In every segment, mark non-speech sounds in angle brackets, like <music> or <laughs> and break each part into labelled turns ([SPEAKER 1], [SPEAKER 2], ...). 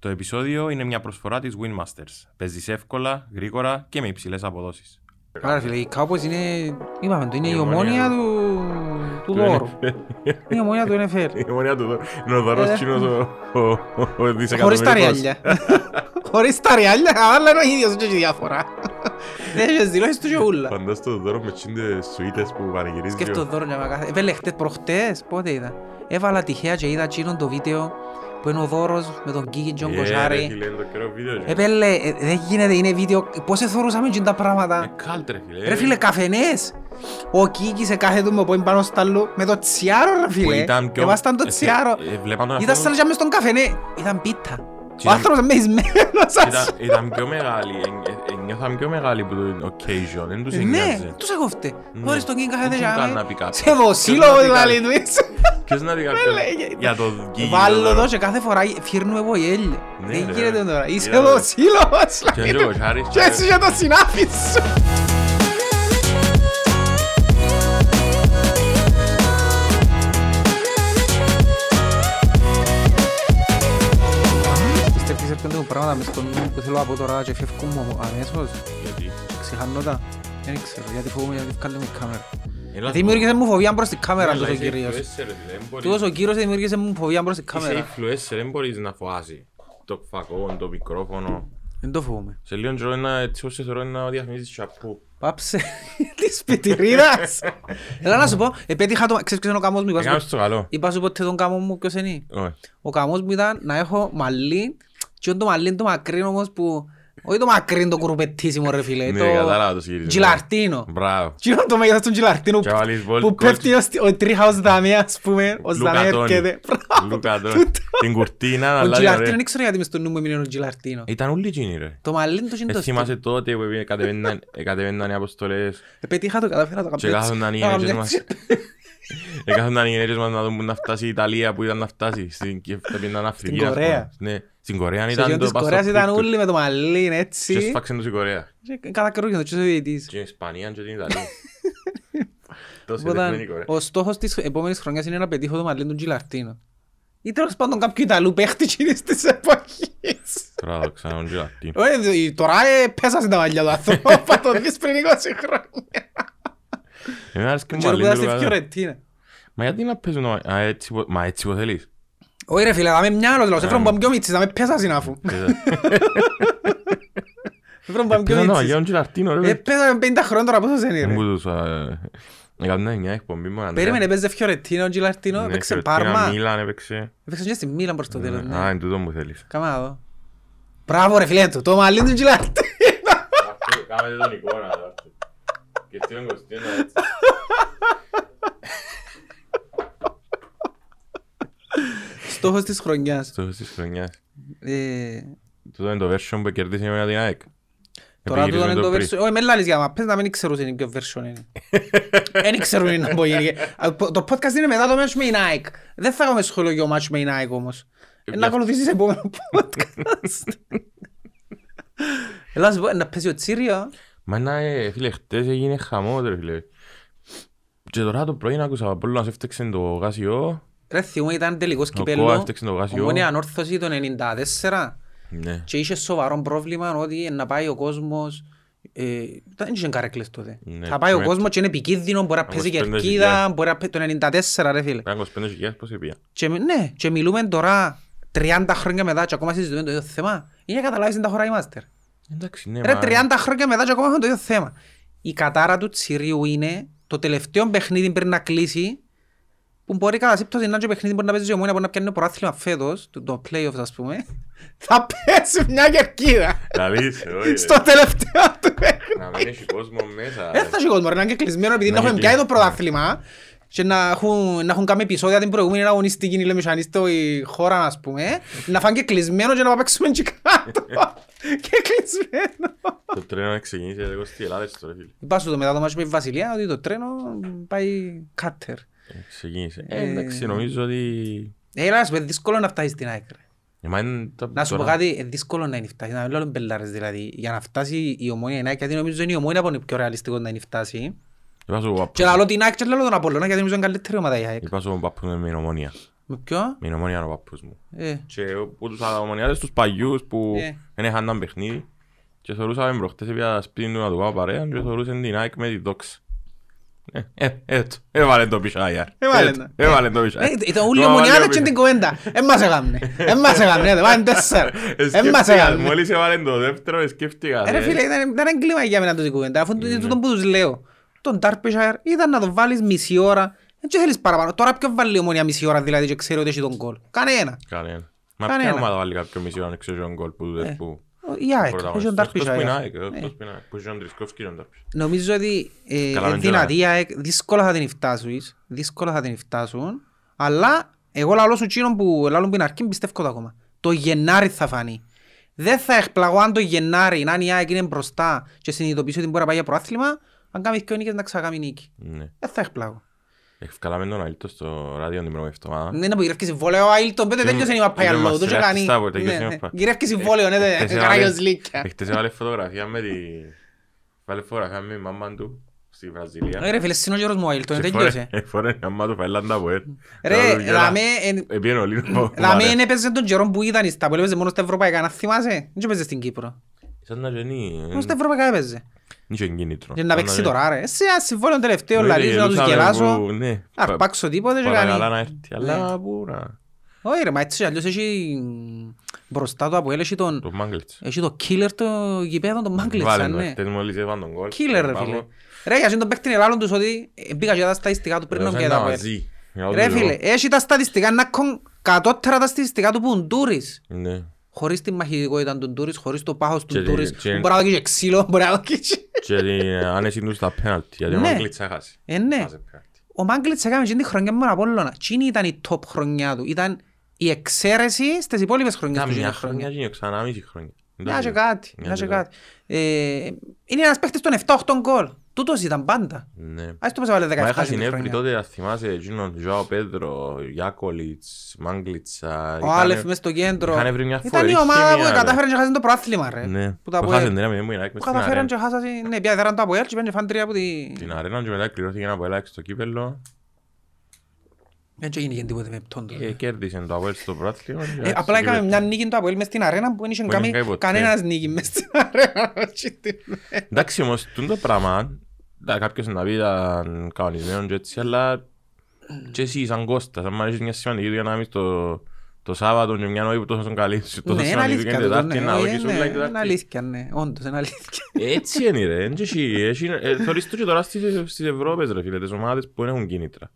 [SPEAKER 1] Το επεισόδιο είναι μια προσφορά της Winmasters. Παίζεις εύκολα, γρήγορα και με υψηλές αποδόσεις.
[SPEAKER 2] Άρα φίλε, η Cowboys είναι, είπαμε το, είναι η
[SPEAKER 1] Η
[SPEAKER 2] ομόνια
[SPEAKER 1] ομόνια
[SPEAKER 2] του, του
[SPEAKER 1] Του
[SPEAKER 2] δώρου.
[SPEAKER 1] NFL.
[SPEAKER 2] Η ομόνια του NFL.
[SPEAKER 1] Η ομονία του δω- είναι ο δωρός
[SPEAKER 2] Ε,
[SPEAKER 1] κοινός ο- ο- ο- ο
[SPEAKER 2] Χωρίς τα
[SPEAKER 1] δισεκατομμυρικός.
[SPEAKER 2] ριάλια. <laughs> Χωρίς τα ριάλια, αλλά είναι ο ίδιος και έχει διάφορα. <laughs> Έχεις δηλώσεις του και ούλα.
[SPEAKER 1] Φαντάς το δώρο με τσίντες σουίτες που πανηγυρίζει.
[SPEAKER 2] Σκέφτω δώρο για μαγάθα. Έβαλε χτες προχτές, πότε είδα. Έβαλα τυχαία και είδα εκείνον το βίντεο που είναι ο δώρος με τον Κίκη και τον
[SPEAKER 1] Ε, ρε
[SPEAKER 2] Κοσάρη.
[SPEAKER 1] φίλε, είναι το καιρό βίντεο. ρε.
[SPEAKER 2] Επέλε, ε, δεν γίνεται, είναι βίντεο. Πώς εθωρούσαμε εκείνα τα
[SPEAKER 1] Ε,
[SPEAKER 2] πράγματα.
[SPEAKER 1] κάλτ, ρε φίλε.
[SPEAKER 2] Ρε φίλε, καφενές. Ο Κίκης εκάθετο με πόην πάνω στο άλλο με το τσιάρο ρε
[SPEAKER 1] Που
[SPEAKER 2] φίλε.
[SPEAKER 1] ήταν πιο-
[SPEAKER 2] Εβάσταν το
[SPEAKER 1] ε,
[SPEAKER 2] τσιάρο.
[SPEAKER 1] ε, βλέπαν τον
[SPEAKER 2] Ήταν
[SPEAKER 1] αυτό-
[SPEAKER 2] σαν να μες στον καφενέ. Ήταν πίτα. Ο
[SPEAKER 1] ήταν-
[SPEAKER 2] άνθρωπος μεισμένος.
[SPEAKER 1] Ήταν, ήταν πιο μεγάλη, ε, ε, ε, νιώθαν πιο μεγάλη που το occasion, δεν τους
[SPEAKER 2] Ναι,
[SPEAKER 1] εννοιάζει.
[SPEAKER 2] τους έκοφτε.
[SPEAKER 1] Ναι.
[SPEAKER 2] Χωρίς τον Κίκη κάθεται
[SPEAKER 1] Δεν
[SPEAKER 2] για
[SPEAKER 1] καν
[SPEAKER 2] μέ.
[SPEAKER 1] να πει κάτι.
[SPEAKER 2] Σε δοσύλλο
[SPEAKER 1] Ποιος να πει
[SPEAKER 2] δηλαδή
[SPEAKER 1] κάτι.
[SPEAKER 2] του είσαι.
[SPEAKER 1] Ποιος να δει <laughs> κάποιος
[SPEAKER 2] λέγε.
[SPEAKER 1] για το γίγι.
[SPEAKER 2] Βάλω εδώ και κάθε φορά φύρνουμε βοηέλιο.
[SPEAKER 1] Ναι,
[SPEAKER 2] Δεν
[SPEAKER 1] ρε.
[SPEAKER 2] γίνεται τώρα. Είσαι
[SPEAKER 1] Είδα, ρε.
[SPEAKER 2] δοσύλλος.
[SPEAKER 1] Και είναι ο Χάρης
[SPEAKER 2] Και έτσι για το συνάφι σου. Πράγματα μες στο νου που θέλω να πω τώρα και φεύγουν μου αμέσως.
[SPEAKER 1] Γιατί;
[SPEAKER 2] Ξεχάνω τα. Δεν ξέρω γιατί φοβούμαι γιατί βγάλουμε η κάμερα.
[SPEAKER 1] Έλα,
[SPEAKER 2] Δημιούργησε μου φοβία μπρος στην κάμερα
[SPEAKER 1] Έλα,
[SPEAKER 2] τόσο
[SPEAKER 1] είσαι
[SPEAKER 2] κυρίως.
[SPEAKER 1] influencer, ρε φίλε, δεν μπορείς-
[SPEAKER 2] Τούτος ο κύριος δημιούργησε μου φοβία μπρος στην
[SPEAKER 1] Είσαι
[SPEAKER 2] κάμερα.
[SPEAKER 1] influencer, δεν μπορείς να φοάσει το φακό, το μικρόφωνο.
[SPEAKER 2] Δεν το φοβούμαι.
[SPEAKER 1] Σε λίγο καιρό είναι έτσι όσο σε θεωρώ είναι να διαφημίσεις σαπού.
[SPEAKER 2] Πάψε <laughs> της πιτηρίδας. Έλα να σου πω, επέτυχα το... Ξέρεις ποιος είναι ο καμός μου, είπα σου-
[SPEAKER 1] Έκανες το καλό.
[SPEAKER 2] είπα σου ποτέ τον καμό μου ποιος είναι.
[SPEAKER 1] Όχι.
[SPEAKER 2] Ο καμός μου ήταν να έχω μαλλί και το μαλλί το μακρύ όμως που... Όχι το μακρύ το κουρουπετήσιμο ρε φίλε,
[SPEAKER 1] Ναι,
[SPEAKER 2] το
[SPEAKER 1] κατάλαβα το συγκεκριμένο.
[SPEAKER 2] τζιλαρτίνο.
[SPEAKER 1] Μπράβο.
[SPEAKER 2] Τι είναι το μέγεθος του τζιλαρτίνου
[SPEAKER 1] Και βάλεις βολ-
[SPEAKER 2] που πέφτει ως- ο τρίχαος δαμέ ας πούμε, ως δαμέ
[SPEAKER 1] Λουκατόνι.
[SPEAKER 2] έρχεται. Μπράβο,
[SPEAKER 1] Λουκατόνι.
[SPEAKER 2] τούτο.
[SPEAKER 1] Την κουρτίνα,
[SPEAKER 2] Ο
[SPEAKER 1] αλλά
[SPEAKER 2] τζιλαρτίνο
[SPEAKER 1] ωραία.
[SPEAKER 2] δεν ξέρω γιατί μες στο νου μου έμεινε ο τζιλαρτίνο.
[SPEAKER 1] Ήταν όλοι εκείνοι ρε.
[SPEAKER 2] Το μαλλί του είναι
[SPEAKER 1] Ε,
[SPEAKER 2] το στυλ.
[SPEAKER 1] θυμάσαι τότε που κατεβαίναν- ε, κατεβαίναν οι αποστολές
[SPEAKER 2] Επέτυχα το, κατάφερα το
[SPEAKER 1] και
[SPEAKER 2] κάνω έτσι.
[SPEAKER 1] κάθονταν οι
[SPEAKER 2] Έκανα
[SPEAKER 1] γυναίκες
[SPEAKER 2] έτσι.
[SPEAKER 1] μας Έκαθονταν οι γυναίκες μας να δουν που να φτάσει η Ιταλία που ήταν να φτάσει στην και θα πήγαιναν Αφρική
[SPEAKER 2] Στην
[SPEAKER 1] ας πούμε.
[SPEAKER 2] Κορέα.
[SPEAKER 1] Ναι, στην Κορέα
[SPEAKER 2] Σε
[SPEAKER 1] ήταν
[SPEAKER 2] εκείνο
[SPEAKER 1] το
[SPEAKER 2] της
[SPEAKER 1] πας στο
[SPEAKER 2] Κορέας ήταν
[SPEAKER 1] TikTok.
[SPEAKER 2] όλοι με το μαλλί
[SPEAKER 1] Και
[SPEAKER 2] έτσι.
[SPEAKER 1] σφάξαν τους η Κορέα
[SPEAKER 2] Και Κατά καιρό γίνονται και ο Σοβιετής.
[SPEAKER 1] Και η Ισπανία και την Ιταλία <laughs> Τόσο
[SPEAKER 2] Οπότε,
[SPEAKER 1] τεχνή η Κορέα
[SPEAKER 2] Ο στόχος της επόμενης χρονιάς είναι να πετύχω το μαλλί του Τζιλαρτίνο. Ή τέλος πάντων κάποιου Ιταλού παίχτη εκείνης της εποχής.
[SPEAKER 1] Τώρα το ξανά τον Τζιλατίνο
[SPEAKER 2] Όχι, Τώρα ε, πέσασε τα μαλλιά του ανθρώπου, <laughs> θα το δεις πριν 20 χρόνια.
[SPEAKER 1] Εμένα αρέσκει μου
[SPEAKER 2] Ξέρω που
[SPEAKER 1] μαλλί
[SPEAKER 2] ήταν στη
[SPEAKER 1] του καθένα.
[SPEAKER 2] Φιωρετίνα.
[SPEAKER 1] Μα γιατί να παίζουν το μαλλί- Α, έτσι που- Μα έτσι που θέλεις
[SPEAKER 2] Όχι ρε φίλε, δάμε μυαλό, δηλαδή, έφεραν πάμε πιο μίτσις, δάμε πέσασαν αφού. Έφεραν πάμε πιο
[SPEAKER 1] Παίζαν το μαλλιά
[SPEAKER 2] μίτσις.
[SPEAKER 1] τον Τζιλατίνο
[SPEAKER 2] Ε,
[SPEAKER 1] ρε
[SPEAKER 2] πέσαμε 50 χρόνια τώρα πόσος είναι
[SPEAKER 1] Δεν
[SPEAKER 2] ρε.
[SPEAKER 1] μου τους ε, Έκανα μια εκπομπή με έναν
[SPEAKER 2] Περίμενε,
[SPEAKER 1] Ανδρέα.
[SPEAKER 2] παίζε Φιωρετίνα ο Τζιλαρτίνο,
[SPEAKER 1] Ναι,
[SPEAKER 2] έπαιξε
[SPEAKER 1] Φιωρετίνα,
[SPEAKER 2] Πάρμα.
[SPEAKER 1] Μίλαν έπαιξε
[SPEAKER 2] Έπαιξε και στη Μίλαν προς το τέλος, ναι.
[SPEAKER 1] Α, είναι τούτο που θέλεις
[SPEAKER 2] Κάμε να δω. Μπράβο ρε φίλε του, το μαλλί του Τζιλαρτίνο.
[SPEAKER 1] Κάμε τον εικόνα Και στείλον κοστίνα έτσι <laughs>
[SPEAKER 2] Στόχος της χρονιάς.
[SPEAKER 1] Στόχος της χρονιάς
[SPEAKER 2] Ε,
[SPEAKER 1] Τούτο είναι το version που κερδίσει με την ΑΕΚ
[SPEAKER 2] Τώρα τούτο είναι το
[SPEAKER 1] πριν.
[SPEAKER 2] version. Όχι, με λάλης για μα. Πες να μην ξέρουν ποιο version είναι. <laughs> Δεν ξέρουν να πω γίνει. Α, Το podcast είναι μετά το match με η Nike. Δεν θα κάνουμε σχόλιο για το match με η Nike όμως. Ε, Να
[SPEAKER 1] Για-
[SPEAKER 2] ακολουθήσεις επόμενο podcast. <laughs> Έλα να σου πω, να παίζει ο Τσίριο.
[SPEAKER 1] Μα να, ε, φίλε, χτες έγινε χαμός, ρε φίλε. Και τώρα το πρωί άκουσα από όλο να σε έφτιαξε το γάσιο.
[SPEAKER 2] Ρε θυμώ ήταν τελικός
[SPEAKER 1] Ο Κόας
[SPEAKER 2] κυπέλλο.
[SPEAKER 1] έφτιαξε το γάσιο.
[SPEAKER 2] Ομόνια ανόρθωση το 94.
[SPEAKER 1] Ναι.
[SPEAKER 2] Και είχε σοβαρό πρόβλημα ότι να πάει ο κόσμος ε, δεν είχε καρέκλες τότε.
[SPEAKER 1] Ναι,
[SPEAKER 2] θα πάει ο
[SPEAKER 1] με-
[SPEAKER 2] κόσμος και είναι επικίνδυνο, μπορεί να παίζει
[SPEAKER 1] 25.000.
[SPEAKER 2] κερκίδα, μπορεί να παίζει το 94 ρε φίλε.
[SPEAKER 1] Ήταν 25.000 πώς έπια.
[SPEAKER 2] Και, μι- ναι, και μιλούμε τώρα 30 χρόνια μετά και ακόμα συζητούμε το ίδιο θέμα. Είναι καταλάβεις είναι τα χώρα είμαστε.
[SPEAKER 1] Εντάξει, ναι,
[SPEAKER 2] Ρε
[SPEAKER 1] μα-
[SPEAKER 2] 30 χρόνια μετά και ακόμα έχουμε το ίδιο θέμα. Η κατάρα του Τσιρίου είναι το τελευταίο παιχνίδι πριν να κλείσει που μπορεί κατά σύμπτωση να είναι και παιχνίδι που μπορεί να παίζει η ομόνια, μπορεί να πιάνει το πρωτάθλημα φέτος, το, το playoffs ας πούμε. <laughs> Θα πέσει μια κερκίδα
[SPEAKER 1] Λαλείς, <laughs> όχι, ρε.
[SPEAKER 2] στο τελευταίο του παιχνίδι.
[SPEAKER 1] Να μην έχει κόσμο μέσα.
[SPEAKER 2] Δεν θα έχει κόσμο, ρε, να είναι και κλεισμένο επειδή
[SPEAKER 1] Να
[SPEAKER 2] να έχουμε
[SPEAKER 1] είναι
[SPEAKER 2] πιάει το
[SPEAKER 1] κλεισμένο.
[SPEAKER 2] πρωτάθλημα και να έχουν, να έχουν κάνει επεισόδια την προηγούμενη αγωνιστική λεμισανίστο η χώρα, ας πούμε, να φάνε και κλεισμένο και να παίξουμε και κάτω. <laughs> και κλεισμένο.
[SPEAKER 1] Το τρένο ξεκίνησε λίγο στη Ελλάδα τώρα, φίλε.
[SPEAKER 2] Είπα σου το μετά το μάτσο με τη Βασιλεία ότι το τρένο πάει κάτερ.
[SPEAKER 1] Ε, Ξεκίνησε. Ε,
[SPEAKER 2] Ε,
[SPEAKER 1] εντάξει, νομίζω ότι...
[SPEAKER 2] Έλα, σου πω, δύσκολο να φτάσεις στην άκρη.
[SPEAKER 1] Ε, μα είναι τα-
[SPEAKER 2] Να σου πω
[SPEAKER 1] τώρα-
[SPEAKER 2] κάτι, είναι δύσκολο να είναι φτάσει, να μην λέω μπελάρες δηλαδή. Για να φτάσει η ομόνια η Nike, γιατί νομίζω είναι η ομόνια που είναι πιο ρεαλιστικό να είναι φτάσει.
[SPEAKER 1] Είπα σου, ο
[SPEAKER 2] Και
[SPEAKER 1] παππούς-
[SPEAKER 2] λαλώ την Nike και λαλώ τον Απολλώνα, γιατί νομίζω είναι καλύτερη ομάδα η ΑΕΚ.
[SPEAKER 1] είπα σου, ο παππούς μου με την ομόνια.
[SPEAKER 2] Με ποιο;
[SPEAKER 1] Με την ομονία ο παππούς μου.
[SPEAKER 2] Ε,
[SPEAKER 1] Και από τους ομονιάτες τους παγιούς που
[SPEAKER 2] Ε.
[SPEAKER 1] δεν είχαν έναν παιχνίδι και θεωρούσαμε προχτές έπια σπίτι του να του πάω παρέα και θεωρούσαν την ΑΕΚ με τη δόξα. Ε, ε, έτσι, έβαλε το πισάιαρ.
[SPEAKER 2] Έβαλε
[SPEAKER 1] Έτσι,
[SPEAKER 2] το.
[SPEAKER 1] Έβαλε το
[SPEAKER 2] ε,
[SPEAKER 1] πισάιαρ.
[SPEAKER 2] Ήταν όλοι οι ομονιάτες και την κουβέντα. Εν μας έκαμνε. Εν μας έκαμνε. ε, Πάνε τέσσερα. Εν μας έκαμνε.
[SPEAKER 1] Μόλις έβαλε το δεύτερο σκέφτηκα.
[SPEAKER 2] Ε, Ρε
[SPEAKER 1] ε,
[SPEAKER 2] φίλε, ήταν ήταν έγκλημα για μένα τούτη κουβέντα. Αφού είναι τούτο που τους λέω. Τον Derbyshire ήταν να τον βάλεις μισή ώρα. Δεν θέλεις παραπάνω. Τώρα ποιο βάλει η ομονία μισή ώρα δηλαδή και ξέρει ότι έχει τον κόλ. Κανένα.
[SPEAKER 1] Κανένα. Μα
[SPEAKER 2] Κανένα.
[SPEAKER 1] ποια ομάδα βάλει κάποιο μισή ώρα να ξέρει τον κόλ που
[SPEAKER 2] Ε,
[SPEAKER 1] δεν που...
[SPEAKER 2] Η ΑΕΚ, έχει τον
[SPEAKER 1] Εκτός που είναι
[SPEAKER 2] Derbyshire.
[SPEAKER 1] ΑΕΚ, εκτός που είναι ΑΕΚ, που έχει τον Τρισκόφσκι και τον Derbyshire.
[SPEAKER 2] Νομίζω ότι ε,
[SPEAKER 1] Καλά,
[SPEAKER 2] είναι
[SPEAKER 1] μην
[SPEAKER 2] δυνατή η ΑΕΚ, δύσκολα θα την φτάσουν, δύσκολα θα την φτάσουν, αλλά εγώ λαλώ σου εκείνον που λαλούν την αρκή πιστεύω το ακόμα. Το Γενάρη θα φανεί. Δεν θα εκπλαγώ αν το Γενάρη, αν η ΑΕΚ είναι μπροστά και συνειδητοποιήσει ότι μπορεί να πάει για προάθλημα, αν κάνεις και νίκες να ξακάμει νίκη.
[SPEAKER 1] Ναι.
[SPEAKER 2] Δεν θα εκπλαγώ.
[SPEAKER 1] Ευκάλαμε τον Αίλτο στο ράδιο την πρώτη εβδομάδα.
[SPEAKER 2] Δεν είναι που γυρεύει συμβόλαιο, ο Αίλτον πέντε
[SPEAKER 1] Και
[SPEAKER 2] τέλειωσε η μαπά για
[SPEAKER 1] είναι
[SPEAKER 2] λόγο, το
[SPEAKER 1] μας
[SPEAKER 2] και κάνει.
[SPEAKER 1] τεράστιστα που τελειώσει
[SPEAKER 2] Ναι,
[SPEAKER 1] η
[SPEAKER 2] ναι.
[SPEAKER 1] μαπά.
[SPEAKER 2] Γυρεύει συμβόλαιο, ναι, δεν
[SPEAKER 1] Εχθές
[SPEAKER 2] Καράγιος
[SPEAKER 1] έβαλε-
[SPEAKER 2] Λίκια.
[SPEAKER 1] Εχθές έβαλε φωτογραφία με τη... Βάλε φωτογραφία με η μαμά του στη Βραζιλία.
[SPEAKER 2] Ε, Ρε φίλε, είναι ο Γιώργος μου ο Αίλτον,
[SPEAKER 1] Και
[SPEAKER 2] τελειώσε.
[SPEAKER 1] φορέ- Φορέ η μαμά του φαίλαντα από ελ.
[SPEAKER 2] Ρε, δαμέ, εν-
[SPEAKER 1] Επίενε ο Λίνο.
[SPEAKER 2] Λαμέ είναι έπαιζε τον καιρό που ήταν στα που έπαιζε μόνο στα ευρωπαϊκά, να θυμάσαι; Δεν έπαιζε στην Κύπρο.
[SPEAKER 1] Σαν να γεννεί.
[SPEAKER 2] Μόνο στα ευρωπαϊκά έπαιζε.
[SPEAKER 1] Είχε κίνητρο.
[SPEAKER 2] Για να παίξει τώρα ρε. Σε ένα συμβόλαιο τελευταίο
[SPEAKER 1] Ναι,
[SPEAKER 2] λαλίζω να τους
[SPEAKER 1] γελούσαμε
[SPEAKER 2] γελάσω.
[SPEAKER 1] που- ναι,
[SPEAKER 2] Να
[SPEAKER 1] πα-
[SPEAKER 2] αρπάξω τίποτε και
[SPEAKER 1] παρακαλά
[SPEAKER 2] κάνει.
[SPEAKER 1] να έρθει. Αλλά πού να...
[SPEAKER 2] Όχι ρε, μα έτσι αλλιώς έχει μπροστά του από έχει τον...
[SPEAKER 1] Το Μάγκλητς.
[SPEAKER 2] Έχει το killer το γηπέδο τον Μάγκλητσα,
[SPEAKER 1] Βάλε το,
[SPEAKER 2] ναι.
[SPEAKER 1] χτες μόλις έβαλε τον γκολ.
[SPEAKER 2] Killer ρε φίλε. Ρε, για τον παίχτη ελάλλον τους ότι ε, μπήκα και τα στατιστικά του πριν
[SPEAKER 1] Έδωσαν
[SPEAKER 2] και
[SPEAKER 1] τα
[SPEAKER 2] τα από
[SPEAKER 1] μαζί. Για να
[SPEAKER 2] Ρε
[SPEAKER 1] το
[SPEAKER 2] φίλε,
[SPEAKER 1] λέω.
[SPEAKER 2] έχει τα στατιστικά να κον κατώτερα τα στατιστικά του που είναι Ντούρις.
[SPEAKER 1] Ναι.
[SPEAKER 2] Χωρίς τη μαχητικότητα του Ντούρις, χωρίς το πάχος
[SPEAKER 1] Και
[SPEAKER 2] του
[SPEAKER 1] τη-
[SPEAKER 2] Ντούρις.
[SPEAKER 1] και-
[SPEAKER 2] Που μπορεί να δώσει και ξύλο, μπορεί να δώσει και...
[SPEAKER 1] Και την άνεση του στα πέναλτι. Γιατί ο
[SPEAKER 2] Ναι.
[SPEAKER 1] Μάγκλητς έχασε.
[SPEAKER 2] Ε, ναι.
[SPEAKER 1] Έχασε πέναλτι.
[SPEAKER 2] Ο Μάγκλητς έκαμε εκείνη τη χρονιά με τον Απόλλωνα. Εκείνη ήταν η top χρονιά του. Ήταν η εξαίρεση στις υπόλοιπες χρονιές του
[SPEAKER 1] Κάμια
[SPEAKER 2] εκείνη τη
[SPEAKER 1] χρονιά
[SPEAKER 2] χρονιά.
[SPEAKER 1] και ξανά μισή χρόνια.
[SPEAKER 2] Μια και κάτι, μια
[SPEAKER 1] Μοιάζει
[SPEAKER 2] και κάτι. Ε, Είναι ένας παίχτης των 7-8 γκολ. Τούτος ήταν πάντα.
[SPEAKER 1] Ναι.
[SPEAKER 2] Ας το πως έβαλε 17
[SPEAKER 1] Μα είχα
[SPEAKER 2] εκείνη τη
[SPEAKER 1] συνέβρι
[SPEAKER 2] χρονιά.
[SPEAKER 1] τότε, να θυμάσαι, εκείνον Ζωάο Πέντρο, Γιάκολιτς, Μάγκλητσα.
[SPEAKER 2] Ο Άλεφ μες στο κέντρο.
[SPEAKER 1] είχαν βρει μια
[SPEAKER 2] Ήταν
[SPEAKER 1] φοβερή
[SPEAKER 2] η ομάδα που
[SPEAKER 1] χημεία, ρε.
[SPEAKER 2] κατάφεραν και χάσαν το πρόθλημα ρε.
[SPEAKER 1] Ναι,
[SPEAKER 2] Που τα
[SPEAKER 1] που
[SPEAKER 2] Αποέλ-
[SPEAKER 1] χάσαν την έμεινε μου η Nike
[SPEAKER 2] που
[SPEAKER 1] μες στην
[SPEAKER 2] καταφέραν και
[SPEAKER 1] αρένα.
[SPEAKER 2] χάσαν, ναι, πια δέραν το Αποέλ και πάνε φαν τρία από τη...
[SPEAKER 1] Την αρένα και μετά κληρώθηκε ένα Αποέλ στο κύπελλο.
[SPEAKER 2] Δεν και έγινε τίποτε με πτώντο.
[SPEAKER 1] Και κέρδισε το Αποέλ στο πρωτάθλημα. και
[SPEAKER 2] Ε,
[SPEAKER 1] εντάξει,
[SPEAKER 2] Απλά έκαμε
[SPEAKER 1] κύπελλο.
[SPEAKER 2] μια νίκη του Αποέλ μες στην αρένα που δεν είχε
[SPEAKER 1] Που
[SPEAKER 2] κάνει
[SPEAKER 1] δεν είχε ποτέ.
[SPEAKER 2] κανένας νίκη μες στην αρένα.
[SPEAKER 1] Εντάξει όμως, τούτο το πράγμα, τα- κάποιος να πει ήταν κανονισμένο και έτσι, αλλά και εσύ σαν Κώστας, αν μ' αρέσει μια σημαντική του για να μην το το Σάββατο και μια νόη που τόσο καλή σου, τόσο
[SPEAKER 2] Ναι, είναι
[SPEAKER 1] σημαντική και
[SPEAKER 2] αλήθεια τούτο,
[SPEAKER 1] Τετάρτη,
[SPEAKER 2] ναι.
[SPEAKER 1] να
[SPEAKER 2] Ε,
[SPEAKER 1] δώσεις
[SPEAKER 2] ναι,
[SPEAKER 1] όλα η
[SPEAKER 2] Είναι
[SPEAKER 1] Τετάρτη.
[SPEAKER 2] αλήθεια, ναι. Όντως, είναι αλήθεια.
[SPEAKER 1] Έτσι είναι ρε, έτσι έχει, έχει, ε, θωρείς το και τώρα στις, στις Ευρώπες ρε φίλε, τις ομάδες που δεν έχουν κίνητρα.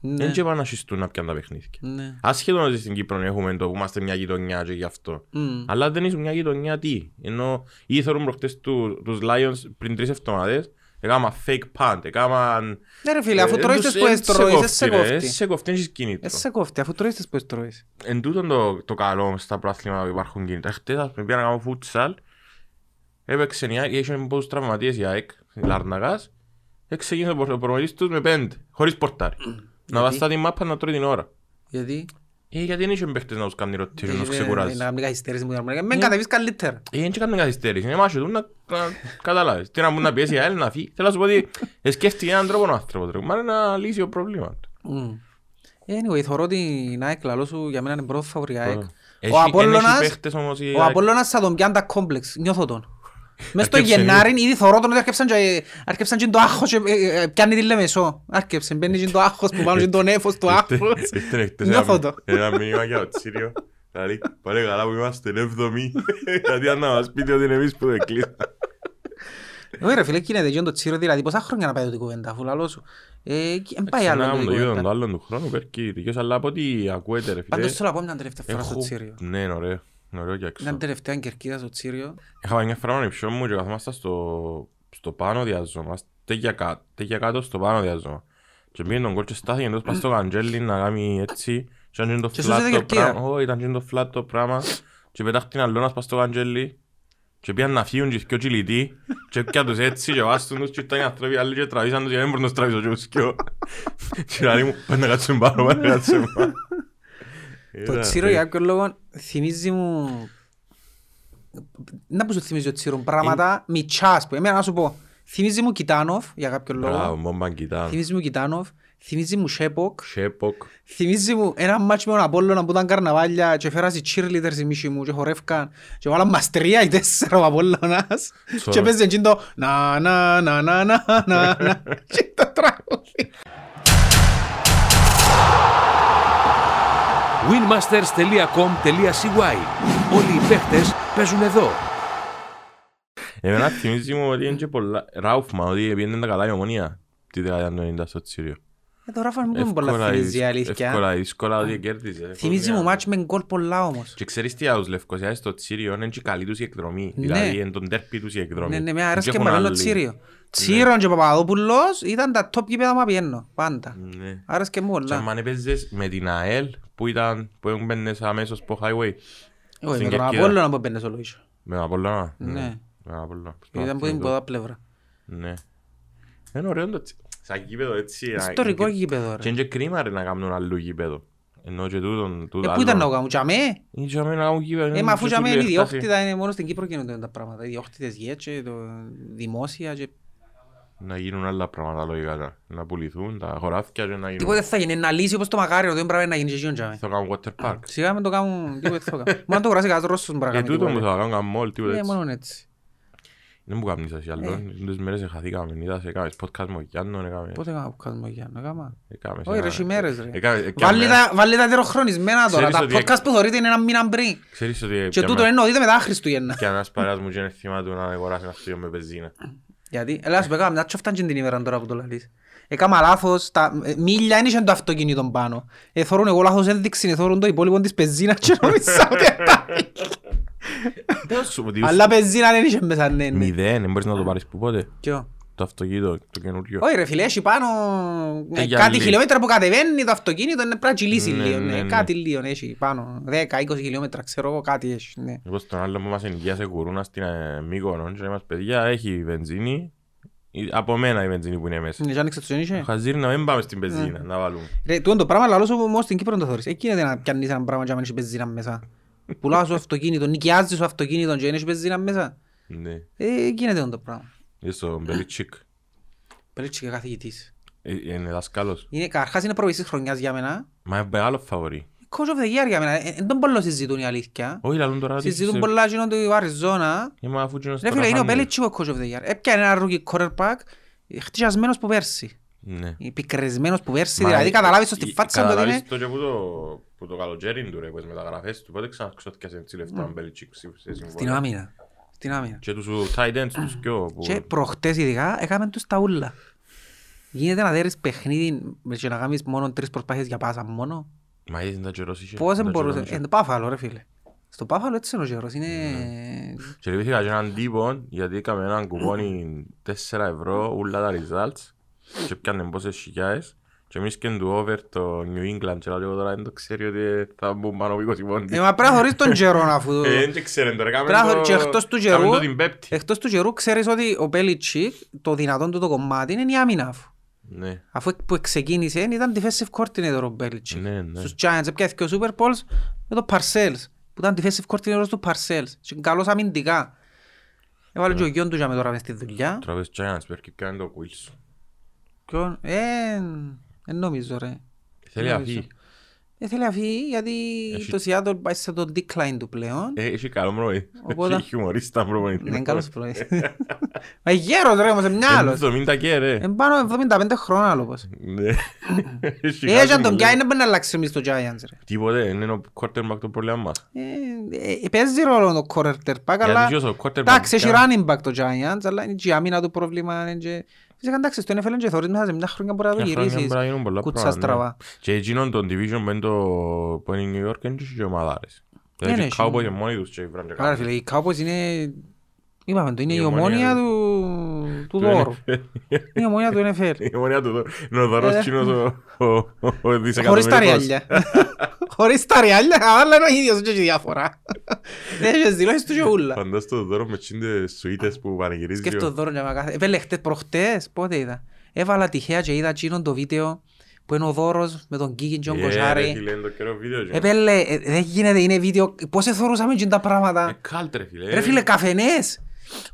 [SPEAKER 2] Ναι,
[SPEAKER 1] Δεν και πάνε να σχιστούν να πιάνουν τα παιχνίδια.
[SPEAKER 2] ναι.
[SPEAKER 1] Ασχέτως ότι στην Κύπρο έχουμε το που είμαστε μια γειτονιά και γι' αυτό.
[SPEAKER 2] Μμ.
[SPEAKER 1] Αλλά δεν ήσουν μια γειτονιά τι. Ενώ ή θεωρούν προχτές του, τους Lions πριν τρεις εβδομάδες, έκαναν fake punt, έκαναν...
[SPEAKER 2] Ναι ρε φίλε, αφού
[SPEAKER 1] Ε,
[SPEAKER 2] τρώεις
[SPEAKER 1] τους-
[SPEAKER 2] τις που
[SPEAKER 1] εν σε
[SPEAKER 2] εστρώεις, δεν σε
[SPEAKER 1] ρε, εν
[SPEAKER 2] κόφτει.
[SPEAKER 1] σε κόφτει, έχεις
[SPEAKER 2] Ε,
[SPEAKER 1] κίνητρο.
[SPEAKER 2] σε κόφτει, αφού τρώεις τις που εστρώεις.
[SPEAKER 1] Εν τούτον το, το καλό στα προάθλημα που υπάρχουν κίνητρα. Χτες ας πούμε πήγα να κάνω φούτσαλ, έπαιξε η ΑΕΚ, είχε πόσους τραυματίες η ΑΕΚ, η Λάρναγας, και ξεκίνησε ο προ- ο προπονητής τους με πέντε, χωρίς πορτάρι. Να βάζει τη μάπα να τρώει την ώρα.
[SPEAKER 2] Γιατί;
[SPEAKER 1] Ε, γιατί δεν είχε παίχτες να τους κάνει rotation, να τους
[SPEAKER 2] Ε,
[SPEAKER 1] ξεκουράζει.
[SPEAKER 2] να μην καθυστερήσεις μου την αρμονία. Μεν κατεβείς καλύτερα.
[SPEAKER 1] Ε, δεν έκανε καθυστέρηση, είναι μάχη του να, να καταλάβεις. Τι να μου να πιέσει η ΑΕΛ να φύγει. Θέλω να σου πω ότι ε, σκέφτηκε έναν τρόπο ο άνθρωπος, ρε. Μα είναι να λύσει το πρόβλημα του.
[SPEAKER 2] Μμ. Anyway, θωρώ την ΑΕΚ λαλό σου για μένα είναι πρώτο φαβορή ΑΕΚ.
[SPEAKER 1] Έχει-
[SPEAKER 2] Ο
[SPEAKER 1] εν έχει
[SPEAKER 2] Απόλλωνας,
[SPEAKER 1] παίχτες όμως η
[SPEAKER 2] ο
[SPEAKER 1] ΑΕΚ.
[SPEAKER 2] Απόλλωνας θα τον πιάνει τα κόμπλεξ, νιώθω τον. Μες στο
[SPEAKER 1] Αρκέψε,
[SPEAKER 2] Γενάρη ήδη θωρώ τον ότι αρκέψαν και, αρκέψαν και το άγχος και ε, ε, πιάνει τη Λεμεσό. Αρκέψε, μπαίνει και το άγχος που πάνω και το νέφος του άγχος.
[SPEAKER 1] Ήρθε εχθές
[SPEAKER 2] Νιώθω
[SPEAKER 1] ένα-
[SPEAKER 2] το.
[SPEAKER 1] Ένα μήνυμα για το Τσίριο. Δηλαδή, πάλι καλά που είμαστε έβδομοι. Γιατί αν να μας πείτε ότι είναι εμείς που δεν κλείσαμε.
[SPEAKER 2] Όχι ρε φίλε, γίνεται και το τσίρο, δηλαδή πόσα χρόνια να πάει την κουβέντα αφού λαλό σου. Ε, και εν πάει άλλο
[SPEAKER 1] Ξανά
[SPEAKER 2] την
[SPEAKER 1] το γύρω
[SPEAKER 2] κουβέντα.
[SPEAKER 1] το άλλον του χρόνου, πέρκει δικαιώς, αλλά από ό,τι ακούετε ρε
[SPEAKER 2] Πάντως
[SPEAKER 1] φίλε.
[SPEAKER 2] θέλω να πω μια τελευταία φορά στο
[SPEAKER 1] έχω-
[SPEAKER 2] τσίριο.
[SPEAKER 1] Ναι, είναι ωραίο. Είναι ωραίο και έξω.
[SPEAKER 2] Μια τελευταία κερκίδα στο τσίριο.
[SPEAKER 1] Είχα πάει μια φορά με τον υψιό μου και καθόμασταν στο, στο πάνω διάζωμα, τέγια κάτω, τέγια κάτω στο πάνω διάζωμα. Και πήγαινε τον κόλ και στάθηκε εντός πας στο καντζέλι να κάνει έτσι και ήταν και το
[SPEAKER 2] Και
[SPEAKER 1] flat
[SPEAKER 2] σώζεται
[SPEAKER 1] το
[SPEAKER 2] κερκίδα.
[SPEAKER 1] πράγμα. Όχι, ήταν και το flat το πράγμα και πετάχει την αλλόνας πας στο καντζέλι και πήγαν να φύγουν και δυο κυλιτοί και έπια τους έτσι και βάστον τους και ήταν οι άνθρωποι άλλοι και τραβήσαν τους για να μην μπορούν να τους τραβήσω και τους δυο. <laughs> Και λέει μου, πάνε να κάτσουν πάνω, πάνε να κάτσουν πάνω.
[SPEAKER 2] Το
[SPEAKER 1] Ήταν,
[SPEAKER 2] τσίρο
[SPEAKER 1] ε,
[SPEAKER 2] για κάποιον λόγο θυμίζει μου... Να που σου θυμίζει ο τσίρο, πράγματα μητσάς που εμένα να σου πω. Θυμίζει μου Κιτάνοφ για κάποιον
[SPEAKER 1] Μπράβο,
[SPEAKER 2] λόγο.
[SPEAKER 1] μόμπαν κοιτάνε.
[SPEAKER 2] Θυμίζει μου Κιτάνοφ. Θυμίζει μου Σέποκ.
[SPEAKER 1] Σέποκ.
[SPEAKER 2] Θυμίζει μου ένα μάτσο με τον Απόλλωνα που ήταν καρναβάλια και φέρασε cheerleaders η μίση μου και χορεύκαν και βάλαν μας τρία ή τέσσερα ο Απόλλωνας και παίζει εκείνο το να να να να να να να <laughs> και το τραγούδι.
[SPEAKER 3] winmasters.com.cy Όλοι οι παίχτες παίζουν εδώ.
[SPEAKER 1] Εμένα θυμίζει μου ότι είναι και πολλά... Ράουφμα, ότι πήγαινε τα καλά η ομονία τη δεκαετία του 90 στο Τσίριο.
[SPEAKER 2] Ε, το Ράφα μου πολλά
[SPEAKER 1] Εύκολα,
[SPEAKER 2] θυμίζει η
[SPEAKER 1] δύσ-
[SPEAKER 2] αλήθεια.
[SPEAKER 1] εύκολα, δύσκολα ότι κέρδιζε.
[SPEAKER 2] Θυμίζει μου μάτσο με γκολ πολλά όμως.
[SPEAKER 1] Και ξέρεις τι άλλους Λευκοσιάδες στο Τσίριο είναι και καλή τους η εκδρομή.
[SPEAKER 2] Ναι.
[SPEAKER 1] Δηλαδή είναι τον τέρπι τους η εκδρομή.
[SPEAKER 2] Ναι, ναι, με άρεσε
[SPEAKER 1] Δεν
[SPEAKER 2] και
[SPEAKER 1] έχουν
[SPEAKER 2] με το
[SPEAKER 1] άλλοι.
[SPEAKER 2] Τσίριο. Τσίρον και Παπαδόπουλος ήταν τα top γήπεδα μου πιένω, πάντα.
[SPEAKER 1] Ναι.
[SPEAKER 2] Άρεσε και μου
[SPEAKER 1] Και
[SPEAKER 2] πολλά.
[SPEAKER 1] αν έπαιζες με την ΑΕΛ που ήταν, που έμπαινες αμέσως από highway.
[SPEAKER 2] Όχι,
[SPEAKER 1] στην
[SPEAKER 2] με τον
[SPEAKER 1] Κερκίδα.
[SPEAKER 2] Απόλλωνα που έμπαινε στο Λοίσιο.
[SPEAKER 1] Με τον Απόλλωνα;
[SPEAKER 2] Ναι.
[SPEAKER 1] Με τον Απόλλωνα.
[SPEAKER 2] Ήταν που την ποδά πλευρά.
[SPEAKER 1] Ναι. Είναι ωραίο το τσι- σαν γήπεδο έτσι. να-
[SPEAKER 2] Ιστορικό
[SPEAKER 1] και-
[SPEAKER 2] γήπεδο
[SPEAKER 1] Και
[SPEAKER 2] ρε.
[SPEAKER 1] είναι και κρίμα ρε να κάνουν άλλο γήπεδο. Ενώ και τούτον, τούτο
[SPEAKER 2] Ε, πού ήταν να
[SPEAKER 1] άλλο.
[SPEAKER 2] το κάνουν, τζαμέ.
[SPEAKER 1] Είναι και αμέ να κάνουν γήπεδο.
[SPEAKER 2] Ε,
[SPEAKER 1] είναι
[SPEAKER 2] μα αφού
[SPEAKER 1] και
[SPEAKER 2] τζαμέ είναι
[SPEAKER 1] τούτη έκταση.
[SPEAKER 2] ιδιόκτητα, είναι μόνο στην Κύπρο γίνονται τα πράγματα. Ιδιόκτητες γης και το δημόσια και...
[SPEAKER 1] Να γίνουν άλλα πράγματα λογικά. Να πουληθούν τα χωράφια και να γίνουν.
[SPEAKER 2] Τίποτε θα γίνει, να λύσει όπως το μακάριο, δεν πρέπει να γίνει και εκείνο τζαμέ.
[SPEAKER 1] Θα κάνουν water park.
[SPEAKER 2] Σιγά με το κάνουν, τίποτε θα κάνουν. Μόνο το κουράσει κάτι Ρώσος μπορεί να
[SPEAKER 1] Ε,
[SPEAKER 2] κάνει
[SPEAKER 1] τούτο μου
[SPEAKER 2] τίποτε.
[SPEAKER 1] θα κάνουν καμ' μόλ, τίποτα
[SPEAKER 2] Ε,
[SPEAKER 1] έτσι.
[SPEAKER 2] μόνο έτσι.
[SPEAKER 1] Δεν μου κάνεις εσύ
[SPEAKER 2] Ε.
[SPEAKER 1] άλλο. Τις μέρες χαθήκαμε. Είδας, έκαμες podcast με ο Γιάννον, έκαμε-
[SPEAKER 2] Πότε έκανα που κάνουμε για να κάμα.
[SPEAKER 1] έκαμες
[SPEAKER 2] Όχι ρε,
[SPEAKER 1] ένα-
[SPEAKER 2] χειμέρες ρε.
[SPEAKER 1] έκαμε- έκαμε-
[SPEAKER 2] Βάλει τα- Βάλει τα τεροχρονισμένα τώρα.
[SPEAKER 1] Ξέρεις
[SPEAKER 2] Τα
[SPEAKER 1] ότι-
[SPEAKER 2] podcast που θωρείτε είναι ένα μήνα πριν.
[SPEAKER 1] Ξέρεις ότι
[SPEAKER 2] Και
[SPEAKER 1] έπιαμε-
[SPEAKER 2] τούτο εννοείται μετά Χριστούγεννα.
[SPEAKER 1] και ένας παρέας μου και είναι θύμα του να αγοράσει ένα αυτοκίνητο με πεζίνα.
[SPEAKER 2] Γιατί, έλα σου πω, έκανα μια τσόφταν και την ημέρα τώρα που το λαλείς. Έκανα λάθος, τα ε, μίλια δεν είχε το αυτοκίνητο πάνω. Ε, θωρούν εγώ λάθος ένδειξη, ε, θωρούν το υπόλοιπο της πεζίνας και νόμιζα ότι ήταν.
[SPEAKER 1] Δεν σου πω ότι
[SPEAKER 2] Αλλά πεζίνα δεν είχε μέσα, ναι, ναι.
[SPEAKER 1] Μηδέν, δεν μπορείς να το πάρεις που πότε;
[SPEAKER 2] Ποιο;
[SPEAKER 1] Το αυτοκίνητο, το καινούριο.
[SPEAKER 2] Όχι ρε φίλε, έχει πάνω ε,
[SPEAKER 1] Ε, για
[SPEAKER 2] κάτι
[SPEAKER 1] λίγο.
[SPEAKER 2] χιλιόμετρα που κατεβαίνει το αυτοκίνητο, είναι πρέπει να κυλήσει
[SPEAKER 1] Ναι,
[SPEAKER 2] λίγο,
[SPEAKER 1] ναι,
[SPEAKER 2] ναι,
[SPEAKER 1] ναι.
[SPEAKER 2] κάτι λίγο έχει πάνω, 10-20 χιλιόμετρα, ξέρω εγώ, κάτι έχει, ναι.
[SPEAKER 1] Εγώ στον άλλο που μας ενοικίασε κουρούνας στην ε, Μύκονο και μας παιδιά έχει βενζίνη. Η- Από μένα η βενζίνη που είναι μέσα.
[SPEAKER 2] Ναι, και άνοιξε το σιόνι,
[SPEAKER 1] Χαζίρι να μην πάμε στην
[SPEAKER 2] Ναι.
[SPEAKER 1] πεζίνα, να βάλουμε.
[SPEAKER 2] Ρε, τούτο το πράγμα λαλό σου όμως στην Κύπρο το θωρείς. Εκεί είναι να πιάνεις ένα πράγμα και να μην έχεις πεζίνα μέσα. Πουλάς σου αυτοκίνητο, νοικιάζεις σου αυτοκίνητο και δεν έχεις πεζίνα μέσα.
[SPEAKER 1] Ναι.
[SPEAKER 2] Ε, γίνεται το πράγμα.
[SPEAKER 1] Είσαι στο Μπελιτσίκ.
[SPEAKER 2] Πέλετσι και καθηγητής.
[SPEAKER 1] Ε, Είναι δάσκαλος.
[SPEAKER 2] Είναι, καρχάς είναι προβήσεις χρονιάς για μένα.
[SPEAKER 1] Μα είναι μεγάλο φαβορή.
[SPEAKER 2] Coach of the year για μένα. Ε, Δεν τον πολλό συζητούν η αλήθεια.
[SPEAKER 1] Όχι, λαλούν τώρα ότι
[SPEAKER 2] Συζητούν
[SPEAKER 1] σε-
[SPEAKER 2] πολλά γίνον του Αριζόνα.
[SPEAKER 1] Ε, μα αφού γίνος
[SPEAKER 2] Ρε
[SPEAKER 1] τώρα
[SPEAKER 2] φίλε, είναι ο
[SPEAKER 1] χάνει.
[SPEAKER 2] Πέλετσι ο coach of the year. Έπιανε ένα rookie quarterback, χτυσιασμένος που πέρσι.
[SPEAKER 1] Ναι.
[SPEAKER 2] Πικρισμένος που πέρσι,
[SPEAKER 1] Μα,
[SPEAKER 2] δηλαδή
[SPEAKER 1] ε,
[SPEAKER 2] καταλάβεις το
[SPEAKER 1] ε,
[SPEAKER 2] στη φάτσα του ότι
[SPEAKER 1] καταλάβεις
[SPEAKER 2] είναι...
[SPEAKER 1] το και που το- που το καλοκαίρι του ρε, που τις μεταγραφές του, πότε ξαναξώθηκες έτσι λεφτά ο Μπελιτσίκ σε
[SPEAKER 2] Στην
[SPEAKER 1] συμβόλαια.
[SPEAKER 2] άμυνα. Στην άμυνα.
[SPEAKER 1] Και τους tight ends τους πιο που...
[SPEAKER 2] Και προχτές ειδικά έκαμε τους τα ούλα. Γίνεται να δέρεις παιχνίδι με και να κάνεις μόνο τρεις προσπάθειες για πάσα μόνο.
[SPEAKER 1] Μα είδες τα καιρός είχε.
[SPEAKER 2] Πώς δεν
[SPEAKER 1] τα
[SPEAKER 2] μπορούσε.
[SPEAKER 1] καιρός είχε.
[SPEAKER 2] Ε, το πάφαλο ρε φίλε. Στο πάφαλο έτσι είναι ο καιρός. Είναι...
[SPEAKER 1] Και λυπήθηκα και έναν τύπο γιατί έκαμε έναν κουπόνι 4 ευρώ ούλα τα results και πιάνε πόσες χιλιάες και εμείς και του over το New England και λέω τώρα δεν το ξέρει ότι θα μπουν πάνω από 20 πόντι.
[SPEAKER 2] Ε, μα πρέπει να θωρείς τον καιρό <laughs> αφού...
[SPEAKER 1] Ε, δεν ξέρει τώρα, κάμε
[SPEAKER 2] Πρέπει να
[SPEAKER 1] το...
[SPEAKER 2] θωρείς και εκτός του
[SPEAKER 1] κάμε
[SPEAKER 2] καιρού...
[SPEAKER 1] το την πέπτη.
[SPEAKER 2] Εκτός του καιρού ξέρεις ότι ο Πέλιτσικ το δυνατόν του το κομμάτι είναι η άμυνα αφού.
[SPEAKER 1] Ναι.
[SPEAKER 2] Αφού που ξεκίνησε ήταν defensive coordinator ο Μπέλιτσικ.
[SPEAKER 1] Ναι, ναι.
[SPEAKER 2] Στους Giants έπιαθηκε ο Super Bowls με το Parcells που ήταν defensive coordinator του Parcells. Και καλός αμυντικά. Έβαλε και ο γιον του για με τώρα μες στη δουλειά.
[SPEAKER 1] Τραβές Giants πρέπει και κάνει το Wilson.
[SPEAKER 2] Ποιον- Ε, δεν νομίζω ρε.
[SPEAKER 1] Θέλει να
[SPEAKER 2] νομίζω.
[SPEAKER 1] φύγει.
[SPEAKER 2] Ε, θέλει να φύγει γιατί
[SPEAKER 1] Έχει-
[SPEAKER 2] το Seattle πάει σε το decline του πλέον.
[SPEAKER 1] Ε, Έχει καλό προπονητή.
[SPEAKER 2] Οπότε-
[SPEAKER 1] Έχει χιουμορίστα προπονητή.
[SPEAKER 2] Δεν είναι καλός πρωί. Μα γέρος ρε όμως, είναι μυάλος.
[SPEAKER 1] 70 και ρε.
[SPEAKER 2] Είναι πάνω 75 χρόνια άλλο πως.
[SPEAKER 1] Ναι. <laughs> Έχει
[SPEAKER 2] Ε,
[SPEAKER 1] κάτι
[SPEAKER 2] αν τον
[SPEAKER 1] μου
[SPEAKER 2] πιάει
[SPEAKER 1] λέει.
[SPEAKER 2] δεν μπορεί να αλλάξει εμείς το Giants ρε.
[SPEAKER 1] Τίποτε, είναι ο quarterback το πρόβλημα μας.
[SPEAKER 2] Ε, ε, Παίζει ρόλο το quarterback, αλλά
[SPEAKER 1] Γιατί ποιος ο quarterback;
[SPEAKER 2] εντάξει, έχει
[SPEAKER 1] κάνει-
[SPEAKER 2] running back το Giants, αλλά είναι και η άμυνα του πρόβλημα. είναι και- Φυσικά εντάξει, στο NFL και θωρείς μέσα σε μια χρόνια μπορεί να το
[SPEAKER 1] Μια χρόνια
[SPEAKER 2] γυρίσεις
[SPEAKER 1] μπορεί να γίνουν πολλά
[SPEAKER 2] κουτσάς
[SPEAKER 1] πράγματα, ναι.
[SPEAKER 2] στραβά.
[SPEAKER 1] Και εκείνον τον division που είναι το- που είναι η New York είναι και οι ομάδες. Δηλαδή
[SPEAKER 2] Ναι,
[SPEAKER 1] οι
[SPEAKER 2] ναι,
[SPEAKER 1] Cowboys
[SPEAKER 2] ναι.
[SPEAKER 1] είναι μόνοι τους και βράνε και
[SPEAKER 2] Άρα
[SPEAKER 1] κάνουν.
[SPEAKER 2] φίλε, οι Cowboys είναι... Είπαμε το, είναι
[SPEAKER 1] Η
[SPEAKER 2] η
[SPEAKER 1] ομόνια
[SPEAKER 2] ομόνια
[SPEAKER 1] του-
[SPEAKER 2] του του
[SPEAKER 1] Του
[SPEAKER 2] δώρου.
[SPEAKER 1] NFL.
[SPEAKER 2] Είναι η ομόνια του NFL.
[SPEAKER 1] Η ομονία του δω- είναι ο δωρός
[SPEAKER 2] Ε.
[SPEAKER 1] κοινός ο- ο- ο
[SPEAKER 2] Χωρίς τα
[SPEAKER 1] δισεκατομμυρικός.
[SPEAKER 2] ριάλια. <laughs> Χωρίς τα ριάλια, αλλά είναι ο ίδιος και έχει διάφορα. Δεν έχεις δηλώσεις του και ούλα.
[SPEAKER 1] Φαντάσου το δώρο με τσίντε σουίτες που πανηγυρίζει.
[SPEAKER 2] Σκέφτω
[SPEAKER 1] ο-
[SPEAKER 2] δώρο για να κάθε... Επέλε χτες προχτές, πότε είδα. Έβαλα τυχαία και είδα εκείνον το βίντεο που είναι ο δώρος με τον Κίκιν και τον
[SPEAKER 1] Ε, ρε
[SPEAKER 2] Κοσάρη.
[SPEAKER 1] φίλε, είναι το καιρό βίντεο. εκείνο.
[SPEAKER 2] Επέλε, ε, δεν γίνεται, είναι βίντεο. Πώς εθωρούσαμε εκείνα τα
[SPEAKER 1] Ε,
[SPEAKER 2] πράγματα;
[SPEAKER 1] κάλτ, ρε φίλε.
[SPEAKER 2] Ρε φίλε, καφενές.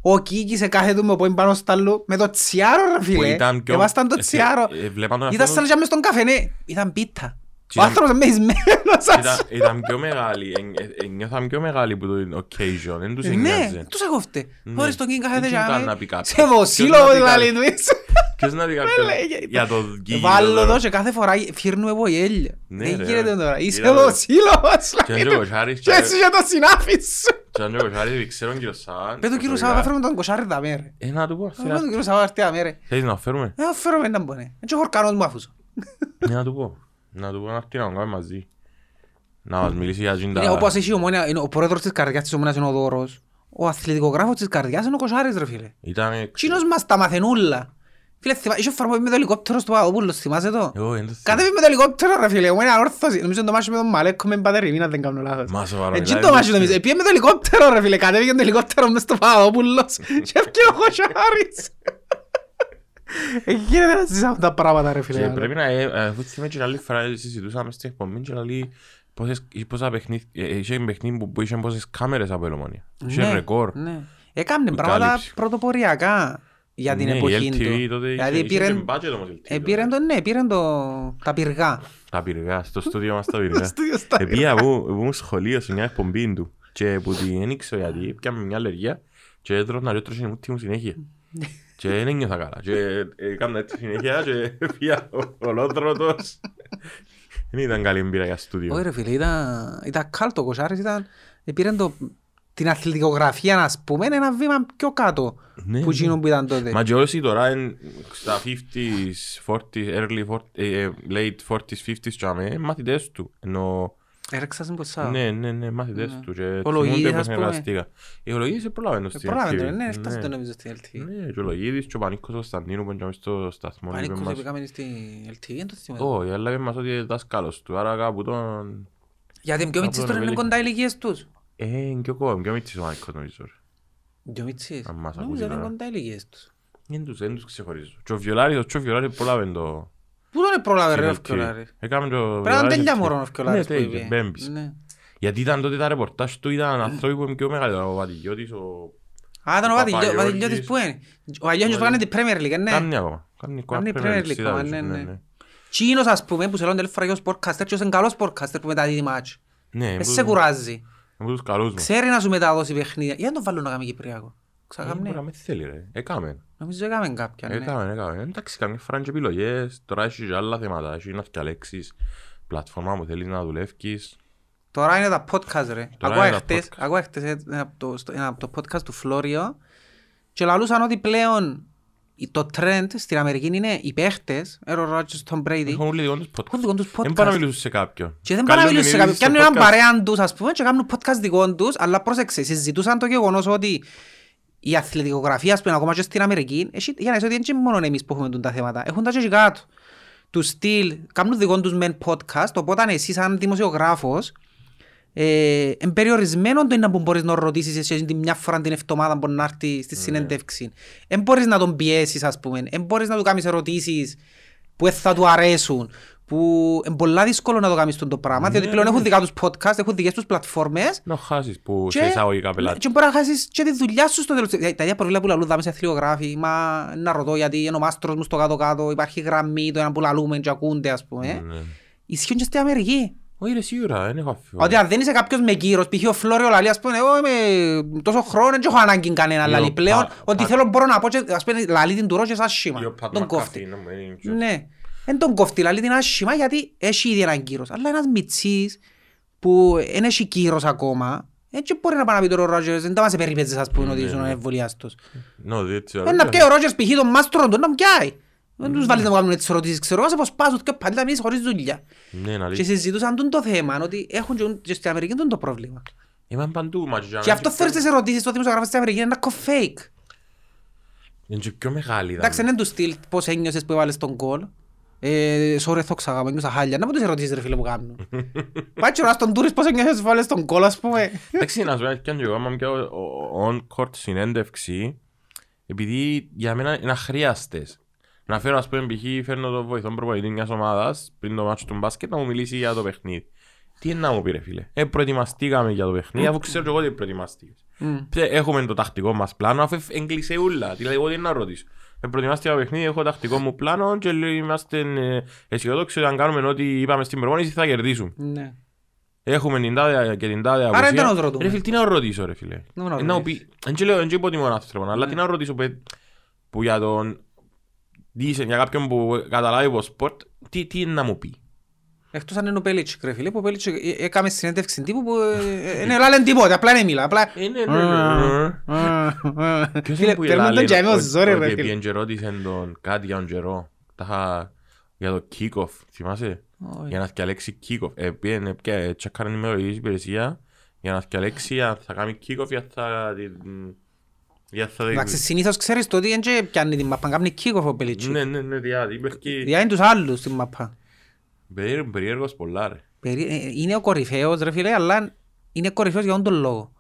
[SPEAKER 2] Ο Κίκης σε κάθε του με πόην πάνω στο άλλο με το τσιάρο ρε
[SPEAKER 1] Που
[SPEAKER 2] φίλε.
[SPEAKER 1] ήταν πιο-
[SPEAKER 2] Εβάσταν το
[SPEAKER 1] ε,
[SPEAKER 2] τσιάρο.
[SPEAKER 1] ε, ε, βλέπαν τον
[SPEAKER 2] Ήταν
[SPEAKER 1] εαυτό
[SPEAKER 2] σαν να μες στον καφενέ. Ήταν πίτα.
[SPEAKER 1] Και
[SPEAKER 2] Ο
[SPEAKER 1] ήταν-
[SPEAKER 2] άνθρωπος είναι μεισμένος.
[SPEAKER 1] Ήταν, ήταν πιο μεγάλη, εν- ε, ε, νιώθαν πιο μεγάλη που το occasion, δεν τους
[SPEAKER 2] Ναι,
[SPEAKER 1] εννοιάζει.
[SPEAKER 2] τους αγώφτε.
[SPEAKER 1] Ναι.
[SPEAKER 2] Χωρίς τον Κίκη κάθεται
[SPEAKER 1] Δεν
[SPEAKER 2] για
[SPEAKER 1] ήταν
[SPEAKER 2] μέ.
[SPEAKER 1] να πει κάποιος.
[SPEAKER 2] Σε
[SPEAKER 1] Ποιος
[SPEAKER 2] βοσίλο
[SPEAKER 1] να πει
[SPEAKER 2] δηλαδή
[SPEAKER 1] κάποιος.
[SPEAKER 2] του είσαι. <laughs>
[SPEAKER 1] Ποιος να πει κάποιος
[SPEAKER 2] λέγε,
[SPEAKER 1] για το γκίγι.
[SPEAKER 2] Βάλω
[SPEAKER 1] τώρα.
[SPEAKER 2] εδώ και κάθε φορά φύρνουμε από γέλια.
[SPEAKER 1] Ναι,
[SPEAKER 2] Δεν
[SPEAKER 1] ρε,
[SPEAKER 2] γίνεται
[SPEAKER 1] ρε.
[SPEAKER 2] τώρα. Είσαι
[SPEAKER 1] Είδα, ρε.
[SPEAKER 2] βοσίλος.
[SPEAKER 1] Και αν και ο Κοσάρης
[SPEAKER 2] Και
[SPEAKER 1] και-
[SPEAKER 2] έτσι για το συνάφι σου.
[SPEAKER 1] και αν και ο Κοσάρης δεν ξέρω κύριο Σάβα.
[SPEAKER 2] Πες του κύριου Σάβα, φέρουμε τον κοσάρι τα μέρε.
[SPEAKER 1] Ε, να του πω.
[SPEAKER 2] Φέρουμε τον κύριο Σάβα, έρθει τα μέρε.
[SPEAKER 1] Θέλεις να φέρουμε;
[SPEAKER 2] Ε, φέρουμε να μπορεί. Έτσι ο χορκανός μου αφούσω.
[SPEAKER 1] Ε, Να του πω. Να του πω να έρθει να κάνουμε μαζί. Να μας μιλήσει για τζιν τα-
[SPEAKER 2] Είναι όπως έχει η ομόνια, είναι ο πρόεδρος της καρδιάς της ομόνιας είναι ο Δώρος. Ο αθλητικογράφος της καρδιάς είναι ο Κοσάρης ρε φίλε.
[SPEAKER 1] Ήταν...
[SPEAKER 2] Τσίνος μας τα μαθαινούλα. Φίλε, θυμά- είχε φορά που είπε με το ελικόπτερο στο Παπαδόπουλος, θυμάσαι το;
[SPEAKER 1] Εγώ δεν το θυμάμαι.
[SPEAKER 2] Κατέβη με το ελικόπτερο ρε φίλε, μου είναι ανόρθωσης. Νομίζω το μάχη με τον Μαλέκο με πατερή, αν δεν κάνω λάθος.
[SPEAKER 1] Μα σοβαρά,
[SPEAKER 2] Έτσι
[SPEAKER 1] μιλάει,
[SPEAKER 2] το μάχη
[SPEAKER 1] δεν
[SPEAKER 2] νομίζω.
[SPEAKER 1] ξέρω.
[SPEAKER 2] Επίε με το ελικόπτερο ρε φίλε, κατέβηκε το ελικόπτερο μες στο Παπαδόπουλος <laughs> και έφυγε ο Κοσάρης. Ε, Γίνεται να ζεις αυτά τα πράγματα ρε
[SPEAKER 1] Και
[SPEAKER 2] φίλε.
[SPEAKER 1] πρέπει να... ε, ε, Αφού θυμάμαι και άλλη φορά συζητούσαμε στην εκπομπή και λέει πόσες- πόσα παιχνίδια... ε, Είχε παιχνίδι που- που είχε πόσες κάμερες από Ελωμόνια. Είχε
[SPEAKER 2] Ναι,
[SPEAKER 1] ρεκόρ.
[SPEAKER 2] ναι. Έκαμνε
[SPEAKER 1] Η
[SPEAKER 2] πράγματα
[SPEAKER 1] κάλυψη.
[SPEAKER 2] πρωτοποριακά για την
[SPEAKER 1] Ναι, η
[SPEAKER 2] εποχή
[SPEAKER 1] LTV
[SPEAKER 2] του.
[SPEAKER 1] τότε είχε-
[SPEAKER 2] Δηλαδή
[SPEAKER 1] είχε
[SPEAKER 2] πήρε-
[SPEAKER 1] και budget όμως η LTV
[SPEAKER 2] ε, πήρε
[SPEAKER 1] τότε.
[SPEAKER 2] το, ναι, πήρε το, τα πυργά.
[SPEAKER 1] Τα πυργά, στο στούντιο μας τα <laughs> πυργά.
[SPEAKER 2] Στούντιο στα
[SPEAKER 1] Επία που ήμουν σχολείο σε μια εκπομπή του και που την δεν ήξερα γιατί πιάμε μια αλλεργία και έτρωνα και έτρωχε η μούτη μου συνέχεια. <laughs> Και δεν ένιωθα καλά και έκανα έτσι συνέχεια και <laughs> πια ολότρωτος. Δεν ήταν καλή εμπειρία για
[SPEAKER 2] Όχι
[SPEAKER 1] στούντιο.
[SPEAKER 2] ρε φίλε, ήταν, ήταν κάλτο ο Κοσάρης, ήταν, ε, πήρε το, την αθλητικογραφία, ας πούμε, ένα βήμα πιο κάτω
[SPEAKER 1] Ναι,
[SPEAKER 2] που
[SPEAKER 1] ναι.
[SPEAKER 2] εκείνο που ήταν τότε.
[SPEAKER 1] Μα και όσοι τώρα είναι στα 50s, 40s, early 40s, ε, ε, late 40s, 50s και αμέ, μαθητές του. Ενώ,
[SPEAKER 2] Έρεξα στην ποσά.
[SPEAKER 1] ναι, ναι, ναι, μαθητές
[SPEAKER 2] Ναι.
[SPEAKER 1] του και
[SPEAKER 2] Ο Λογίδης,
[SPEAKER 1] θυμούνται
[SPEAKER 2] ας
[SPEAKER 1] πώς
[SPEAKER 2] πούμε.
[SPEAKER 1] εργαστήκα. Η Ολογίδης δεν προλάβαινε
[SPEAKER 2] Ε,
[SPEAKER 1] στην
[SPEAKER 2] Πρόλαβε το,
[SPEAKER 1] LTV.
[SPEAKER 2] ναι, έφτασε
[SPEAKER 1] Ναι.
[SPEAKER 2] το νομίζω στην LTV.
[SPEAKER 1] Ναι, και ο Λογίδης και ο Πανίκος ο Κωνσταντίνου που είναι στο σταθμό. είπες
[SPEAKER 2] Πανίκος
[SPEAKER 1] μας-
[SPEAKER 2] έπαιξαμε στην LTV, δεν το θυμάμαι.
[SPEAKER 1] Όχι, αλλά είπε μας ότι είναι δάσκαλος του, άρα κάπου τον...
[SPEAKER 2] Γιατί πιο μίτσις
[SPEAKER 1] από
[SPEAKER 2] τώρα είναι
[SPEAKER 1] τον
[SPEAKER 2] κοντά οι ηλικίες τους.
[SPEAKER 1] Ε, είναι και ο κόμμα, πιο μίτσις ο Πανίκος νομίζω. ρε.
[SPEAKER 2] Πιο μίτσις.
[SPEAKER 1] Αν μας
[SPEAKER 2] Νομίζω
[SPEAKER 1] ακούσει
[SPEAKER 2] ότι είναι
[SPEAKER 1] τώρα.
[SPEAKER 2] κοντά οι ηλικίες τους.
[SPEAKER 1] Δεν τους, δεν τους ξεχωρίζω. Και ο Βιολάρης, ο Τσο Βιολάρης προλάβαινε το...
[SPEAKER 2] Πού τον πρόλαβε ρε ο
[SPEAKER 1] στην LTV.
[SPEAKER 2] Φκιολάρη.
[SPEAKER 1] Έκαμε το
[SPEAKER 2] Πρέπει να είναι
[SPEAKER 1] Βιολάρης
[SPEAKER 2] τέλεια
[SPEAKER 1] LTV.
[SPEAKER 2] μωρό ο Φκιολάρης
[SPEAKER 1] Ναι,
[SPEAKER 2] που
[SPEAKER 1] τέλεια,
[SPEAKER 2] είπε.
[SPEAKER 1] μπέμπης.
[SPEAKER 2] Ναι.
[SPEAKER 1] Γιατί ήταν τότε τα ρεπορτάζ του, ήταν άνθρωποι που είναι πιο μεγαλύτερο, ο Βατιγιώτης, ο...
[SPEAKER 2] Α, ήταν ο
[SPEAKER 1] Ο
[SPEAKER 2] Βαδιλιώ-
[SPEAKER 1] Παπαγιώργης.
[SPEAKER 2] Βαδιλιώτης που είναι. Ο Αγιώργης που
[SPEAKER 1] Ο
[SPEAKER 2] κάνει την Premier League, ναι.
[SPEAKER 1] Κάνει ακόμα. Κάνει ακόμα
[SPEAKER 2] Κάνει
[SPEAKER 1] Premier
[SPEAKER 2] Premier
[SPEAKER 1] League,
[SPEAKER 2] League
[SPEAKER 1] είδα
[SPEAKER 2] ακόμα,
[SPEAKER 1] το,
[SPEAKER 2] ναι,
[SPEAKER 1] ναι,
[SPEAKER 2] ναι.
[SPEAKER 1] ναι.
[SPEAKER 2] Τσίνος ας πούμε που σε λένε τελεία φορά και ο sportcaster και ως είναι καλός sportcaster που μεταδίδει μάτς.
[SPEAKER 1] Ναι,
[SPEAKER 2] Ε,
[SPEAKER 1] που-
[SPEAKER 2] σε κουράζει.
[SPEAKER 1] Από τους καλούς μου.
[SPEAKER 2] Ξέρει να σου μεταδώσει παιχνίδια. Για να τον βάλουν να κάνει Κυπριακό.
[SPEAKER 1] Ε, μπορεί να
[SPEAKER 2] Ξαγάμνε.
[SPEAKER 1] με θέλει ρε. Έκαμε.
[SPEAKER 2] Νομίζω έκαμε κάποια. ναι.
[SPEAKER 1] Έκαμε, έκαμε. Εντάξει, καμιά φορά είναι και επιλογές. Τώρα έχεις και άλλα θέματα. Έχεις να διαλέξεις πλατφόρμα που θέλεις να δουλεύεις.
[SPEAKER 2] Τώρα είναι τα podcast ρε.
[SPEAKER 1] Τώρα
[SPEAKER 2] Ακούω
[SPEAKER 1] είναι τα
[SPEAKER 2] χτες,
[SPEAKER 1] podcast.
[SPEAKER 2] ακούω χτες ένα από το- στο- ένα από το podcast του Φλόριο και λαλούσαν ότι πλέον το trend στην Αμερική είναι οι παίχτες, Aaron Rodgers, Tom Brady,
[SPEAKER 1] Έχουν όλοι δικό τους podcast.
[SPEAKER 2] έχουν δικό τους
[SPEAKER 1] Δεν πάνε να
[SPEAKER 2] podcast.
[SPEAKER 1] μιλήσουν σε κάποιον.
[SPEAKER 2] Και δεν πάνε να
[SPEAKER 1] Καλούν
[SPEAKER 2] μιλούν σε
[SPEAKER 1] την
[SPEAKER 2] κάποιον.
[SPEAKER 1] είδηση
[SPEAKER 2] Πιάνουν έναν
[SPEAKER 1] podcast.
[SPEAKER 2] παρέαν τους ας πούμε και κάνουν podcast δικών τους, αλλά πρόσεξε, συζητούσαν το γεγονός ότι η αθλητικογραφία, ας πούμε, ακόμα και στην Αμερική, έχει, για να είσαι ότι δεν είναι μόνο εμείς που έχουμε τούν τα θέματα, έχουν τα και εκεί κάτω. Του στυλ, κάνουν δικό τους μεν podcast, οπότε εσύ σαν δημοσιογράφος, ε, εν περιορισμένο το είναι που μπορείς να ρωτήσεις εσύ την μια φορά την εβδομάδα που να έρθει στη συνέντευξη. Εν μπορείς να τον πιέσεις ας πούμε, εν μπορείς να του κάνεις ερωτήσεις που δεν θα του αρέσουν, που είναι πολλά δύσκολο να το κάνεις το πράγμα,
[SPEAKER 1] Ναι,
[SPEAKER 2] διότι πλέον
[SPEAKER 1] ναι.
[SPEAKER 2] έχουν δικά τους podcast, έχουν δικές τους πλατφόρμες
[SPEAKER 1] Να χάσεις που
[SPEAKER 2] και,
[SPEAKER 1] σε εισαγωγικά πελάτη.
[SPEAKER 2] και μπορεί να χάσεις και τη δουλειά σου στο τέλος. Τα ίδια προβλήματα που λαλούν δάμε σε αθλιογράφοι, μα να ρωτώ γιατί είναι ο μάστρος μου στο κάτω-κάτω, υπάρχει γραμμή, το ένα που λαλούμε και ακούνται ας πούμε.
[SPEAKER 1] Ναι.
[SPEAKER 2] Ισχύουν και στην Αμερική.
[SPEAKER 1] Όχι ρε σίγουρα, δεν έχω αφιβολία.
[SPEAKER 2] Ότι αν δεν είσαι κάποιος με κύρος, π.χ. ο Φλόριο λαλεί, ας πούμε, εγώ είμαι τόσο χρόνος, δεν έχω ανάγκη κανένα,
[SPEAKER 1] Ή ο
[SPEAKER 2] λαλεί πλέον,
[SPEAKER 1] Πα-
[SPEAKER 2] ότι
[SPEAKER 1] Πα-
[SPEAKER 2] θέλω μπορώ να πω και, ας πούμε, λαλεί την τουρό και σαν
[SPEAKER 1] Ή
[SPEAKER 2] σχήμα.
[SPEAKER 1] ο Πατ
[SPEAKER 2] Τον
[SPEAKER 1] Μακάφι,
[SPEAKER 2] κόφτει.
[SPEAKER 1] να μου είναι πιο-
[SPEAKER 2] Ναι. Δεν τον κόφτει, λαλεί την άσχημα, γιατί έχει ήδη έναν κύρος. Αλλά ένας μιτσής που δεν έχει κύρος ακόμα, έτσι μπορεί να πάει να πει τώρα ο Ρότζερς, δεν τα μας περιπέτζες, ας πούμε, ότι
[SPEAKER 1] Ναι,
[SPEAKER 2] ήσουν
[SPEAKER 1] ναι.
[SPEAKER 2] εμβολιάστος.
[SPEAKER 1] Ναι, δεν ξέρω.
[SPEAKER 2] Ε, να πιάει ο Ρότζερς π.χ. τον μάστρο του, να μου πιάει. Δεν τους βάλεις να μου κάνουν έτσι ερωτήσεις, ξέρω, ας αποσπάσουν και πάλι θα μείνεις χωρίς δουλειά.
[SPEAKER 1] Ναι, να
[SPEAKER 2] Και
[SPEAKER 1] δεις.
[SPEAKER 2] συζητούσαν τον το θέμα, ότι έχουν και- και στην Αμερική τον το πρόβλημα.
[SPEAKER 1] Είμαι παντού, μα για να
[SPEAKER 2] Και αυτό
[SPEAKER 1] μην-
[SPEAKER 2] θέλεις τις ερωτήσεις στο δημοσιογράφο στην Αμερικής, είναι ένα fake.
[SPEAKER 1] Είναι και πιο μεγάλη.
[SPEAKER 2] Εντάξει,
[SPEAKER 1] ήταν.
[SPEAKER 2] είναι του στυλ πώς ένιωσες που έβαλες τον κόλ. Ε, sorry, θα ξαγάμε, ένιωσα χάλια. Να μου τις ερωτήσεις ρε φίλε που κάνουν. <laughs> Πάει και ο στον τούρις πώς ένιωσες που βάλες τον κόλ, ας πούμε.
[SPEAKER 1] Εντάξει, να σου πω, πιάνω και εγώ, άμα πιάω ο- ο- on-court συνέντευξη, επειδή για μένα είναι αχρίαστες. Να φέρω, ας πούμε, π.χ. φέρνω το βοηθόν προπονητή μιας ομάδας πριν το μάτσο του μπάσκετ να μου μιλήσει για το παιχνίδι. Τι είναι να μου πει ρε φίλε; Ε, προετοιμαστήκαμε για το παιχνίδι, αφού ξέρω και εγώ ότι προετοιμαστήκες.
[SPEAKER 2] Μμ.
[SPEAKER 1] Ψε, Έχουμε το τακτικό μας πλάνο, αφού έγκλεισε ούλα. Δηλαδή, εγώ τι να ρωτήσω; Ε, προετοιμάστηκα το παιχνίδι, έχω τακτικό μου πλάνο και λέω, είμαστε ε, αισιοδόξοι ότι αν κάνουμε ό,τι είπαμε στην προπόνηση θα κερδίσουμε.
[SPEAKER 2] Ναι.
[SPEAKER 1] Έχουμε την τάδε και την τάδε
[SPEAKER 2] Άρα
[SPEAKER 1] απουσία.
[SPEAKER 2] δεν να το ρωτούμε.
[SPEAKER 1] Ρε φίλε, τι να ρωτήσω ρε φίλε;
[SPEAKER 2] Να μου
[SPEAKER 1] Ε, Να μου πει, δεν και λέω, δεν και υποτιμώ έναν άνθρωπος, αλλά
[SPEAKER 2] Ναι.
[SPEAKER 1] τι να ρωτήσω που- που για τον decent, για κάποιον που καταλάβει από σπορτ, τι, τι είναι να μου πει.
[SPEAKER 2] Εκτός αν είναι ο Πέλιτσικ ρε φίλε, που ο Πέλιτσικ ε, έκαμε συνέντευξη τύπου που ε, ε, ναι, λένε τίποτε, απλά είναι μίλα, απλά...
[SPEAKER 1] Ε, ναι, ναι, ναι, ναι. Ποιος
[SPEAKER 2] Φίλε,
[SPEAKER 1] είναι που
[SPEAKER 2] παίρνουν τον
[SPEAKER 1] λέει
[SPEAKER 2] τζαμί ως ζόρι, ρε
[SPEAKER 1] ότι
[SPEAKER 2] φίλε.
[SPEAKER 1] πήγαινε και ρώτησε τον κάτι για τον καιρό. Τα είχα για το kick-off, θυμάσαι;
[SPEAKER 2] Όχι.
[SPEAKER 1] Για να διαλέξει kick-off. Ε, πήγαινε και τσεκάραν ημερολογική υπηρεσία για να διαλέξει αν θα κάνει kick-off για θα... την- Για θα...
[SPEAKER 2] Εντάξει, συνήθως ξέρεις το ότι δεν πιάνει την μαπά, κάνει kick-off ο Πέλιτσικ.
[SPEAKER 1] Ναι, ναι, ναι, διάδει. Είπες και
[SPEAKER 2] Διάει τους άλλους την μαπά.
[SPEAKER 1] περίεργο- περίεργος πολλά ρε.
[SPEAKER 2] Περί- ε, Είναι ο κορυφαίος ρε φίλε, αλλά είναι κορυφαίος για τον λόγο.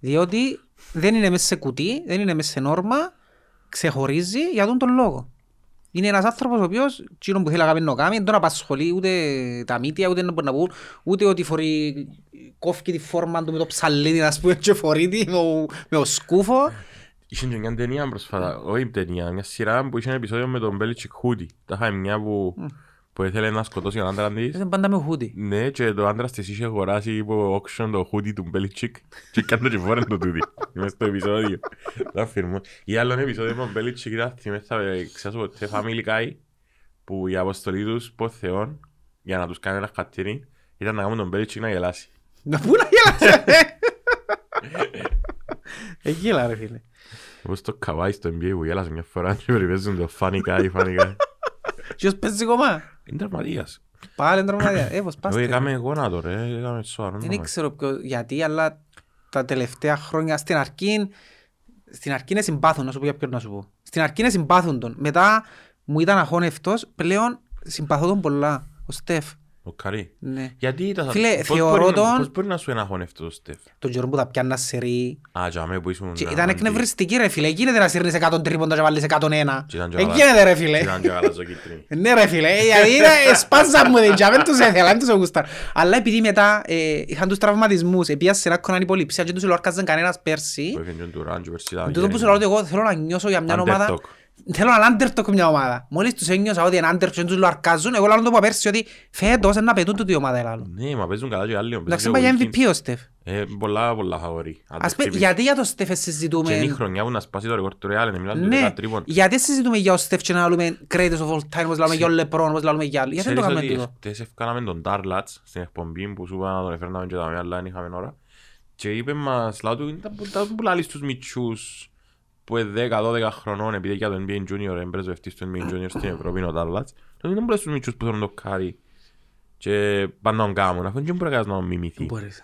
[SPEAKER 2] Διότι δεν είναι μέσα σε κουτί, δεν είναι μέσα σε νόρμα, ξεχωρίζει για τον τον λόγο. Είναι ένας άνθρωπος ο οποίος, εκείνο που θέλει να κάνει να κάνει, δεν τον απασχολεί ούτε τα μύτια, ούτε να μπορεί να πούν, ούτε ότι φορεί, κόφει τη φόρμα του με το ψαλίδι, ας πούμε, και φορεί τη με ο- με ο σκούφο.
[SPEAKER 1] Είχε και μια ταινία πρόσφατα, όχι ταινία, μια σειρά που είχε ένα επεισόδιο με τον Belichick hoodie. Τα είχα μια που, που ήθελε να σκοτώσει τον άντρα της.
[SPEAKER 2] Είναι πάντα με hoodie.
[SPEAKER 1] Ναι, και το άντρας της είχε αγοράσει υπό auction το hoodie του Belichick και κάνω και φόρεν το τούτι. <laughs> Μες στο επεισόδιο. Το αφηρμώ. Ή άλλο ένα επεισόδιο με τον Μπέλιτσικ ήταν, θυμάμαι, θα ξέρω ποτέ, Family Guy, που η αποστολή τους πως Θεόν, για να τους κάνει ένα χατήρι, ήταν να κάνουν τον Μπέλιτσικ να γελάσει.
[SPEAKER 2] Να πού να γέλασε. <laughs> Ε, γέλα ρε φίλε.
[SPEAKER 1] Όπως το καβάι στο NBA που γέλασε μια φορά και περιπέζουν το funny guy, funny guy. <laughs>
[SPEAKER 2] Ποιος παίζει κομμά.
[SPEAKER 1] Είναι τερματίας.
[SPEAKER 2] Πάλι τραυματία. Ε, πως
[SPEAKER 1] Εγώ
[SPEAKER 2] πάστε.
[SPEAKER 1] έκαμε γόνατο ρε, έκαμε σοβαρό.
[SPEAKER 2] Δεν
[SPEAKER 1] πράγμα.
[SPEAKER 2] ξέρω ποιο, γιατί, αλλά τα τελευταία χρόνια στην αρχή, στην αρχή είναι συμπάθουν, να σου πω για ποιον να σου πω. Στην αρχή είναι συμπάθουν τον. Μετά μου ήταν αχώνευτος, πλέον συμπαθώ τον πολλά. Ο Στεφ.
[SPEAKER 1] Ο Καρί.
[SPEAKER 2] Ναι.
[SPEAKER 1] Γιατί ήταν...
[SPEAKER 2] Φίλε,
[SPEAKER 1] πώς
[SPEAKER 2] θεωρώ
[SPEAKER 1] μπορεί να-
[SPEAKER 2] τον-
[SPEAKER 1] Πώς μπορεί να σου εναχωνεύει το Στεφ;
[SPEAKER 2] Τον καιρό που τα πιάννας σε ρί.
[SPEAKER 1] Α, για μέ που ήσουν...
[SPEAKER 2] Και
[SPEAKER 1] να-
[SPEAKER 2] ήταν
[SPEAKER 1] αντί-
[SPEAKER 2] εκνευριστική ρε φίλε. Γίνεται να σύρνεις 100 τρίποντα και βάλεις 101.
[SPEAKER 1] Και ήταν και
[SPEAKER 2] Ε,
[SPEAKER 1] καλά-
[SPEAKER 2] γίνεται ρε
[SPEAKER 1] και
[SPEAKER 2] φίλε.
[SPEAKER 1] Ήταν και γαλαζοκίτρινη. <laughs>
[SPEAKER 2] Ναι ρε φίλε, ε, γιατί είναι σπάζα μου δεν δεν τους έθελα, δεν τους γούσταρ. Αλλά επειδή μετά ε, είχαν τους τραυματισμούς, επίασε σε ένα κονάν υποληψία και τους ελόρκαζαν κανένας πέρσι,
[SPEAKER 1] Που έφυγε του Ράντζο πέρσι ήταν
[SPEAKER 2] τούτο που σου λέω ότι εγώ θέλω να νιώσω για μια ομάδα,
[SPEAKER 1] Underdog.
[SPEAKER 2] Θέλω να underdog μια ομάδα. Μόλις τους ένιωσα ότι είναι underdog και τους λοαρκάζουν, εγώ λέω το που πέρσι ότι φέτος είναι να πετούν τούτη η ομάδα ελάλλου.
[SPEAKER 1] Ναι, μα παίζουν καλά και άλλοι. παίζουν
[SPEAKER 2] Εντάξει,
[SPEAKER 1] και
[SPEAKER 2] πάει για
[SPEAKER 1] ο
[SPEAKER 2] MVP
[SPEAKER 1] Wilkins.
[SPEAKER 2] ο Στεφ.
[SPEAKER 1] Ε, Πολλά, πολλά φαβορεί.
[SPEAKER 2] Ας πούμε, γιατί για το Στεφ
[SPEAKER 1] Και είναι η
[SPEAKER 2] συζητούμε...
[SPEAKER 1] χρονιά που να σπάσει το ρεκόρ του Ρεάλ, είναι μιλάνε
[SPEAKER 2] Ναι,
[SPEAKER 1] για τρίπον.
[SPEAKER 2] γιατί συζητούμε για ο Στεφ και να λέμε greatest of all time, όπως λέμε για ο Λεπρόν, όπως λέμε για άλλοι. Γιατί δεν το
[SPEAKER 1] Ξέρεις
[SPEAKER 2] κάνουμε
[SPEAKER 1] ότι
[SPEAKER 2] τούτο.
[SPEAKER 1] χτες ευκάλαμε τον Darlats στην εκπομπή που σου είπα να τον εφέρναμε και τα μία, αλλά δεν είχαμε ώρα. Και είπε μας, λάω του, ήταν που- ήταν που λάλλει στους μητσούς που είναι 10-12 χρονών, επειδή για το NBA Junior, είναι πρεσβευτής του NBA Junior στην Ευρώπη, είναι ο Darlats. Τότε δεν μπορείς στους μητσούς που θέλουν το κάρι και πάνε να τον κάνουν, αφού δεν μπορείς κανένας να τον μιμηθεί.
[SPEAKER 2] Μπορείς.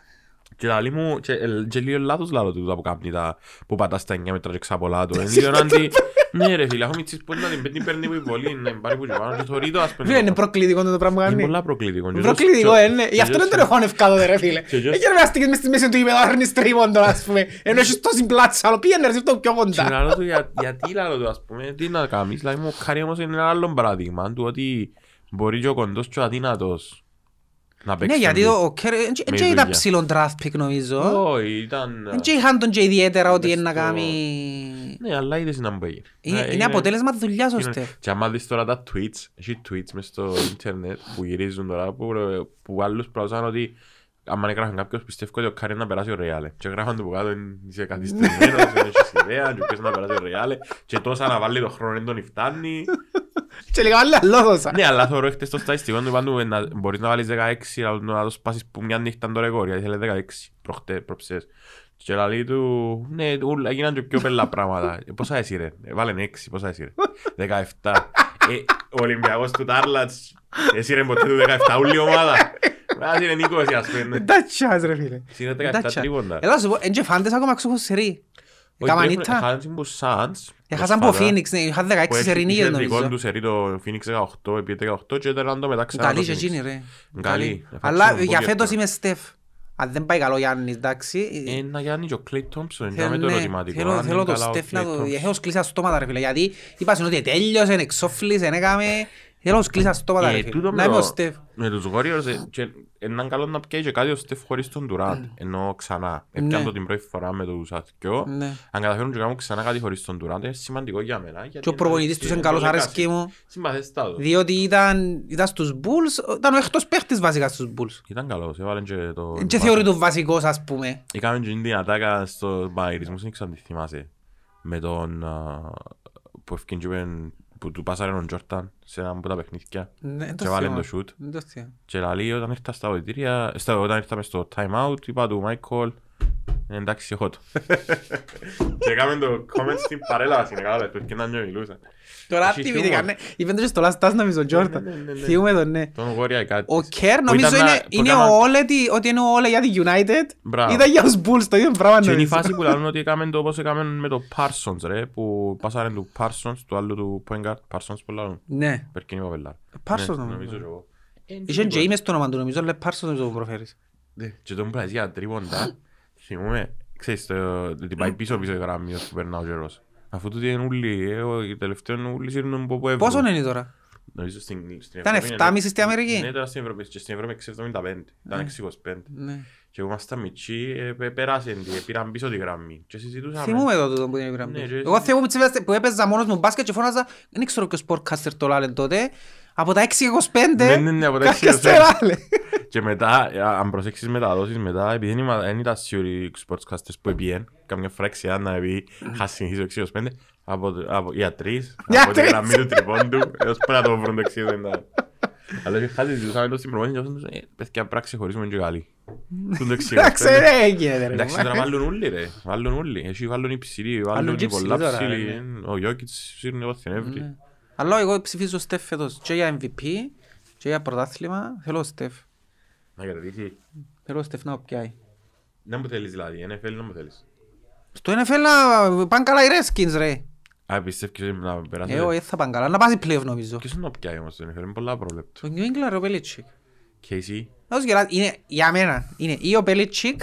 [SPEAKER 1] Και λαλεί μου, και, ε, και λίγο λάθος λάλο του που κάνει τα, που πατά στα 9 μέτρα και ξαπολά του. Είναι λίγο αντι, ναι ρε φίλε, έχω μητσίς που να την παίρνει παίρνει που η βολή, να την πάρει που και πάνω και θωρεί το ας πούμε.
[SPEAKER 2] Φίλε, είναι προκλητικό το πράγμα που
[SPEAKER 1] Είναι
[SPEAKER 2] κάνει.
[SPEAKER 1] πολλά προκλητικό.
[SPEAKER 2] Είναι προκλητικό, ε, ναι. Γι' αυτό δεν τον έχω ανευκάδο, ρε φίλε.
[SPEAKER 1] Και just-
[SPEAKER 2] Έχει να στείλεις μες στη μέση του γήπεδου, άρνεις τρίποντο, ας πούμε. Ενώ έχεις τόση πλάτσα, αλλά πήγαινε ρε, αυτό πιο
[SPEAKER 1] Και
[SPEAKER 2] κοντά.
[SPEAKER 1] λαλό του, για- γιατί λαλό του, ας πούμε, τι να κάνεις. Δηλαδή μου, ο Κάρι όμως είναι ένα άλλο παράδειγμα του ότι μπορεί και ο κοντός και ο αδύνατος να παίξει.
[SPEAKER 2] Ναι, γιατί
[SPEAKER 1] NBA.
[SPEAKER 2] ο Κέρ δεν
[SPEAKER 1] Με
[SPEAKER 2] ήταν
[SPEAKER 1] δουλειά.
[SPEAKER 2] ψηλό draft pick νομίζω.
[SPEAKER 1] Όχι, ήταν...
[SPEAKER 2] Δεν είχαν τον και ιδιαίτερα ότι
[SPEAKER 1] μες
[SPEAKER 2] είναι να
[SPEAKER 1] στο-
[SPEAKER 2] κάνει...
[SPEAKER 1] Ναι, αλλά είδες να μπορεί.
[SPEAKER 2] Είναι είναι αποτέλεσμα δουλειάς ο
[SPEAKER 1] Είναι-
[SPEAKER 2] Στεφ.
[SPEAKER 1] Και άμα δεις τώρα τα tweets, έχει tweets μες στο ίντερνετ που γυρίζουν τώρα που, που άλλους προωθούν ότι άμα έγραφαν κάποιος πιστεύω ότι ο Κάρι να περάσει ο Ρεάλε και γράφαν του που κάτω «Είναι- είσαι καθυστερημένος, δεν έχεις ιδέα και ποιος να περάσει ο Ρεάλε και τόσα να βάλει το χρόνο δεν τον φτάνει
[SPEAKER 2] Και λίγα άλλα λόγωσα.
[SPEAKER 1] Ναι, αλλά θεωρώ χτες το στατιστικό του πάντου να μπορείς να βάλεις 16 αλλά να το σπάσεις που μια νύχτα το ρεκόρ γιατί θέλει 16 προχτέ, προψές και λέει του, ναι, ούλα, έγιναν και πιο πέλα πράγματα. Ε, Πόσα εσύ ρε, Ε, βάλεν 6, πόσα εσύ ρε, 17. Ε, ο Ολυμπιακός του Τάρλατς, εσύ ρε ποτέ του 17 ούλη ομάδα. Ας είναι 20 ας πούμε.
[SPEAKER 2] Τάτσιας ρε φίλε.
[SPEAKER 1] Εσύ είναι 17
[SPEAKER 2] Τάτσια.
[SPEAKER 1] τρίποντα.
[SPEAKER 2] Έλα σου πω, εν και φάντες ακόμα ξέχω σερί. Έκαναν ήττα.
[SPEAKER 1] Έχασαν που Σάντς.
[SPEAKER 2] Έχασαν από Phoenix, ναι, είχαν 16 σερινίγες
[SPEAKER 1] Είχε δικό
[SPEAKER 2] νομίζω.
[SPEAKER 1] του σερί το Phoenix 18, επί 18 και ήταν το μετά ξανά
[SPEAKER 2] Καλή
[SPEAKER 1] το
[SPEAKER 2] και
[SPEAKER 1] Phoenix.
[SPEAKER 2] εκείνη ρε.
[SPEAKER 1] Καλή.
[SPEAKER 2] Αλλά
[SPEAKER 1] Εφάξαν
[SPEAKER 2] για
[SPEAKER 1] πολύ
[SPEAKER 2] φέτος
[SPEAKER 1] εύκολα.
[SPEAKER 2] είμαι Στεφ. Αν δεν πάει καλό Γιάννης, εντάξει.
[SPEAKER 1] Ε, να Γιάννη και ο Κλέι Τόμψον,
[SPEAKER 2] Θέλω,
[SPEAKER 1] είναι το
[SPEAKER 2] ναι,
[SPEAKER 1] ερωτηματικό.
[SPEAKER 2] θέλω-
[SPEAKER 1] αν
[SPEAKER 2] θέλω
[SPEAKER 1] είναι
[SPEAKER 2] το
[SPEAKER 1] καλά ο
[SPEAKER 2] Στεφ να
[SPEAKER 1] Klay
[SPEAKER 2] το...
[SPEAKER 1] Thompson.
[SPEAKER 2] Έχω σκλήσει στα στόματα ρε φίλε, γιατί είπα ότι τέλειωσε, εξόφλησε, έκαμε... Έλα ως κλείσα στο πατά,
[SPEAKER 1] Ε,
[SPEAKER 2] ρε φίλε.
[SPEAKER 1] τούτο
[SPEAKER 2] Να
[SPEAKER 1] με
[SPEAKER 2] είμαι ο
[SPEAKER 1] το-
[SPEAKER 2] Στεφ.
[SPEAKER 1] Με τους Warriors ε, και έναν καλό να πιάει και κάτι ο Στεφ χωρίς τον Durant. Ενώ ξανά.
[SPEAKER 2] Ναι.
[SPEAKER 1] Έπιαν το την πρώτη φορά με τους αθκιό.
[SPEAKER 2] Ναι.
[SPEAKER 1] Αν καταφέρουν και κάνουν ξανά κάτι χωρίς τον Durant είναι σημαντικό για μένα. γιατί
[SPEAKER 2] Και ο
[SPEAKER 1] είναι
[SPEAKER 2] προπονητής τους είναι καλός,
[SPEAKER 1] είναι
[SPEAKER 2] αρέσκει μου.
[SPEAKER 1] Συμπαθέστατο.
[SPEAKER 2] Διότι ήταν, ήταν στους Bulls, ήταν ο εκτός παίχτης βασικά στους Bulls.
[SPEAKER 1] Ήταν καλός, έβαλε και το...
[SPEAKER 2] Και θεωρεί το βασικός ας πούμε.
[SPEAKER 1] Είχαμε και την ατάκα στο Μπαϊρισμός, δεν ξέρω αν τη θυμάσαι. Με τον... α, που ευκήν και είπεν- που του πάσαρε τον Τζόρταν σε ένα από τα παιχνίδια.
[SPEAKER 2] Ναι, δεν το
[SPEAKER 1] Και βάλε
[SPEAKER 2] θυμάμαι.
[SPEAKER 1] το shoot.
[SPEAKER 2] Δεν το θυμάμαι.
[SPEAKER 1] Και λαλεί όταν ήρθα στα οδητήρια, στα, όταν ήρθαμε στο time out, είπα του Michael, «Ε, εντάξει έχω το. <laughs> και έκαμε το comment στην παρέλαση, είναι καλά, του και να νιώ μιλούσα.
[SPEAKER 2] Τώρα
[SPEAKER 1] Έχει
[SPEAKER 2] θυμήθηκα,
[SPEAKER 1] χιούμορ.
[SPEAKER 2] ναι. Είπεν το και στο last dance νομίζω ο Jordan.
[SPEAKER 1] ναι, ναι, ναι.
[SPEAKER 2] Θυμούμε τον, ναι.
[SPEAKER 1] Τον Warrior κάτι.
[SPEAKER 2] Ο Kerr
[SPEAKER 1] Που
[SPEAKER 2] νομίζω
[SPEAKER 1] ήταν να-
[SPEAKER 2] είναι,
[SPEAKER 1] που
[SPEAKER 2] είναι
[SPEAKER 1] έκανα-
[SPEAKER 2] ο Όλε, τι- ότι είναι ο Όλε για τη United.
[SPEAKER 1] Μπράβο.
[SPEAKER 2] Ήταν για τους Bulls, το ίδιο πράγμα
[SPEAKER 1] Και είναι η
[SPEAKER 2] νομίζω.
[SPEAKER 1] φάση που λένε <laughs> ότι έκαμε το όπως έκαμε με το Parsons ρε, που πάσαρε του Parsons, του άλλου του point guard, Parsons που λένε.
[SPEAKER 2] Ναι.
[SPEAKER 1] Περκίνη Παπελάρ.
[SPEAKER 2] Parsons
[SPEAKER 1] Ναι,
[SPEAKER 2] νομίζω.
[SPEAKER 1] νομίζω και εγώ.
[SPEAKER 2] Είχε James στο όνομα του νομίζω, αλλά Parsons νομίζω που προφέρεις.
[SPEAKER 1] Ναι, Και τον πράγμα για τρίποντα, <laughs> θυμούμε, ξέρεις, το- ότι πάει πίσω πίσω η γραμμή όσο περνά ο καιρός. Αφού τούτοι είναι ούλοι, ε, ο- οι τελευταίοι είναι ούλοι σύρνουν από έβδομο.
[SPEAKER 2] Πόσο είναι τώρα;
[SPEAKER 1] Νομίζω στην, στην
[SPEAKER 2] Ήταν
[SPEAKER 1] Ευρώπη είναι-
[SPEAKER 2] 7,5 στην Αμερική;
[SPEAKER 1] Ναι, τώρα στην Ευρώπη, και στην Ευρώπη 6,75. Ήταν 6,25.
[SPEAKER 2] Ναι.
[SPEAKER 1] Και εγώ ήμασταν μητσί, ε, πε- περάσαν τη, πήραν πίσω τη γραμμή. Και συζητούσαμε.
[SPEAKER 2] Θυμούμαι το τούτο που είναι η γραμμή.
[SPEAKER 1] Ναι, και-
[SPEAKER 2] Εγώ θυμούμαι τις ημέρες που έπαιζα μόνος μου μπάσκετ και φώναζα, δεν ξέρω ποιος sportcaster το λάλε τότε, από τα 6.25
[SPEAKER 1] Ναι, ναι, ναι, από τα
[SPEAKER 2] κάποιος
[SPEAKER 1] 6.25.
[SPEAKER 2] το λάλε.
[SPEAKER 1] Και μετά, ε, αν προσέξεις μεταδόσεις μετά, επειδή δεν είμα- δεν ήταν σίγουροι οι sportscasters που επίεν, καμιά φορά ξιάννα επειδή είχα συνηθίσει το 6.25, από, το- από, για τρεις, <laughs>
[SPEAKER 2] Για
[SPEAKER 1] από τη
[SPEAKER 2] τρεις.
[SPEAKER 1] γραμμή του τριπώντου, έως πέρα το βρουν το 6.25. Αλλά και χάτι ζητούσαμε το στην προπόνηση και αυτός, ε, παιδιά πράξη χωρίσουμε και καλή. Του το 6.25.
[SPEAKER 2] Εντάξει, δεν έγινε. ρε.
[SPEAKER 1] Εντάξει, τώρα βάλουν όλοι ρε, βάλουν όλοι. Εσύ βάλουν οι ψηλοί, βάλουν
[SPEAKER 2] και
[SPEAKER 1] οι πολλά
[SPEAKER 2] ψηλοί τώρα,
[SPEAKER 1] ψηλοί.
[SPEAKER 2] ναι.
[SPEAKER 1] Ο Γιώκητς σύρνει εγώ στην Εύρη.
[SPEAKER 2] Ναι. Αλλά εγώ ψηφίζω Στεφ φέτος και για MVP και για πρωτάθλημα. Θέλω Στεφ.
[SPEAKER 1] Να κρατήσει.
[SPEAKER 2] Θέλω Στεφ να πιάει.
[SPEAKER 1] Δεν μου θέλεις δηλαδή, NFL δεν μου θέλεις.
[SPEAKER 2] Στο NFL να πάνε καλά οι Redskins ρε.
[SPEAKER 1] Α, πιστεύεις να περάσει.
[SPEAKER 2] Εγώ δεν θα πάνε καλά. Να πάσει play-off νομίζω.
[SPEAKER 1] Ποιος είναι να πιάει όμως το NFL, είναι πολλά προβλέπτω.
[SPEAKER 2] Το New England ο Belichick.
[SPEAKER 1] Casey,
[SPEAKER 2] Ως γελάς, είναι για μένα. Είναι ή ο Belichick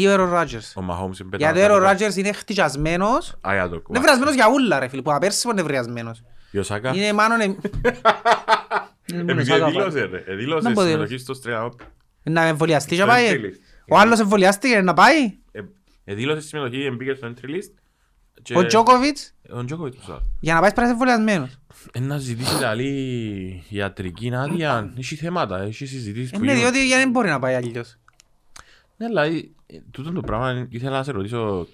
[SPEAKER 2] ή ο Aaron Rodgers.
[SPEAKER 1] ο Mahomes είναι
[SPEAKER 2] Γιατί ο Aaron Rodgers είναι χτυκιασμένος.
[SPEAKER 1] Α, για το
[SPEAKER 2] Είναι
[SPEAKER 1] κομμάτι.
[SPEAKER 2] βρασμένος για ούλα ρε φίλε. Που απέρσι είναι βρασμένος.
[SPEAKER 1] Η Οσάκα.
[SPEAKER 2] Είναι μάλλον... εμ- Είναι μόνο
[SPEAKER 1] Επειδή
[SPEAKER 2] σάκα
[SPEAKER 1] εδήλωσε ρε, εδήλωσε
[SPEAKER 2] Να πω
[SPEAKER 1] συμμετοχή
[SPEAKER 2] δήλωσε.
[SPEAKER 1] στο Straight Up.
[SPEAKER 2] Να εμβολιαστεί και
[SPEAKER 1] Στο
[SPEAKER 2] πάει.
[SPEAKER 1] entry list.
[SPEAKER 2] Ο άλλος εμβολιάστηκε να πάει.
[SPEAKER 1] Ε, Εδήλωσε συμμετοχή, μπήκε στο entry list. και-
[SPEAKER 2] Ο Τζόκοβιτς
[SPEAKER 1] Ο Τζόκοβιτς που σας.
[SPEAKER 2] για να πάει πρέπει να είσαι εμβολιασμένος.
[SPEAKER 1] Ε, Να ζητήσεις άλλη ιατρική άδεια. Έχει θέματα, έχει συζητήσεις που
[SPEAKER 2] Ναι,
[SPEAKER 1] γίνονται.
[SPEAKER 2] διότι δεν μπορεί να πάει αλλιώς.
[SPEAKER 1] Ναι, αλλά ε, ε, τούτο το πράγμα ήθελα να σε ρωτήσω.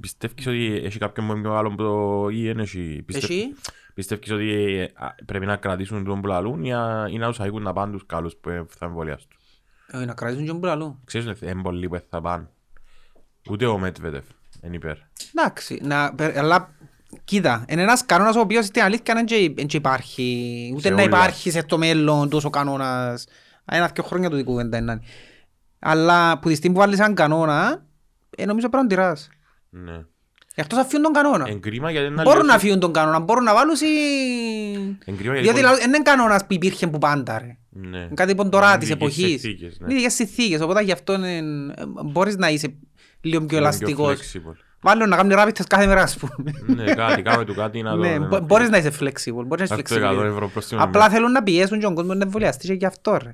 [SPEAKER 1] Πιστεύεις ότι έχει κάποιον που είναι πιο καλό από το ή δεν έχει; Πιστεύ-
[SPEAKER 2] Εσύ,
[SPEAKER 1] Πιστεύεις ότι ε, α, πρέπει να κρατήσουν τον που λαλούν ή α- ή να τους αγγούν να πάνε τους καλούς που ε, θα εμβολιάσουν.
[SPEAKER 2] ε, να κρατήσουν και τον πουλαλού.
[SPEAKER 1] Ξέρεις ότι είναι πολλοί που θα πάνε. Ούτε ο Μέτβετεφ είναι υπέρ.
[SPEAKER 2] Εντάξει, να, πε- αλλά κοίτα, είναι ένας κανόνας ο οποίος στην αλήθεια δεν και- δεν και υπάρχει, ούτε
[SPEAKER 1] Σε
[SPEAKER 2] να
[SPEAKER 1] όλα.
[SPEAKER 2] υπάρχει σε το μέλλον τόσο κανόνας. Ένα-δυο χρόνια του δικού κουβέντα είναι. Αλλά που τη στιγμή που βάλεις έναν κανόνα, ε, νομίζω πρέπει να τον τυράς.
[SPEAKER 1] Ναι.
[SPEAKER 2] Εκτός να φύγουν τον κανόνα.
[SPEAKER 1] Εν κρίμα γιατί είναι
[SPEAKER 2] Μπορούν να
[SPEAKER 1] αλλιώς-
[SPEAKER 2] φύγουν τον κανόνα, μπορούν να βάλουν ή...
[SPEAKER 1] Εν κρίμα γιατί
[SPEAKER 2] Διότι
[SPEAKER 1] πολλοί-
[SPEAKER 2] δεν είναι κανόνας που υπήρχε που πάντα ρε.
[SPEAKER 1] Ναι.
[SPEAKER 2] Είναι κάτι ποντορά
[SPEAKER 1] Είναι
[SPEAKER 2] της
[SPEAKER 1] ειδικές
[SPEAKER 2] εποχής.
[SPEAKER 1] συνθήκες, ναι.
[SPEAKER 2] Είναι ειδικές συνθήκες, οπότε γι' αυτό είναι- ε, μπορείς να είσαι λίγο πιο
[SPEAKER 1] Είναι
[SPEAKER 2] ελαστικός.
[SPEAKER 1] flexible.
[SPEAKER 2] Βάλουν να κάνουν rapid test κάθε μέρα ας πούμε.
[SPEAKER 1] Ναι, κάτι, κάμε του κάτι να το...
[SPEAKER 2] Ναι,
[SPEAKER 1] να
[SPEAKER 2] μπο-
[SPEAKER 1] το-
[SPEAKER 2] μπορείς να είσαι flexible, μπορείς να
[SPEAKER 1] Αυτό
[SPEAKER 2] είσαι
[SPEAKER 1] 100
[SPEAKER 2] flexible.
[SPEAKER 1] ευρώ προς την
[SPEAKER 2] Απλά
[SPEAKER 1] ημέρα.
[SPEAKER 2] θέλουν να πιέσουν και τον κόσμος να εμβολιαστεί και γι' αυτό ρε.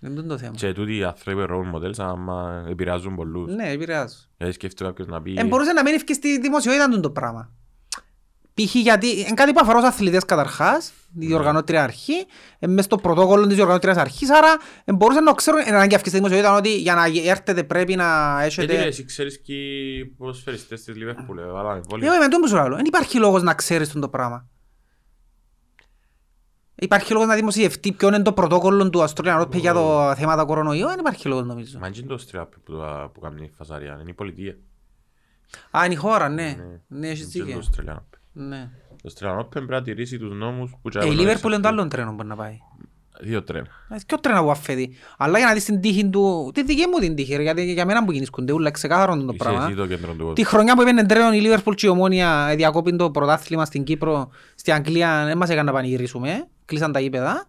[SPEAKER 2] Δεν είναι το θέμα.
[SPEAKER 1] Και τούτοι οι άνθρωποι role models άμα επηρεάζουν πολλούς.
[SPEAKER 2] Ναι, επηρεάζουν.
[SPEAKER 1] Δηλαδή σκέφτεται κάποιος να πει...
[SPEAKER 2] Ε, μπορούσε να μην ευκεί στη δημοσιότητα του το πράγμα. Π.χ. γιατί είναι κάτι που αφορά τους αθλητές καταρχάς, η
[SPEAKER 1] Ναι.
[SPEAKER 2] διοργανώτρια αρχή, ε, μες στο πρωτόκολλο της διοργανώτριας αρχής, άρα ε, μπορούσαν να ξέρουν, ε, να αναγκεύκει στη δημοσιότητα ότι για να έρθετε πρέπει να
[SPEAKER 1] Γιατί ρε,
[SPEAKER 2] έχετε...
[SPEAKER 1] εσύ ξέρεις και οι ποδοσφαιριστές της Λιβέρπουλ, ε, βάλανε πολύ.
[SPEAKER 2] Εγώ με τον που σου λέω, δεν υπάρχει λόγος να ξέρεις τον το πράγμα. Υπάρχει λόγος να δημοσιευτεί ποιο είναι το πρωτόκολλο του Australian Open για το θέματα κορονοϊού, δεν υπάρχει λόγος νομίζω.
[SPEAKER 1] Μα είναι το strap που, το- που κάνει η φασαρία, είναι η πολιτεία.
[SPEAKER 2] Α, είναι η χώρα, ναι.
[SPEAKER 1] Ναι.
[SPEAKER 2] Ναι, έχεις
[SPEAKER 1] Είναι
[SPEAKER 2] δίκιο.
[SPEAKER 1] το Australian Open.
[SPEAKER 2] Ναι.
[SPEAKER 1] Το Australian Open πρέπει να τηρήσει τους νόμους που
[SPEAKER 2] Ε, η Liverpool είναι το άλλο τρένο που μπορεί να πάει.
[SPEAKER 1] Δύο τρένα.
[SPEAKER 2] Ε, Ποιο τρένος που αφέδει. Αλλά για να δεις την τύχη του, τη δική μου την τύχη, ρε, γιατί για μένα που γίνησκονται ούλα ξεκάθαρο το
[SPEAKER 1] Είσαι
[SPEAKER 2] πράγμα.
[SPEAKER 1] εσύ το κέντρο του
[SPEAKER 2] Τη
[SPEAKER 1] κόσμου.
[SPEAKER 2] χρονιά που είπαινε τρένο η Liverpool και η Ομόνια ε, διακόπην το πρωτάθλημα στην Κύπρο, στην Αγγλία, δεν μας έκανε να πανηγυρίσουμε, κλείσαν τα γήπεδα.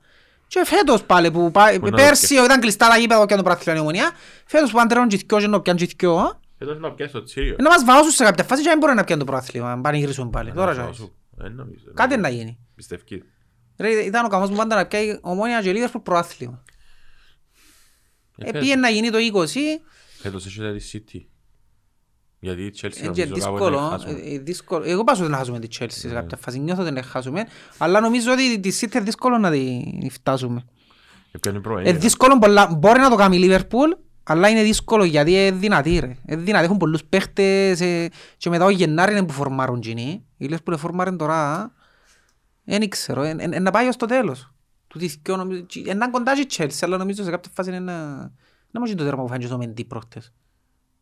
[SPEAKER 2] Και φέτος πάλι που πάει,
[SPEAKER 1] Που να
[SPEAKER 2] πέρσι ήταν κλειστά τα γήπεδα και το πρωτάθλημα η Ομόνια, φέτος που πάνε τρένο και θκυο και να πιάνουν και θκυο,
[SPEAKER 1] Εδώ είναι να πιάσει το τσίριο.
[SPEAKER 2] να μας βάζουν σε κάποια φάση και δεν μπορεί να πιάνουν το πρωτάθλημα, να πανηγυρίσουμε πάλι. Τώρα
[SPEAKER 1] Να
[SPEAKER 2] και
[SPEAKER 1] σου. Ε, νομίζω.
[SPEAKER 2] Κάτι να γίνει.
[SPEAKER 1] Πιστεύει.
[SPEAKER 2] Ρε, ήταν ο καμός μου πάντα να πιάει ομόνια και Liverpool προάθλημα.
[SPEAKER 1] Ε,
[SPEAKER 2] Ε, πήγε να γίνει το 20,
[SPEAKER 1] Φέτος έχετε τη City. Γιατί η Chelsea
[SPEAKER 2] ε, και
[SPEAKER 1] νομίζω κάπου
[SPEAKER 2] δύσκολο.
[SPEAKER 1] είναι χάσιμο.
[SPEAKER 2] ε, ε, δύσκολο. Εγώ πάω ότι να χάσουμε τη Chelsea
[SPEAKER 1] Ναι.
[SPEAKER 2] σε κάποια φάση. Νιώθω ότι να χάσουμε. Αλλά νομίζω ότι τη City είναι δύσκολο να τη φτάσουμε.
[SPEAKER 1] Έπιανε προ-
[SPEAKER 2] Ε, δύσκολο πολλά. Μπορεί να το κάνει η Liverpool, αλλά είναι δύσκολο γιατί είναι δυνατή ρε. Είναι δυνατή, έχουν πολλούς παίχτες ε, και μετά ο Γενάρη είναι που φορμάρουν κοινοί. Η Liverpool φορμάρουν τώρα, δεν ξέρω, ε, ε, ε, να πάει ως το τέλος. Του διθκιό νομίζω, ε, να κοντά και η Chelsea, αλλά νομίζω σε κάποια φάση είναι να... Να μην το τέρμα που φάνηκε στο Μεντί προχτές.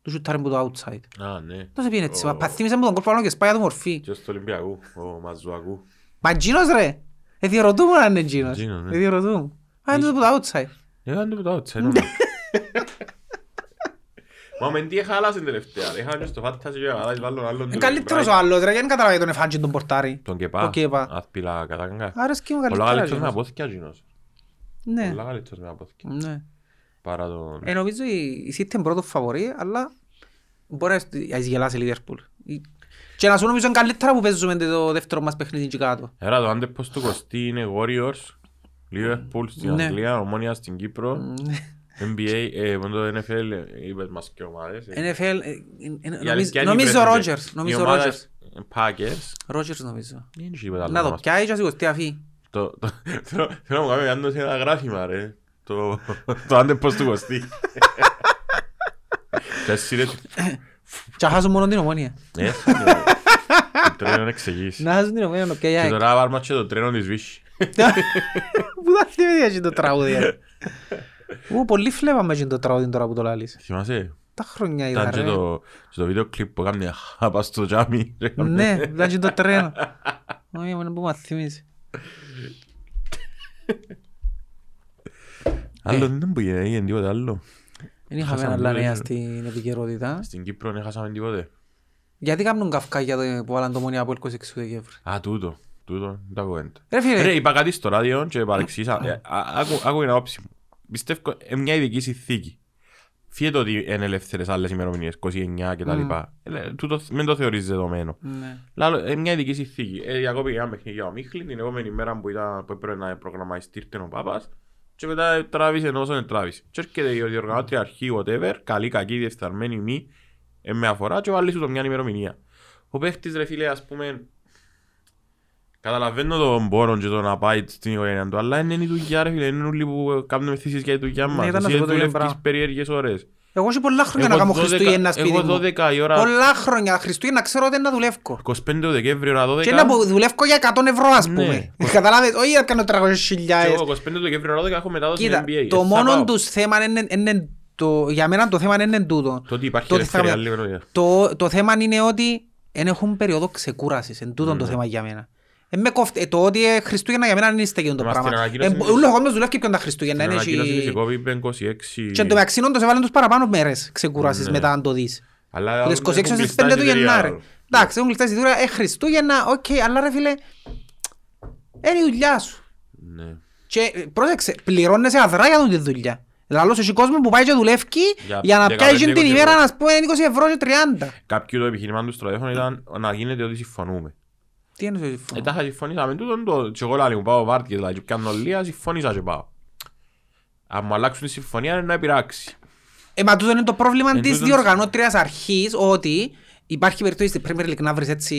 [SPEAKER 2] Του σουτάρει που το outside.
[SPEAKER 1] Α, ναι.
[SPEAKER 2] Τόσο πήγαινε έτσι,
[SPEAKER 1] Ο-
[SPEAKER 2] παθήμισε μου τον κόλπο πάνω και σπάει του μορφή.
[SPEAKER 1] Και στο Ολυμπιακού, ο Μαζουακού.
[SPEAKER 2] Μα εκείνος ρε, ε, διερωτούμουν αν είναι εκείνος.
[SPEAKER 1] Εκείνος, ναι.
[SPEAKER 2] Ε, διερωτούμουν. Α, είναι το που το outside.
[SPEAKER 1] Έκανε το το outside, νομίζω. Μα με τι χάλασε τελευταία. ρε. Είχαν και στο φάταση και χάλασε βάλουν άλλον
[SPEAKER 2] Είναι
[SPEAKER 1] του
[SPEAKER 2] καλύτερος ο
[SPEAKER 1] Bright.
[SPEAKER 2] άλλος ρε, δεν καταλαβαίνει τον εφάντζι τον πορτάρι.
[SPEAKER 1] Τον
[SPEAKER 2] Ο
[SPEAKER 1] Κεπά.
[SPEAKER 2] Κεπά.
[SPEAKER 1] Άθπιλα κατάγκα.
[SPEAKER 2] Άρεσκε μου
[SPEAKER 1] Πολλά
[SPEAKER 2] καλύτερα.
[SPEAKER 1] καλύτερος με
[SPEAKER 2] εκείνος.
[SPEAKER 1] απόθηκια εκείνος.
[SPEAKER 2] Ναι,
[SPEAKER 1] Πολλά καλύτερος με απόθηκια.
[SPEAKER 2] ναι.
[SPEAKER 1] Παρά τον...
[SPEAKER 2] Ε, νομίζω η η City είναι πρώτο φαβορή, αλλά μπορεί να εισγελάσει η Liverpool. Η- Και να σου νομίζω είναι καλύτερα που παίζουμε το δεύτερο μας παιχνίδι εκεί κάτω.
[SPEAKER 1] Era το αντέπος του Κωστή είναι Warriors, Liverpool στην
[SPEAKER 2] Ναι.
[SPEAKER 1] Αγγλία, Ομόνια στην Κύπρο,
[SPEAKER 2] Ναι.
[SPEAKER 1] NBA, ε, μόνο το NFL, ε, είπες μας και ομάδες. ε.
[SPEAKER 2] NFL, ε, ε, ε,
[SPEAKER 1] Οι
[SPEAKER 2] νομίζω-
[SPEAKER 1] αληθιάνοι
[SPEAKER 2] νομίζω
[SPEAKER 1] βρέθηκαν.
[SPEAKER 2] Rogers,
[SPEAKER 1] Οι
[SPEAKER 2] νομίζω
[SPEAKER 1] ομάδες,
[SPEAKER 2] Rogers.
[SPEAKER 1] ε, Packers,
[SPEAKER 2] Rogers νομίζω.
[SPEAKER 1] δεν έχει τίποτα άλλο
[SPEAKER 2] Να
[SPEAKER 1] να
[SPEAKER 2] το
[SPEAKER 1] μας
[SPEAKER 2] πιάει και να σηκωστεί αφή.
[SPEAKER 1] Το- το- Θέλω θέλω να μου κάνεις κάνω σε ένα γράφημα ρε. Το το αντέπος του Κωστή. Και εσύ ρε.
[SPEAKER 2] Και να χάσουν μόνο την ομόνια.
[SPEAKER 1] Ε, Το τρένο να εξηγήσεις.
[SPEAKER 2] Να χάσουν την ομόνια να πιάει η
[SPEAKER 1] Και
[SPEAKER 2] ΑΕΚ.
[SPEAKER 1] τώρα πάρουμε και το τρένο της Βύση.
[SPEAKER 2] Πού θα θυμηθείς έτσι το τραγούδι. Ρε. Ου, πολύ φλέβαμε έτσι το τραγούδι τώρα που το λάλεις.
[SPEAKER 1] Θυμάσαι;
[SPEAKER 2] Τα χρόνια
[SPEAKER 1] Ήταν
[SPEAKER 2] είδα
[SPEAKER 1] και
[SPEAKER 2] ρε.
[SPEAKER 1] το, στο βίντεο κλιπ που έκανε χάπα στο τζάμι.
[SPEAKER 2] Ναι, ήταν και το τρένο. Όχι, μόνο που μας θυμίζει. <laughs>
[SPEAKER 1] Άλλο δεν μπορεί να γίνει τίποτε άλλο.
[SPEAKER 2] Δεν είχαμε
[SPEAKER 1] Χάσαμε
[SPEAKER 2] άλλα
[SPEAKER 1] το-
[SPEAKER 2] νέα στην επικαιρότητα.
[SPEAKER 1] Στην Κύπρο δεν χάσαμε τίποτε.
[SPEAKER 2] Γιατί κάνουν καυκά για το που βάλαν το μόνοι από 26 Δεκέμβρη.
[SPEAKER 1] Α, τούτο. Τούτο. είναι τα κουβέντα.
[SPEAKER 2] Ρε φίλε,
[SPEAKER 1] Ρε, είπα κάτι στο ράδιο και παρεξήσα. Ε, α- άκου- Άκου την άποψη μου. Πιστεύω είναι μια ειδική συνθήκη. Φύγεται ότι είναι ελεύθερες άλλες ημερομηνίες, 29 και τα λοιπά. Ε, Τούτο μην το θεωρείς δεδομένο.
[SPEAKER 2] ναι.
[SPEAKER 1] Λάλο, είναι μια ειδική συνθήκη. Ε, διακόπηκε ένα παιχνίδι για ο Μίχλιν, την επόμενη μέρα που, ήταν, που έπρεπε να προγραμματιστεί ήρθε ο Πάπας και μετά τράβησε όσο δεν τράβησε. Και έρχεται η διοργανώτρια αρχή, whatever, καλή, κακή, διεφθαρμένη, μη, ε, με αφορά και βάλει σου το μια ημερομηνία. Ο παίχτης ρε φίλε, ας πούμε, καταλαβαίνω τον πόρο και το να πάει στην οικογένεια του, αλλά είναι η δουλειά ρε φίλε, είναι όλοι που κάνουμε θύσεις για τη δουλειά μας.
[SPEAKER 2] Ναι, ήταν να
[SPEAKER 1] Εσύ
[SPEAKER 2] σου πω το ίδιο
[SPEAKER 1] δουλεύεις
[SPEAKER 2] πράγμα.
[SPEAKER 1] περίεργες ώρες.
[SPEAKER 2] Εγώ έχω πολλά χρόνια να
[SPEAKER 1] Εγώ
[SPEAKER 2] κάνω
[SPEAKER 1] 12
[SPEAKER 2] Χριστούγεννα σπίτι
[SPEAKER 1] Εγώ
[SPEAKER 2] μου.
[SPEAKER 1] 12 η ώρα,
[SPEAKER 2] Πολλά χρόνια Χριστούγεννα ξέρω ότι είναι να δουλεύω.
[SPEAKER 1] 25 Δεκέμβρη, ώρα 12.
[SPEAKER 2] Και να που δουλεύω για 100 ευρώ ας
[SPEAKER 1] Ναι.
[SPEAKER 2] πούμε. Καταλάβες, όχι να κάνω 300
[SPEAKER 1] Και
[SPEAKER 2] χιλιάδες.
[SPEAKER 1] εγώ 25 Δεκέμβρη ώρα 12 έχω μετάδοση
[SPEAKER 2] Κοίτα,
[SPEAKER 1] NBA.
[SPEAKER 2] το
[SPEAKER 1] Ε, θα
[SPEAKER 2] μόνο
[SPEAKER 1] πάω.
[SPEAKER 2] τους θέμα είναι, είναι το, για μένα το θέμα είναι τούτο.
[SPEAKER 1] Το ότι υπάρχει
[SPEAKER 2] Το ότι θα-
[SPEAKER 1] ελευθερία άλλη βραδιά.
[SPEAKER 2] Το, το θέμα είναι ότι δεν έχουν περίοδο ξεκούρασης. Εν τούτο το θέμα για μένα. Ε, με κοφτεί. Ε, το ότι ε, Χριστούγεννα για μένα δεν είναι στέκει το
[SPEAKER 1] Μα στην
[SPEAKER 2] πράγμα.
[SPEAKER 1] ανακοίνωση
[SPEAKER 2] Ε,
[SPEAKER 1] της-
[SPEAKER 2] Ούλος ο κόσμος δουλεύει και τα Χριστούγεννα.
[SPEAKER 1] Στην
[SPEAKER 2] είναι
[SPEAKER 1] ανακοίνωση της
[SPEAKER 2] και-
[SPEAKER 1] ΕΚΟΒ είπε 26...
[SPEAKER 2] Και εν τω μεταξύ όντως έβαλαν τους παραπάνω μέρες ξεκούρασης
[SPEAKER 1] Ναι.
[SPEAKER 2] μετά αν το δεις.
[SPEAKER 1] Αλλά
[SPEAKER 2] Από τις 26
[SPEAKER 1] έχουν
[SPEAKER 2] στις
[SPEAKER 1] κλειστά
[SPEAKER 2] 5 του
[SPEAKER 1] εισιτήρια.
[SPEAKER 2] Γενάρη. Εντάξει, έχουν κλειστά εισιτήρια. Ε, Χριστούγεννα, οκ, αλλά ρε φίλε, είναι η δουλειά σου.
[SPEAKER 1] Ναι.
[SPEAKER 2] Και ε, πρόσεξε, πληρώνεσαι αδρά για τη δουλειά. Δηλαδή, έχει κόσμο που πάει και δουλεύει
[SPEAKER 1] Για
[SPEAKER 2] για να
[SPEAKER 1] 15-20
[SPEAKER 2] πιάσει την
[SPEAKER 1] ευρώ.
[SPEAKER 2] ημέρα, να πούμε, 20 ευρώ και 30.
[SPEAKER 1] Κάποιου το επιχείρημα του στο τηλέφωνο ήταν να γίνεται ότι συμφωνούμε.
[SPEAKER 2] Τι είναι αυτό
[SPEAKER 1] Ε,
[SPEAKER 2] συμφωνώ.
[SPEAKER 1] τα είχα συμφωνήσαμε τούτον το και εγώ λάλη μου πάω βάρτι δηλαδή και πιάνω λία, συμφωνήσα και πάω. Αν μου αλλάξουν τη συμφωνία είναι να επειράξει.
[SPEAKER 2] Ε, μα τούτο είναι το πρόβλημα
[SPEAKER 1] Εν
[SPEAKER 2] της
[SPEAKER 1] τούτον-
[SPEAKER 2] διοργανώτριας αρχής, ότι υπάρχει περίπτωση στην Premier League να βρεις έτσι,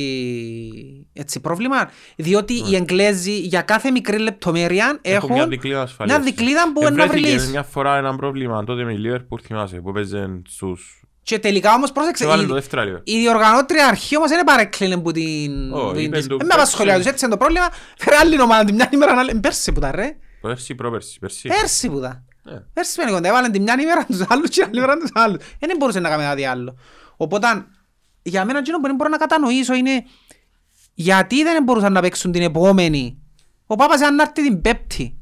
[SPEAKER 2] έτσι πρόβλημα, διότι οι Εγγλέζοι για κάθε μικρή λεπτομέρεια έχουν
[SPEAKER 1] μια δικλίδα ασφαλείας.
[SPEAKER 2] μια δικλίδα που είναι να
[SPEAKER 1] Ευρέθηκε
[SPEAKER 2] βρεις.
[SPEAKER 1] μια φορά ένα πρόβλημα τότε με η Liverpool θυμάσαι που παίζαν στους...
[SPEAKER 2] Και τελικά όμως πρόσεξε,
[SPEAKER 1] Και βάλε
[SPEAKER 2] η-
[SPEAKER 1] το δεύτερο λίγο.
[SPEAKER 2] η διοργανώτρια αρχή όμως δεν παρέκλεινε που την...
[SPEAKER 1] Ω,
[SPEAKER 2] που την-
[SPEAKER 1] είπε
[SPEAKER 2] της-
[SPEAKER 1] του,
[SPEAKER 2] Ε, με απασχολεί
[SPEAKER 1] πέρσι.
[SPEAKER 2] τους, έτσι είναι το πρόβλημα. Φέρε άλλη ομάδα την μια ημέρα, άλλη- πέρσι που τα ρε.
[SPEAKER 1] Πέρσι, πρόπερσι, πέρσι.
[SPEAKER 2] Πέρσι που τα.
[SPEAKER 1] Ναι.
[SPEAKER 2] Πέρσι με κοντά, έβαλαν την μια ημέρα τους άλλους και την άλλη ημέρα τους άλλους. Ε, Δεν μπορούσε να κάνει κάτι άλλο. Οπότε, για μένα εκείνο που δεν μπορώ να κατανοήσω είναι γιατί δεν μπορούσαν να παίξουν την επόμενη. Ο Πάπας αν έρθει την Πέπτη.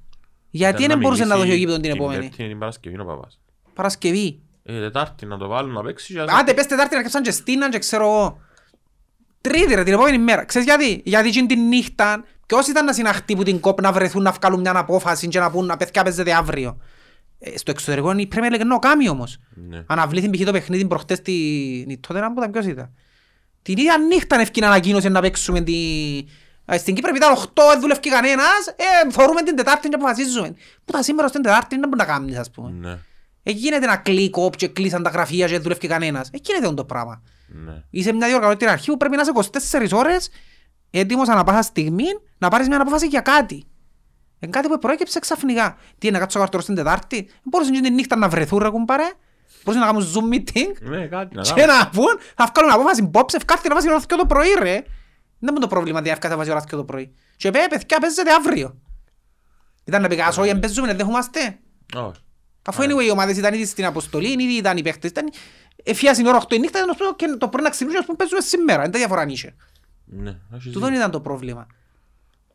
[SPEAKER 2] Γιατί
[SPEAKER 1] Ήταν
[SPEAKER 2] δεν μπορούσε να
[SPEAKER 1] μιλήσει
[SPEAKER 2] δώσει ο γήπεδο την επόμενη;
[SPEAKER 1] Πέμπτη είναι την Παρασκευή είναι ο Παπάς.
[SPEAKER 2] Παρασκευή.
[SPEAKER 1] Ε, Τετάρτη να το βάλουν να παίξει και ας-
[SPEAKER 2] Άντε πες Τετάρτη να αρκεψαν και στείναν και ξέρω εγώ. Τρίτη ρε την επόμενη μέρα. Ξέρεις γιατί; Γιατί εκείνη την νύχτα ποιος ήταν να συναχτεί που την κόπ να βρεθούν να βγάλουν μια απόφαση και να πούν να παιδιά παίζετε αύριο. Ε, στο εξωτερικό η Premier League να κάνει όμως.
[SPEAKER 1] Ναι.
[SPEAKER 2] Αναβλήθη π.χ. το παιχνίδι προχτές τη... η τότε να που ήταν ποιος ήταν. Την ίδια νύχτα ευκεί να ανακοίνωσε να παίξουμε τη... Ε, Στην Κύπρο επειδή ήταν 8 δεν δουλεύει κανένας, ε, θωρούμε την Τετάρτη και αποφασίζουμε. Που τα σήμερα στην Τετάρτη δεν μπορεί να κάνεις ας πούμε.
[SPEAKER 1] Ναι,
[SPEAKER 2] Ε, γίνεται να κλικ και κλείσαν τα γραφεία και δεν δουλεύει κανένας. Ε, γίνεται το πράγμα.
[SPEAKER 1] ναι.
[SPEAKER 2] Είσαι μια διοργανωτήρια αρχή που πρέπει να είσαι 24 ώρες έτοιμος ανά πάσα στιγμή να πάρεις μια απόφαση για κάτι. Είναι κάτι που προέκυψε ξαφνικά. Τι είναι να κάτσω καρτορό στην Τετάρτη; Μπορούσε και τη νύχτα να βρεθούν ρε κουμπάρε. Μπορούσε να κάνουν zoom meeting
[SPEAKER 1] Ναι, κάτι να
[SPEAKER 2] και
[SPEAKER 1] κάνω.
[SPEAKER 2] να πούν θα βγάλουν απόφαση μπόψε, ευκάρτη να βάζει ώρα 2 το πρωί ρε. Δεν είναι το πρόβλημα ότι ευκάρτη να βάζει ώρα 2 το πρωί. Και πέ, παιδιά, παίζετε αύριο. Ήταν να πει «Ας, όχι, εμπέζουμε, δεν δεχόμαστε.
[SPEAKER 1] Όχι.
[SPEAKER 2] Αφού anyway οι ομάδες ήταν ήδη στην αποστολή, ήδη ήταν οι παίχτες, ήταν εφιάσει η ώρα 8 η νύχτα ήταν, ας πούμε, και το πρωί να ξυπνούσε, ας πούμε, παίζουμε σήμερα, είναι τα διαφορά αν είχε.
[SPEAKER 1] Ναι, έχεις
[SPEAKER 2] Τούτον
[SPEAKER 1] δίκιο.
[SPEAKER 2] ήταν το πρόβλημα.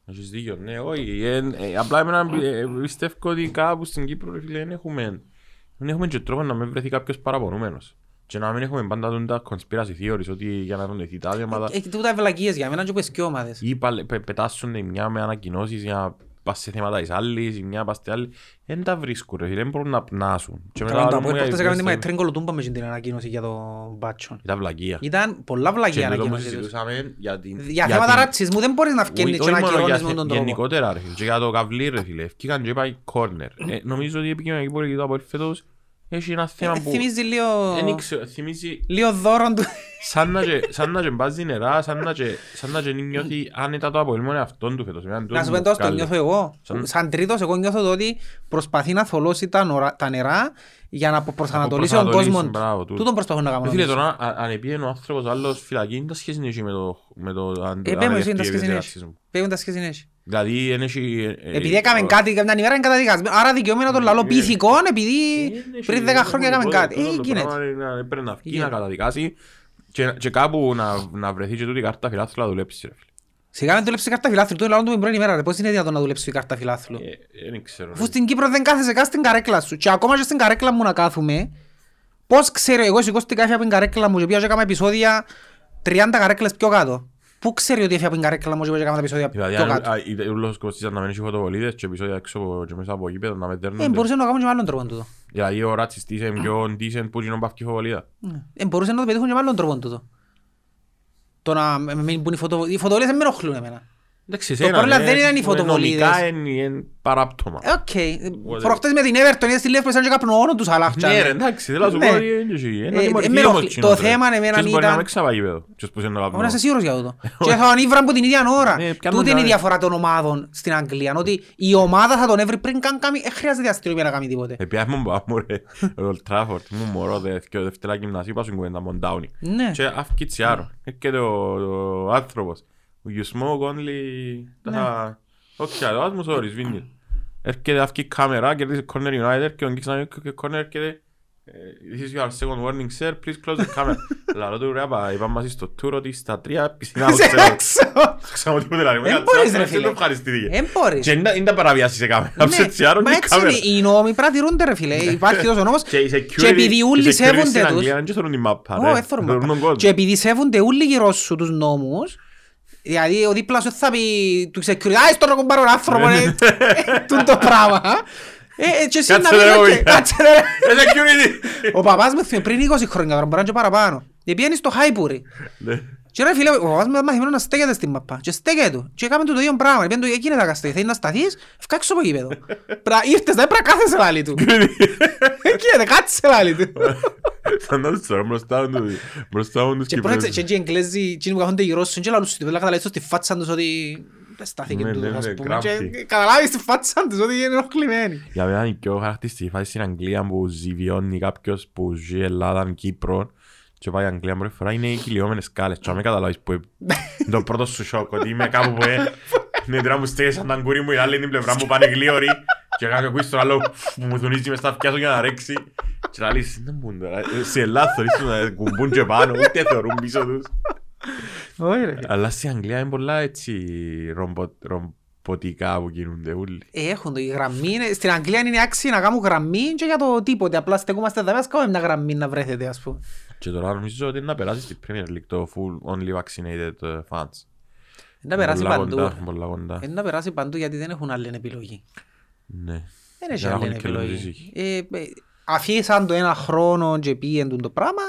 [SPEAKER 1] Έχεις δίκιο, ναι, όχι. ε, ε, Απλά εμένα ε, πιστεύω ότι κάπου στην Κύπρο, ρε φίλε, δεν έχουμε, δεν έχουμε και τρόπο να μην βρεθεί κάποιος παραπονούμενος. Και να μην έχουμε πάντα τον τα conspiracy theories ότι για να δουν τα άλλη ομάδα
[SPEAKER 2] Έχει τούτα ευλακίες για μένα και που και ομάδες.
[SPEAKER 1] ή παλε- πε- πετάσσουν η μια με ανακοινώσεις για να πας σε θέματα της άλλης, η μια πας στη άλλη. Δεν τα βρίσκουν ρε φίλε, δεν μπορούν να πνάσουν. Και μετά
[SPEAKER 2] Καλά, το
[SPEAKER 1] λέμε
[SPEAKER 2] Αποέλ
[SPEAKER 1] για
[SPEAKER 2] προχτές έκαμε τη
[SPEAKER 1] υπηρεσία.
[SPEAKER 2] Μαετρίν Κολοτούμπα με την ανακοίνωση για το Μπάτσον.
[SPEAKER 1] Ήταν βλακεία.
[SPEAKER 2] Ήταν πολλά
[SPEAKER 1] Και
[SPEAKER 2] βλαγία
[SPEAKER 1] τούτο που
[SPEAKER 2] ανακοίνωση τους.
[SPEAKER 1] συζητούσαμε για την...
[SPEAKER 2] Για θέματα
[SPEAKER 1] την-
[SPEAKER 2] ρατσισμού δεν μπορείς να
[SPEAKER 1] Όχι-
[SPEAKER 2] βγαίνεις και
[SPEAKER 1] όχι
[SPEAKER 2] να
[SPEAKER 1] μόνο
[SPEAKER 2] ακυρώνεις
[SPEAKER 1] για
[SPEAKER 2] με
[SPEAKER 1] θε-
[SPEAKER 2] τον τρόπο.
[SPEAKER 1] Γενικότερα ρε φίλε, και για το καβλί ρε φίλε, ευκήκαν και είπα κόρνερ. Ε, Νομίζω ότι η επικοινωνική πολιτική του Αποέλ φέτος έχει ένα θέμα
[SPEAKER 2] ε,
[SPEAKER 1] που...
[SPEAKER 2] Θυμίζει λίγο...
[SPEAKER 1] Δεν ξέρω, θυμίζει...
[SPEAKER 2] Λίγο δώρο του...
[SPEAKER 1] Σαν να και μπάζει νερά, σαν να και, σαν να και νιώθει άνετα το απολύμον αυτόν του φέτος.
[SPEAKER 2] Να σου πεντώ, το νιώθω εγώ.
[SPEAKER 1] Σαν...
[SPEAKER 2] τρίτος, εγώ νιώθω ότι προσπαθεί να θολώσει τα, νορα... τα νερά για να προσανατολίσει τον κόσμο του. τον προσπαθούν να κάνουν.
[SPEAKER 1] Φίλε, τώρα αν ο άνθρωπος άλλος φυλακή, είναι τα σχέση με το...
[SPEAKER 2] Τα σχέση.
[SPEAKER 1] Δηλαδή, δεν έχει... ε,
[SPEAKER 2] Επειδή
[SPEAKER 1] ε,
[SPEAKER 2] έκαμε
[SPEAKER 1] ο-
[SPEAKER 2] κάτι κάποια ημέρα είναι καταδικασμένο. Άρα δικαιούμαι να τον λαλώ
[SPEAKER 1] Ε,
[SPEAKER 2] πίθηκον επειδή
[SPEAKER 1] Δεν έχει-
[SPEAKER 2] πριν 10 χρόνια έκαμε
[SPEAKER 1] τούτο-
[SPEAKER 2] κάτι.
[SPEAKER 1] τούτο
[SPEAKER 2] Ε,
[SPEAKER 1] το
[SPEAKER 2] γίνεται.
[SPEAKER 1] πράγμα είναι να- Πρέπει να βγει, να
[SPEAKER 2] Γίνεται.
[SPEAKER 1] καταδικάσει και- και κάπου να- να βρεθεί και τούτη η κάρτα φιλάθλου να δουλέψει. ρε φίλε.
[SPEAKER 2] Σιγά μην δουλέψει η κάρτα φιλάθλου. Του λαλώ του την πρώτη ημέρα. ρε. Πώς είναι δυνατόν να δουλέψει η κάρτα φιλάθλου;
[SPEAKER 1] Ε, Δεν ξέρω.
[SPEAKER 2] Αφού στην Κύπρο δεν κάθεσαι καν στην καρέκλα σου. Και ακόμα και στην καρέκλα μου να κάθομαι, πώς ξέρω εγώ σηκώστηκα έφυγα από την καρέκλα μου και πήγα και έκανα επεισόδια 30 καρέκλες πιο κάτω. Πού ξέρει ότι έφυγα από την καρέκλα μου και πήγα και έκανα επεισόδια
[SPEAKER 1] Δηλαδή,
[SPEAKER 2] πιο
[SPEAKER 1] αν
[SPEAKER 2] κάτω;
[SPEAKER 1] α, είτε ούλος κοστίζαν να μην έχει φωτοβολίδες και επεισόδια έξω από- και μέσα από γήπεδο να
[SPEAKER 2] Ε,
[SPEAKER 1] μετέρνονται.
[SPEAKER 2] μπορούσε να το κάνουμε και με άλλον τρόπο τούτο.
[SPEAKER 1] Δηλαδή, ο ρατσιστής είναι πιο decent που γίνον παυκή φωτοβολίδα.
[SPEAKER 2] Ε, μπορούσε να το πετύχουν και με άλλον τρόπο τούτο. Το να με- με- μην μπουν οι φωτοβολίδες. Οι φωτοβολίδες δεν με ενοχλούν εμένα.
[SPEAKER 1] Εντάξει,
[SPEAKER 2] Το
[SPEAKER 1] εσένα,
[SPEAKER 2] πρόβλημα
[SPEAKER 1] ε,
[SPEAKER 2] δεν ήταν οι
[SPEAKER 1] ε,
[SPEAKER 2] φωτοβολίδες.
[SPEAKER 1] Νομικά είναι είναι παράπτωμα.
[SPEAKER 2] Ε, οκ. Προχτές με την Everton είδες τη Λεύπρο σαν και κάπνο όνο τους αλάχτια.
[SPEAKER 1] Ναι ρε, εντάξει, θέλω να σου
[SPEAKER 2] Ναι.
[SPEAKER 1] πω ότι είναι και εσύ. Είναι
[SPEAKER 2] Ε,
[SPEAKER 1] τιμωρηθεί
[SPEAKER 2] εμένα
[SPEAKER 1] όμως
[SPEAKER 2] ο-
[SPEAKER 1] εκείνος,
[SPEAKER 2] το
[SPEAKER 1] ρε.
[SPEAKER 2] θέμα εμένα
[SPEAKER 1] Ποιος μπορεί να
[SPEAKER 2] ήταν-
[SPEAKER 1] με ξαβάγει παιδό. Ποιος που είσαι να
[SPEAKER 2] Εγώ να
[SPEAKER 1] λάβει.
[SPEAKER 2] είσαι σίγουρος για τούτο. Και θα τον ήβραν από την ίδια ώρα.
[SPEAKER 1] Ναι, πιάνω
[SPEAKER 2] Τούτη είναι η
[SPEAKER 1] τα-
[SPEAKER 2] διαφορά των ομάδων στην Αγγλία. Ότι η ομάδα θα τον έβρει πριν καν κάνει... Δεν χρειάζεται αστυνομία να κάνει τίποτε.
[SPEAKER 1] Επιά μου μπα μου ρε, ο Old Trafford, μου μωρό δε, και δευτέρα γυμνασίου πάσουν κουβέντα Μοντάουνι.
[SPEAKER 2] Ναι.
[SPEAKER 1] Και αυκεί τσιάρο. Έρχεται ο ο άνθρωπος. You smoke only... τα- Όχι, άλλο, ας μου σώρεις, βίνιλ. Έρχεται αυκεί κάμερα, κερδίζει Corner United και ο Γκίξ να και Corner έρχεται ε, This is your second warning, sir. Please close the camera. <laughs> Λαλό του ρε, απα, είπαμε μαζί στο tour ότι στα τρία πισινά
[SPEAKER 2] Σε έξω.
[SPEAKER 1] Ξέρω τίποτε λαλή.
[SPEAKER 2] Εν μπορείς, ρε, φίλε.
[SPEAKER 1] Δεν ευχαριστήθηκε.
[SPEAKER 2] Εν μπορείς.
[SPEAKER 1] Και είναι τα παραβιάσεις σε κάμερα.
[SPEAKER 2] Ναι,
[SPEAKER 1] Άψε τσιάρο
[SPEAKER 2] Μα
[SPEAKER 1] και
[SPEAKER 2] έτσι
[SPEAKER 1] κάμερα.
[SPEAKER 2] είναι. Οι νόμοι πρέπει να τηρούνται ρε φίλε. Υπάρχει τόσο νόμος.
[SPEAKER 1] Και οι
[SPEAKER 2] Και
[SPEAKER 1] security-
[SPEAKER 2] επειδή
[SPEAKER 1] οι
[SPEAKER 2] όλοι
[SPEAKER 1] security
[SPEAKER 2] σέβονται
[SPEAKER 1] στην
[SPEAKER 2] τους.
[SPEAKER 1] Αγγλία δεν θέλουν τη μάπα,
[SPEAKER 2] Ω,
[SPEAKER 1] ρε.
[SPEAKER 2] δεν θέλουν
[SPEAKER 1] Θέλουν
[SPEAKER 2] μάπα.
[SPEAKER 1] τον κόσμο.
[SPEAKER 2] Και επειδή σέβονται όλοι γύρω σου τους νόμους, δηλαδή ο δίπλας σου θα πει του security, «Α, στον να πάρω άνθρωπο,
[SPEAKER 1] Ναι,
[SPEAKER 2] ρε». Τούν το πράγμα. Ε, ε, και εσύ να
[SPEAKER 1] Κάτσε
[SPEAKER 2] πεις,
[SPEAKER 1] ρε,
[SPEAKER 2] «OK,
[SPEAKER 1] όχι».
[SPEAKER 2] κάτσε ρε».
[SPEAKER 1] Ε, security.
[SPEAKER 2] Ο παπάς με θυμεί πριν 20 χρόνια τώρα, μπορεί να είναι και παραπάνω. Και πήγαινε στο Highbury.
[SPEAKER 1] Ναι.
[SPEAKER 2] Και ρε φίλε, ο παπάς με μαθημένο να στέκεται στην μαπά. Και στέκεται του. Και έκαμε του το ίδιο πράγμα. Είπαν του, εκείνη θα καστεί. Θέλει να σταθείς, φκάξω από γήπεδο. <laughs> Πρα- Ήρθες, δεν πρέπει <laughs> να κάθεσαι λάλη του. Εκείνη, κάτσε λάλη του.
[SPEAKER 1] Φαντάζεσαι τώρα μπροστά μου τους- μπροστά μου τους
[SPEAKER 2] Και πρόσεξε,
[SPEAKER 1] Κυπρέους.
[SPEAKER 2] και εκεί οι Εγγλέζοι, εκείνοι που κάθονται γύρω σου, και λαλούν σου, δηλαδή καταλάβεις στο στη φάτσα τους ότι δεν στάθηκε
[SPEAKER 1] Ναι,
[SPEAKER 2] τούτος,
[SPEAKER 1] ναι,
[SPEAKER 2] ας
[SPEAKER 1] ναι,
[SPEAKER 2] πούμε.
[SPEAKER 1] γράφει.
[SPEAKER 2] Και καταλάβεις στη φάτσα τους ότι είναι ενοχλημένοι.
[SPEAKER 1] Για μένα η πιο χαρακτηριστική φάση στην Αγγλία που ζηβιώνει κάποιος που ζει Ελλάδα, Κύπρο και πάει Αγγλία πρώτη φορά είναι οι κυλιόμενες σκάλες. Και αν με καταλάβεις που είναι το πρώτο σου σοκ ότι είμαι κάπου που ε, είναι τώρα μου στέγει σαν τα κούρι μου, η άλλη είναι την πλευρά μου πάνε γλίωροι και κάνω ακούεις το άλλο που μου θουνίζει μες στα αυτιά του για να ρέξει και να λες, δεν μπουν τώρα, ε, σε Ελλάδα ίσως να κουμπούν και πάνω, ούτε θεωρούν πίσω τους.
[SPEAKER 2] Όχι ρε.
[SPEAKER 1] Αλλά στην Αγγλία είναι πολλά έτσι ρομπο- ρομποτικά που κινούνται όλοι.
[SPEAKER 2] Ε, Έχουν το, η γραμμή είναι, στην Αγγλία είναι άξιοι να κάνουν γραμμή και για το τίποτε, απλά στεκούμαστε εδώ, ας κάνουμε μια γραμμή να βρέθετε ας πούμε.
[SPEAKER 1] Και τώρα νομίζω ότι είναι να περάσει στην Premier League το full only vaccinated uh, fans.
[SPEAKER 2] Είναι να περάσει
[SPEAKER 1] Πολλά
[SPEAKER 2] παντού.
[SPEAKER 1] κοντά,
[SPEAKER 2] ρε.
[SPEAKER 1] πολλά κοντά.
[SPEAKER 2] Είναι να περάσει παντού γιατί δεν έχουν άλλη επιλογή.
[SPEAKER 1] Ναι.
[SPEAKER 2] Δεν έχει
[SPEAKER 1] Για να
[SPEAKER 2] άλλη
[SPEAKER 1] έχουν και
[SPEAKER 2] επιλογή.
[SPEAKER 1] λογική.
[SPEAKER 2] Ε, ε, Αφήσαν το ένα χρόνο και πήγαν το πράγμα,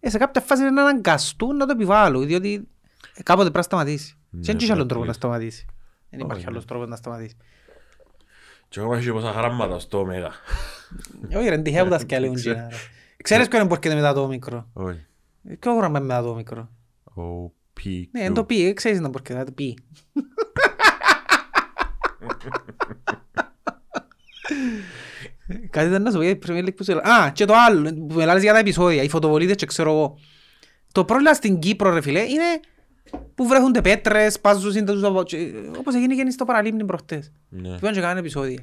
[SPEAKER 2] ε, σε κάποια φάση να αναγκαστούν να το επιβάλλουν, διότι ε, κάποτε πρέπει να σταματήσει.
[SPEAKER 1] Ναι,
[SPEAKER 2] Δεν έχει άλλον
[SPEAKER 1] Black
[SPEAKER 2] τρόπο να
[SPEAKER 1] List.
[SPEAKER 2] σταματήσει. Δεν
[SPEAKER 1] Όχι,
[SPEAKER 2] υπάρχει
[SPEAKER 1] ναι.
[SPEAKER 2] άλλος τρόπος να σταματήσεις.
[SPEAKER 1] Και εγώ έχει πόσα γράμματα στο Ωμέγα.
[SPEAKER 2] Όχι ρε, τυχαία που τα σκιαλέουν γίνα, ρε. Ξέρεις ποιο είναι που έρχεται μετά το μικρό;
[SPEAKER 1] Όχι.
[SPEAKER 2] Ποιο γράμμα είναι μετά το μικρό.
[SPEAKER 1] Ο P.
[SPEAKER 2] Ναι, είναι το πι, ξέρεις να που έρχεται, το πι. <laughs> Κάτι ήταν να σου πω για την Premier League που σου έλεγα. Α, και το άλλο, που μιλάς για τα επεισόδια, οι φωτοβολίδες και ξέρω εγώ. Το πρόβλημα στην Κύπρο, ρε φίλε, είναι που βρέχονται πέτρες, σπάζουν σύντας από... και- Όπως έγινε και στο παραλίμνη προχτές.
[SPEAKER 1] Ναι.
[SPEAKER 2] Πήγαν και κάνουν επεισόδια.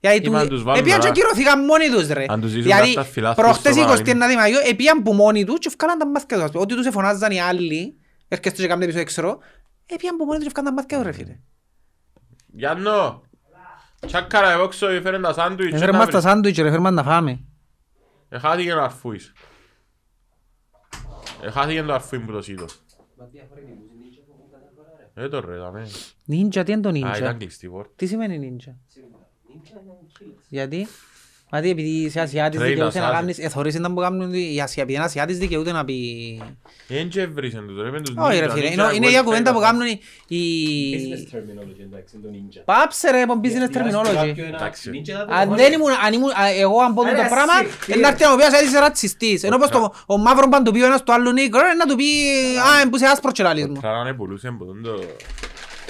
[SPEAKER 2] Γιατί
[SPEAKER 1] Είπαν
[SPEAKER 2] του-
[SPEAKER 1] τους βάλουν
[SPEAKER 2] επήγαν και
[SPEAKER 1] τώρα.
[SPEAKER 2] κυρωθήκαν μόνοι τους ρε.
[SPEAKER 1] Αν τους ζήσουν
[SPEAKER 2] Γιατί
[SPEAKER 1] κάρτα φυλάθλους
[SPEAKER 2] προχτές
[SPEAKER 1] στο
[SPEAKER 2] 29
[SPEAKER 1] παραλίμνη.
[SPEAKER 2] Μαΐου επήγαν που μόνοι τους και βγάλαν τα μάτια τους. ας πούμε. Ότι τους εφωνάζαν οι άλλοι, έρχεστε και κάνουν επεισόδια ξέρω, επήγαν που μόνοι τους και βγάλαν τα μάτια τους ρε φίλε.
[SPEAKER 1] Γιάννο. Τσάκαρα εγώ ξέρω έφερε τα σάντουιτς.
[SPEAKER 2] Έφερε μας τα σάντουιτς ρε, έφερε μας να φάμε.
[SPEAKER 1] Εχάθηκε ο αρφούης. Εχάθηκε το αρφούι που το σύντο. Ε, το ρε, δαμε.
[SPEAKER 2] Νίντζα, τι είναι το
[SPEAKER 1] Α,
[SPEAKER 2] νίντζα;
[SPEAKER 1] ήταν κλειστή η πόρτα.
[SPEAKER 2] Τι σημαίνει νίντζα; Γιατί; Μα τι επειδή είσαι Ασιάτης
[SPEAKER 1] Trainers,
[SPEAKER 2] δικαιούται να
[SPEAKER 1] άδε.
[SPEAKER 2] κάνεις, εθωρείς ήταν που κάνουν οι Ασια- επειδή είναι Ασιάτης δικαιούται να πει...
[SPEAKER 1] Εν και έβρισαν τους ρε, με τους
[SPEAKER 2] Όχι ρε
[SPEAKER 1] ninja,
[SPEAKER 2] φίλε,
[SPEAKER 1] ninja
[SPEAKER 2] είναι- είναι η
[SPEAKER 1] web
[SPEAKER 2] κουβέντα που
[SPEAKER 1] hackers.
[SPEAKER 2] κάνουν οι- οι...
[SPEAKER 4] Business terminology, εντάξει, είναι το ninja.
[SPEAKER 2] Πάψε ρε, από business terminology.
[SPEAKER 1] Εντάξει.
[SPEAKER 2] Αν δεν ήμουν, αν ήμουν, α, εγώ αν πω το
[SPEAKER 4] Ρε,
[SPEAKER 2] πράγμα,
[SPEAKER 4] εσύ,
[SPEAKER 2] είναι να έρθει να μου πει ότι είσαι ρατσιστής. Ενώ πως το, ο μαύρο παν του πει ο ένας του άλλου νίκρο, να του πει «Α, εμπού είσαι άσπρος και λαλείς μου».
[SPEAKER 1] Τράρανε πουλούσαν που τον το...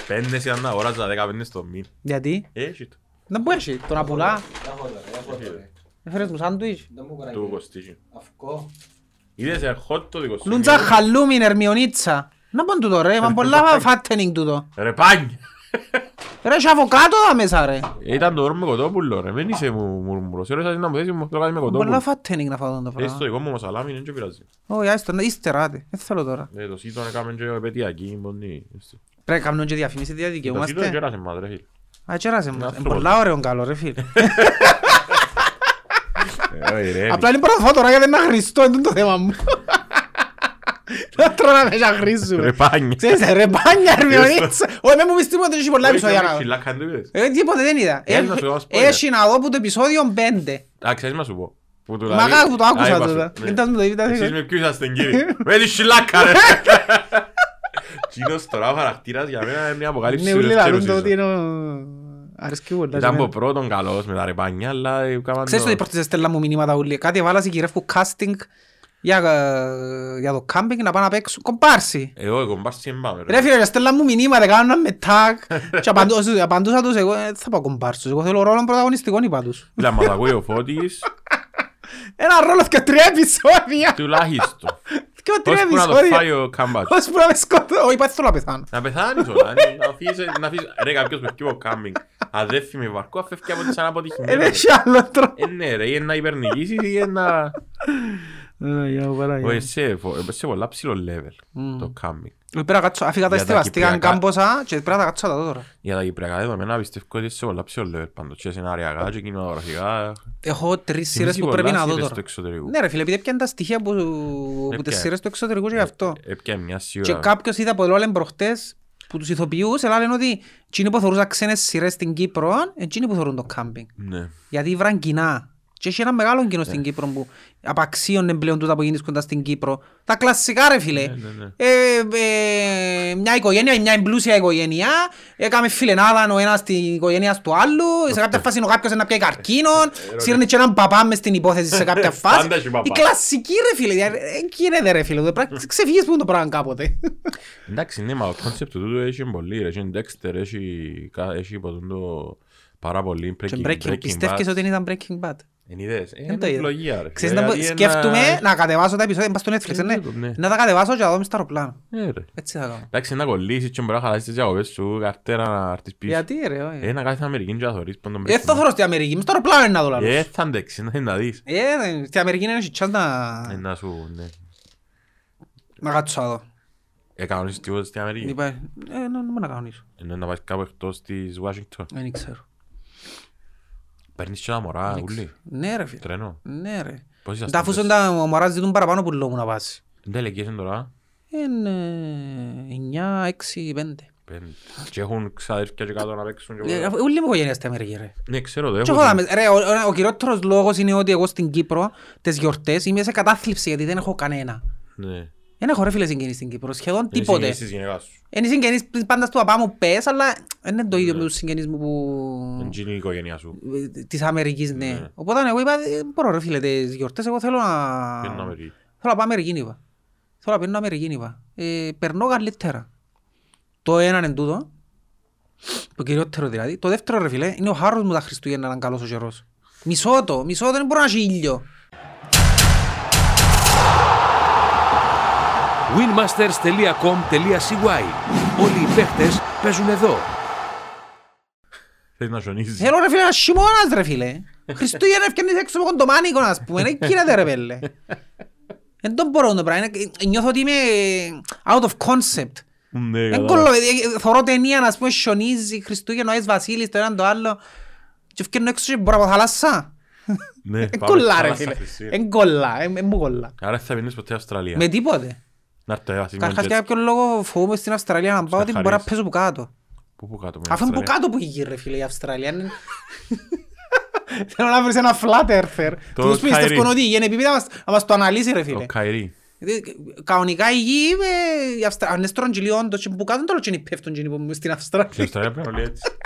[SPEAKER 1] Πέντε ήταν να αγοράζα δέκα πέντε στο μήν.
[SPEAKER 2] Γιατί,
[SPEAKER 1] Έχει το.
[SPEAKER 2] Δεν μπορεί εσύ, τον απουλά,
[SPEAKER 4] Έχω τώρα, έχω τώρα.
[SPEAKER 2] έφερες μου σάντουιτς.
[SPEAKER 4] Δεν μου έκανα
[SPEAKER 1] Του
[SPEAKER 4] και-
[SPEAKER 1] κοστίζει.
[SPEAKER 4] Αυκό.
[SPEAKER 1] Είδες ερχότ το δικό σου.
[SPEAKER 2] Λούντζα χαλούμιν, ερμιονίτσα. Να πον τούτο ρε, μα πολλά fattening τούτο.
[SPEAKER 1] Ρε πάνι!
[SPEAKER 2] Ρε, έχει αβοκάτο εδώ μέσα ρε.
[SPEAKER 1] Ήταν το όρο με κοτόπουλο ρε, δεν είσαι μου μουρμουρός. Ρε, σας να μου θέσεις μου το κάνει με
[SPEAKER 2] Πολλά
[SPEAKER 1] κοτόπουλο.
[SPEAKER 2] fattening να φάω το
[SPEAKER 1] Έχει
[SPEAKER 2] πράγμα.
[SPEAKER 1] το δικό μου μασαλάμι, δεν και πειράζει.
[SPEAKER 2] Όχι, άιστο, να- ύστερα, ρε. δεν θέλω τώρα.
[SPEAKER 1] Ε, Το σύτο έκαμε και επαιτειακή, μόνη.
[SPEAKER 2] Πρέπει να κάνουμε και διαφημίσεις, τι
[SPEAKER 1] Το σύτο
[SPEAKER 2] δικαιούμαστε.
[SPEAKER 1] κέρασε μας ρε φίλε.
[SPEAKER 2] Α, τσέρασε μου. Είναι
[SPEAKER 1] άνθρωπος.
[SPEAKER 2] πολλά ωραίο καλό ρε φίλε.
[SPEAKER 1] Ε, όχι, ρε,
[SPEAKER 2] Απλά είναι πρώτα φάω τώρα γιατί είναι αχρηστό, είναι το θέμα μου. Να τρώω να με αχρήζουν.
[SPEAKER 1] Ρε πάνι.
[SPEAKER 2] Ξέρεις, ρε μπάνια, ερμιονίτσα. Όχι, με μου πεις τίποτα, έχει πολλά επεισόδια να δω.
[SPEAKER 1] Χιλάκα, δεν το είδες.
[SPEAKER 2] Ε, τίποτε δεν είδα.
[SPEAKER 1] Ε, να σου δώσω spoiler.
[SPEAKER 2] Έχει να δω που το επεισόδιο 5.
[SPEAKER 1] Α, ξέρεις να σου πω. Που του
[SPEAKER 2] Μα
[SPEAKER 1] λέει-
[SPEAKER 2] κάπου το
[SPEAKER 1] Α,
[SPEAKER 2] άκουσα
[SPEAKER 1] είπα σου,
[SPEAKER 2] τώρα.
[SPEAKER 1] ναι.
[SPEAKER 2] Δεν τα μου το είπα.
[SPEAKER 1] Εσείς με ποιους είσαστε κύριε; Με τη σιλάκα ρε. <laughs> Κίνος τώρα ο χαρακτήρας για μένα είναι μια αποκάλυψη
[SPEAKER 2] Ναι,
[SPEAKER 1] του
[SPEAKER 2] ούλοι
[SPEAKER 1] δεύτερου
[SPEAKER 2] λαλούν το ότι
[SPEAKER 1] season.
[SPEAKER 2] είναι ο... Αρέσκει πολλά.
[SPEAKER 1] Ήταν από πρώτον καλός με τα ρεπάνια, αλλά έκαναν
[SPEAKER 2] Ξέρεις
[SPEAKER 1] το-
[SPEAKER 2] ότι πρώτη στέλνα μου μηνύματα ούλοι. Κάτι έβαλα σε κυρεύκου casting για, ε, για το κάμπινγκ να πάνε να παίξουν κομπάρσι.
[SPEAKER 1] Εγώ εγώ μπάρση δεν πάμε
[SPEAKER 2] Ρε
[SPEAKER 1] ρε.
[SPEAKER 2] φίλε, ρε, στέλναν μου μηνύματα, κάνουν με tag και απαντούσα- απαντούσα τους εγώ, «Ε, δεν θα πάω κομπάρσους, εγώ θέλω ρόλο πρωταγωνιστικό είπα τους. <laughs>
[SPEAKER 1] Φίλα μας ακούει ο Φώτης,
[SPEAKER 2] Ένα ρόλο και τρία επεισόδια.
[SPEAKER 1] τουλάχιστον.
[SPEAKER 2] Και
[SPEAKER 1] Πώς
[SPEAKER 2] τρία
[SPEAKER 1] που να το
[SPEAKER 2] επεισόδια.
[SPEAKER 1] φάει ο Κάμπατς.
[SPEAKER 2] Πώς που να με σκοτώ. Όχι, πάει θέλω να πεθάνω.
[SPEAKER 1] Να πεθάνεις όλα, ε, να αφήσεις, να αφήσεις, ρε κάποιος με κύβο κάμπινγκ, αν δεν φύγει με βαρκό, αφεύγει από τη σαν
[SPEAKER 2] Δεν
[SPEAKER 1] αποτυχημένο.
[SPEAKER 2] έχει άλλο τρόπο.
[SPEAKER 1] Ε, ναι ρε, ή να υπερνικήσεις ή να... Όχι, σε φο- σε πολλά ψηλό level το κάμπινγκ.
[SPEAKER 2] Πρέπει να κάτσω, αφήγα τα
[SPEAKER 1] Για τα
[SPEAKER 2] εστιβαστήκαν
[SPEAKER 1] κυπριακά.
[SPEAKER 2] κάμποσα και πρέπει να τα κάτσω τα δω τώρα.
[SPEAKER 1] Για τα κυπριακά δεδομένα πιστεύω ότι είσαι σε πολλά ψηλό level πάντως. Και σενάριακά και κινηματογραφικά.
[SPEAKER 2] Έχω τρεις σειρές
[SPEAKER 1] Θυμίζει
[SPEAKER 2] που πρέπει
[SPEAKER 1] πολλά
[SPEAKER 2] να δω
[SPEAKER 1] σειρές
[SPEAKER 2] τώρα.
[SPEAKER 1] του εξωτερικού.
[SPEAKER 2] Ναι ρε φίλε, επειδή έπιαν τα στοιχεία που, που τις
[SPEAKER 1] Έπιανε.
[SPEAKER 2] σειρές του εξωτερικού και γι' αυτό.
[SPEAKER 1] Έπιανε μια
[SPEAKER 2] Και
[SPEAKER 1] σίγουρα.
[SPEAKER 2] κάποιος είδα που λένε προχτές που τους ηθοποιούς, λένε ότι εκείνοι που θεωρούσαν ξένες σειρές στην Κύπρο, εκείνοι που θεωρούν το κάμπινγκ.
[SPEAKER 1] Ναι.
[SPEAKER 2] Γιατί βραν κοινά. Και έχει ένα μεγάλο κοινό στην Κύπρο που απαξίωνε πλέον τούτα που γίνεις κοντά στην Κύπρο. Τα κλασσικά ρε φίλε.
[SPEAKER 1] Ναι, ναι, ναι.
[SPEAKER 2] Ε, ε, μια οικογένεια, μια εμπλούσια οικογένεια, έκαμε φιλενάδα ο ένας στην οικογένεια του άλλου, σε κάποια φάση ο κάποιος να πιάει καρκίνον, σύρνει και έναν παπά μες στην υπόθεση σε κάποια φάση.
[SPEAKER 1] Πάντα έχει παπά.
[SPEAKER 2] Η κλασική ρε φίλε, δηλαδή, ε, γίνεται ρε φίλε, το πράγμα- ξεφύγεις που είναι το πράγμα κάποτε.
[SPEAKER 1] Εντάξει, ναι, μα το κόνσεπτ του τούτου έχει πολύ. ρε. Έχει Dexter, έχει κα- έχει ποτέ το πάρα πολύ
[SPEAKER 2] Και
[SPEAKER 1] Breaking
[SPEAKER 2] Breaking-
[SPEAKER 1] Breaking
[SPEAKER 2] Πιστεύεις
[SPEAKER 1] Bad.
[SPEAKER 2] ότι ήταν Breaking Bad.
[SPEAKER 1] Εν είδες. Ε,
[SPEAKER 2] Δεν το
[SPEAKER 1] είναι
[SPEAKER 2] είδα.
[SPEAKER 1] ευλογία, ρε.
[SPEAKER 2] Ξέρεις να πω-
[SPEAKER 1] Δηλαδή,
[SPEAKER 2] σκέφτομαι
[SPEAKER 1] ένα-
[SPEAKER 2] να κατεβάσω τα επεισόδια, πας στο Netflix,
[SPEAKER 1] Ε,
[SPEAKER 2] ναι.
[SPEAKER 1] ναι, ναι.
[SPEAKER 2] Να τα κατεβάσω και να δω μες στο αεροπλάνο.
[SPEAKER 1] Ε, ρε.
[SPEAKER 2] Έτσι θα κάνω.
[SPEAKER 1] Εντάξει, να κολλήσεις και μπορείς να χαλάσεις τις διακοπές σου, καρτέρα να έρθεις πίσω.
[SPEAKER 2] Γιατί ρε, όχι.
[SPEAKER 1] Ε, να κάθεις στην Αμερική και να θωρείς πον τον
[SPEAKER 2] Ε, θα
[SPEAKER 1] Breaking Bad.
[SPEAKER 2] θωρώ στην Αμερική, μες στο αεροπλάνο είναι να δω λαλούς.
[SPEAKER 1] Ε, θα αντέξεις, να- να δεις.
[SPEAKER 2] Ε, δεν- στην Αμερική είναι έχει chance να...
[SPEAKER 1] Ε, να σου, ναι.
[SPEAKER 2] να κάτσω να δω.
[SPEAKER 1] Ε, κανονίσεις τίποτα στην Αμερική;
[SPEAKER 2] Είπα, ε, να να μην να κανονίσω.
[SPEAKER 1] Ενώ να πάεις κάπου εκτός της Washington.
[SPEAKER 2] Δεν ξέρω.
[SPEAKER 1] Παίρνεις και τα μωρά, ούλοι.
[SPEAKER 2] Ναι ρε φίλε.
[SPEAKER 1] Τρένο.
[SPEAKER 2] Ναι ρε.
[SPEAKER 1] Πώς είσαστε.
[SPEAKER 2] Τα αφούσαν τα μωρά ζητούν παραπάνω που λόγουν να πάσει.
[SPEAKER 1] Δεν τελεκείς τώρα.
[SPEAKER 2] Είναι 9, 6, 5.
[SPEAKER 1] Πέντε. Και έχουν ξαδέρφια και κάτω να παίξουν. και
[SPEAKER 2] Ε,
[SPEAKER 1] όλα.
[SPEAKER 2] αφού- Ούλη μου οικογένεια στην Αμερική ρε.
[SPEAKER 1] Ναι, ξέρω, το
[SPEAKER 2] Και
[SPEAKER 1] έχω.
[SPEAKER 2] εγώ δάμε- ρε, ο- ο- Ο κυριότερος λόγος είναι ότι εγώ στην Κύπρο τις γιορτές είμαι σε κατάθλιψη γιατί δεν έχω κανένα.
[SPEAKER 1] Ναι.
[SPEAKER 2] Δεν έχω ρε φίλες συγγενείς στην Κύπρο, σχεδόν
[SPEAKER 1] Είναι
[SPEAKER 2] τίποτε.
[SPEAKER 1] συγγενής της γυναίκας σου.
[SPEAKER 2] Είναι συγγενείς πάντα του παπά μου πες, αλλά δεν είναι το ίδιο με τους συγγενείς μου
[SPEAKER 1] Είναι
[SPEAKER 2] που...
[SPEAKER 1] η οικογένεια σου.
[SPEAKER 2] της Αμερικής, ναι.
[SPEAKER 1] Ναι.
[SPEAKER 2] Οπότε εγώ είπα, «Ε, μπορώ ρε φίλε τις γιορτές, εγώ θέλω να...
[SPEAKER 1] Πιένω Αμερική.
[SPEAKER 2] Θέλω να πάω Αμερική, είπα. Θέλω να πηγαίνω Αμερική, είπα. Ε, περνώ καλύτερα. Το έναν εν τούτο, το κυριότερο δηλαδή. Το δεύτερο ρε φίλε, είναι ο χάρος μου τα Χριστούγεννα να είναι καλός ο καιρός. Μισώ το, μισώ το, δεν μπορώ να έχει ήλιο.
[SPEAKER 3] winmasters.com.cy Όλοι οι παίχτες παίζουν εδώ.
[SPEAKER 1] Θέλεις να σιωνίσεις.
[SPEAKER 2] Θέλω ρε φίλε ένας χειμώνας ρε φίλε. Χριστούγεννα ευκαιρνείς έξω με κοντομάνικο ας πούμε. Δεν γίνεται ρε πέλε. Δεν το μπορώ το πράγμα. Είναι- Νιώθω ότι είμαι out of concept.
[SPEAKER 1] Ναι,
[SPEAKER 2] Δεν
[SPEAKER 1] κατάλαβα.
[SPEAKER 2] κολλώ. ε, Θωρώ ταινία να πούμε χιονίζει Χριστούγεννα ο Άις Βασίλης το έναν το άλλο. Και ευκαιρνώ έξω και μπορώ από θάλασσα.
[SPEAKER 1] Ναι,
[SPEAKER 2] Δεν
[SPEAKER 1] πάμε
[SPEAKER 2] κολλά
[SPEAKER 1] στη
[SPEAKER 2] ρε
[SPEAKER 1] θάλασσα,
[SPEAKER 2] φίλε.
[SPEAKER 1] Χριστούγεννα.
[SPEAKER 2] Δεν κολλά. Δεν μου κολλά.
[SPEAKER 1] Άρα δεν θα πίνεις ποτέ Αυστραλία.
[SPEAKER 2] Με τίποτε.
[SPEAKER 1] Να έρθω εγώ, στην
[SPEAKER 2] Καταρχάς για
[SPEAKER 1] Manchester.
[SPEAKER 2] κάποιον λόγο φοβούμαι στην Αυστραλία να πάω ότι μπορεί να
[SPEAKER 1] Χαρίς.
[SPEAKER 2] παίζω που κάτω.
[SPEAKER 1] Πού που κάτω με
[SPEAKER 2] Αφού είναι που
[SPEAKER 1] Αυστραλία.
[SPEAKER 2] κάτω που έχει ρε φίλε η Αυστραλία. είναι- <laughs> Θέλω να βρεις ένα flat earther.
[SPEAKER 1] Το
[SPEAKER 2] Τους
[SPEAKER 1] Kyrie.
[SPEAKER 2] πιστεύω ότι η γη είναι επίπεδα να μας- να μας το αναλύσει ρε
[SPEAKER 1] Ο
[SPEAKER 2] φίλε.
[SPEAKER 1] Καϊρή.
[SPEAKER 2] Δηλαδή, Κανονικά η γη, ε, η Αυστρα- αν είναι στρογγυλή όντως και που κάτω τώρα και είναι πέφτουν και είναι που- στην
[SPEAKER 1] Στην
[SPEAKER 2] Αυστραλία.
[SPEAKER 1] Αυστραλία πρέπει να λέει έτσι. <laughs>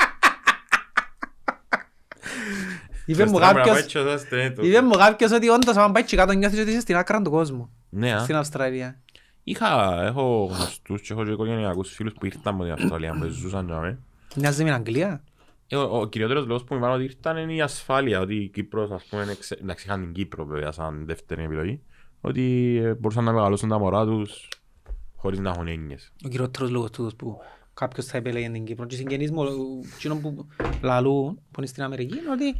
[SPEAKER 2] Είπε μου
[SPEAKER 1] Στην Αυστραλία
[SPEAKER 2] κάποιος-
[SPEAKER 1] πρέπει να πάει και εδώ, στενέτο.
[SPEAKER 2] είπε μου κάποιος ότι όντως αν πάει και κάτω νιώθεις ότι είσαι στην άκρα του κόσμου.
[SPEAKER 1] Ναι, α.
[SPEAKER 2] Στην Αυστραλία.
[SPEAKER 1] Είχα, έχω γνωστούς και έχω και οικογενειακούς φίλους που ήρθαν από την Αυστραλία, που ζούσαν για μέ.
[SPEAKER 2] Μοιάζει με την Αγγλία;
[SPEAKER 1] Ε, Ο, ο κυριότερος λόγος που μου είπαν ότι ήρθαν είναι η ασφάλεια, ότι η Κύπρος, ας πούμε, είναι ξε- εντάξει είχαν την Κύπρο βέβαια σαν δεύτερη επιλογή, ότι ε, μπορούσαν να μεγαλώσουν τα μωρά τους χωρίς να έχουν έννοιες.
[SPEAKER 2] Ο κυριότερος λόγος τούτος που κάποιος θα επέλεγε την Κύπρο. Και οι συγγενείς μου, εκείνο που λαλούν, που είναι στην Αμερική, είναι ότι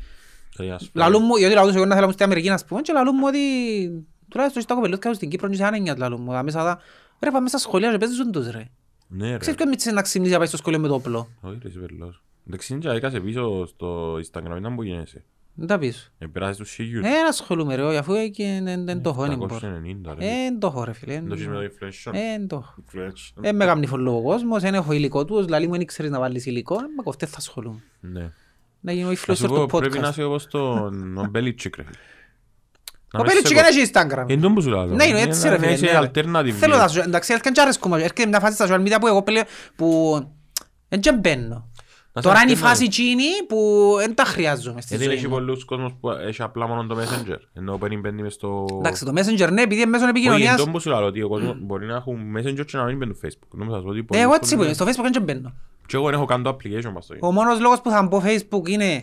[SPEAKER 1] Δηλαδή, η ασφάλεια.
[SPEAKER 2] λαλούν μου, γιατί λαλούν εγώ να θέλω να στην Αμερική, να πούμε, και λαλούν μου ότι τουλάχιστον στα κοπελούθια στην Κύπρο και σε άνενια λαλούν μου. Τα Μέσα τα, ρε πάμε στα σχολεία και παίζουν τους ρε.
[SPEAKER 1] Ναι ρε,
[SPEAKER 2] Ξέρεις ποιος μίτσες να ξυμνήσει να πάεις στο σχολείο με το όπλο;
[SPEAKER 1] όχι ρε, είσαι βελός. Εντάξει, είναι και έκασες πίσω στο Instagram, ήταν που γίνεσαι.
[SPEAKER 2] Δεν τα πεις.
[SPEAKER 1] Επέρασες τους χίλιους.
[SPEAKER 2] Ε, να ασχολούμαι ρε, όχι, αφού εκεί δεν δεν το έχω, δεν μπορώ.
[SPEAKER 1] 790 ρε.
[SPEAKER 2] Ε, δεν το έχω ρε φίλε.
[SPEAKER 1] Δεν το έχεις με το inflation.
[SPEAKER 2] Ε, δεν το έχω.
[SPEAKER 1] Inflation.
[SPEAKER 2] Δεν με κάνει φωλό ο κόσμος, δεν έχω υλικό τους, δηλαδή μου δεν ξέρεις να βάλεις υλικό, ε, με κοφτέ θα ασχολούμαι.
[SPEAKER 1] Ναι.
[SPEAKER 2] Να γίνω
[SPEAKER 1] Θα
[SPEAKER 2] influencer
[SPEAKER 1] σου
[SPEAKER 2] του
[SPEAKER 1] πω, πρέπει να
[SPEAKER 2] podcast.
[SPEAKER 1] είσαι όπως τον ο Μπέλιτσικ ρε. Να
[SPEAKER 2] Ο
[SPEAKER 1] μέσα
[SPEAKER 2] Πέλιτσι
[SPEAKER 1] σε
[SPEAKER 2] και
[SPEAKER 1] κο-
[SPEAKER 2] να έχει Instagram.
[SPEAKER 1] Εν τόν που σου λέω.
[SPEAKER 2] Ναι, είναι έτσι ρε
[SPEAKER 1] Να είσαι
[SPEAKER 2] φίλε. ναι, ρε.
[SPEAKER 1] alternative.
[SPEAKER 2] Θέλω να σου εντάξει, έρχεται και αρέσκω έρχεται μια φάση στα social media που εγώ πλέον που δεν και μπαίνω.
[SPEAKER 1] Να σε
[SPEAKER 2] Τώρα είναι η
[SPEAKER 1] alternative.
[SPEAKER 2] φάση εκείνη που δεν τα χρειάζομαι στη
[SPEAKER 1] Γιατί
[SPEAKER 2] ζωή
[SPEAKER 1] έχει
[SPEAKER 2] μου.
[SPEAKER 1] πολλούς κόσμος που έχει απλά μόνο το Messenger. Ενώ παίρνει μπαίνει μες στο...
[SPEAKER 2] Εντάξει, το Messenger ναι, επειδή είναι μέσω
[SPEAKER 1] Όχι, εν
[SPEAKER 2] επικοινωνίας.
[SPEAKER 1] τόν που σου λέω ότι ο κόσμος μπορεί να έχουν Messenger και να μην μπαίνουν Facebook. Νομίζω σας πω ότι
[SPEAKER 2] Ε,
[SPEAKER 1] πολλοί
[SPEAKER 2] Εγώ έτσι που
[SPEAKER 1] κόσμοι-
[SPEAKER 2] είναι, στο Facebook δεν και μπαίνω.
[SPEAKER 1] Και εγώ δεν έχω καν το application πας στο
[SPEAKER 2] Ο μόνος λόγος που θα μπω Facebook είναι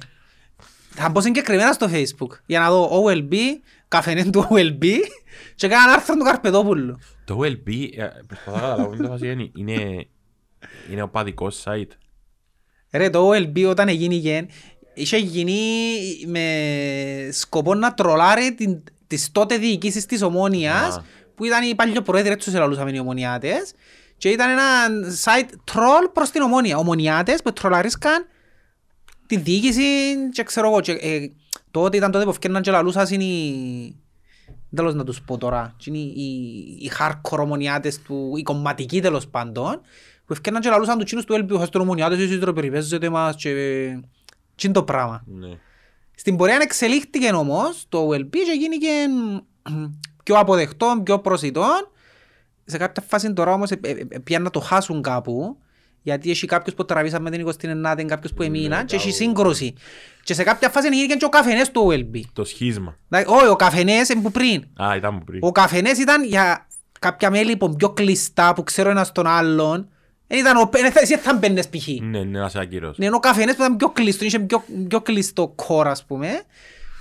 [SPEAKER 2] θα μπω συγκεκριμένα στο Facebook για να δω OLB, καφενέ του OLB και κάνα άρθρο του Καρπεδόπουλου.
[SPEAKER 1] Το OLB, ε, προσπαθώ να καταλάβω τι φάση είναι. Είναι- Είναι οπαδικό site.
[SPEAKER 2] Ρε το OLB όταν έγινε είχε γίνει με σκοπό να τρολάρει την, τις τότε διοικήσεις της Ομόνιας
[SPEAKER 1] Α.
[SPEAKER 2] που ήταν οι παλιό πρόεδροι έτσι τους ελαλούσαμε οι Ομονιάτες και ήταν ένα site troll προς την Ομόνια. Ομονιάτες που τρολαρίσκαν τη διοίκηση και ξέρω εγώ και, ε, τότε ήταν τότε που ευκαιρναν και λαλούσας είναι οι τέλος να τους πω τώρα και είναι οι, οι, οι hardcore ομονιάτες του, οι κομματικοί τέλος πάντων που ευκαιρναν και λαλούσαν τους κοινούς του έλπιου χαστούν ομονιάτες εσείς ρε περιπέζετε μας και και είναι το πράγμα.
[SPEAKER 1] Ναι.
[SPEAKER 2] Στην πορεία εξελίχθηκε όμως το OLP και γίνηκε <clears throat> πιο αποδεκτό, πιο προσιτό. Σε κάποια φάση τώρα όμως ε, ε, ε, πιάνε να το χάσουν κάπου γιατί έχει κάποιους που τραβήσαν με την 29η, κάποιους που εμείναν και έχει
[SPEAKER 1] κάπου.
[SPEAKER 2] σύγκρουση. Και σε κάποια φάση γίνηκε και ο καφενές του OLB.
[SPEAKER 1] Το σχίσμα.
[SPEAKER 2] Δηλαδή, Όχι, ο καφενές είναι που πριν.
[SPEAKER 1] Α, ήταν που πριν.
[SPEAKER 2] Ο καφενές ήταν για κάποια μέλη που πιο κλειστά που ξέρω ένας τον άλλον. Δεν ήταν ο, δεν θα- εσύ δεν θα μπαίνεις π.χ.
[SPEAKER 1] Ναι, ναι, να σε ακύρωσε.
[SPEAKER 2] Ναι, ενώ ο καφενές που ήταν πιο κλειστό, είχε πιο, πιο κλειστό κόρα, ας πούμε.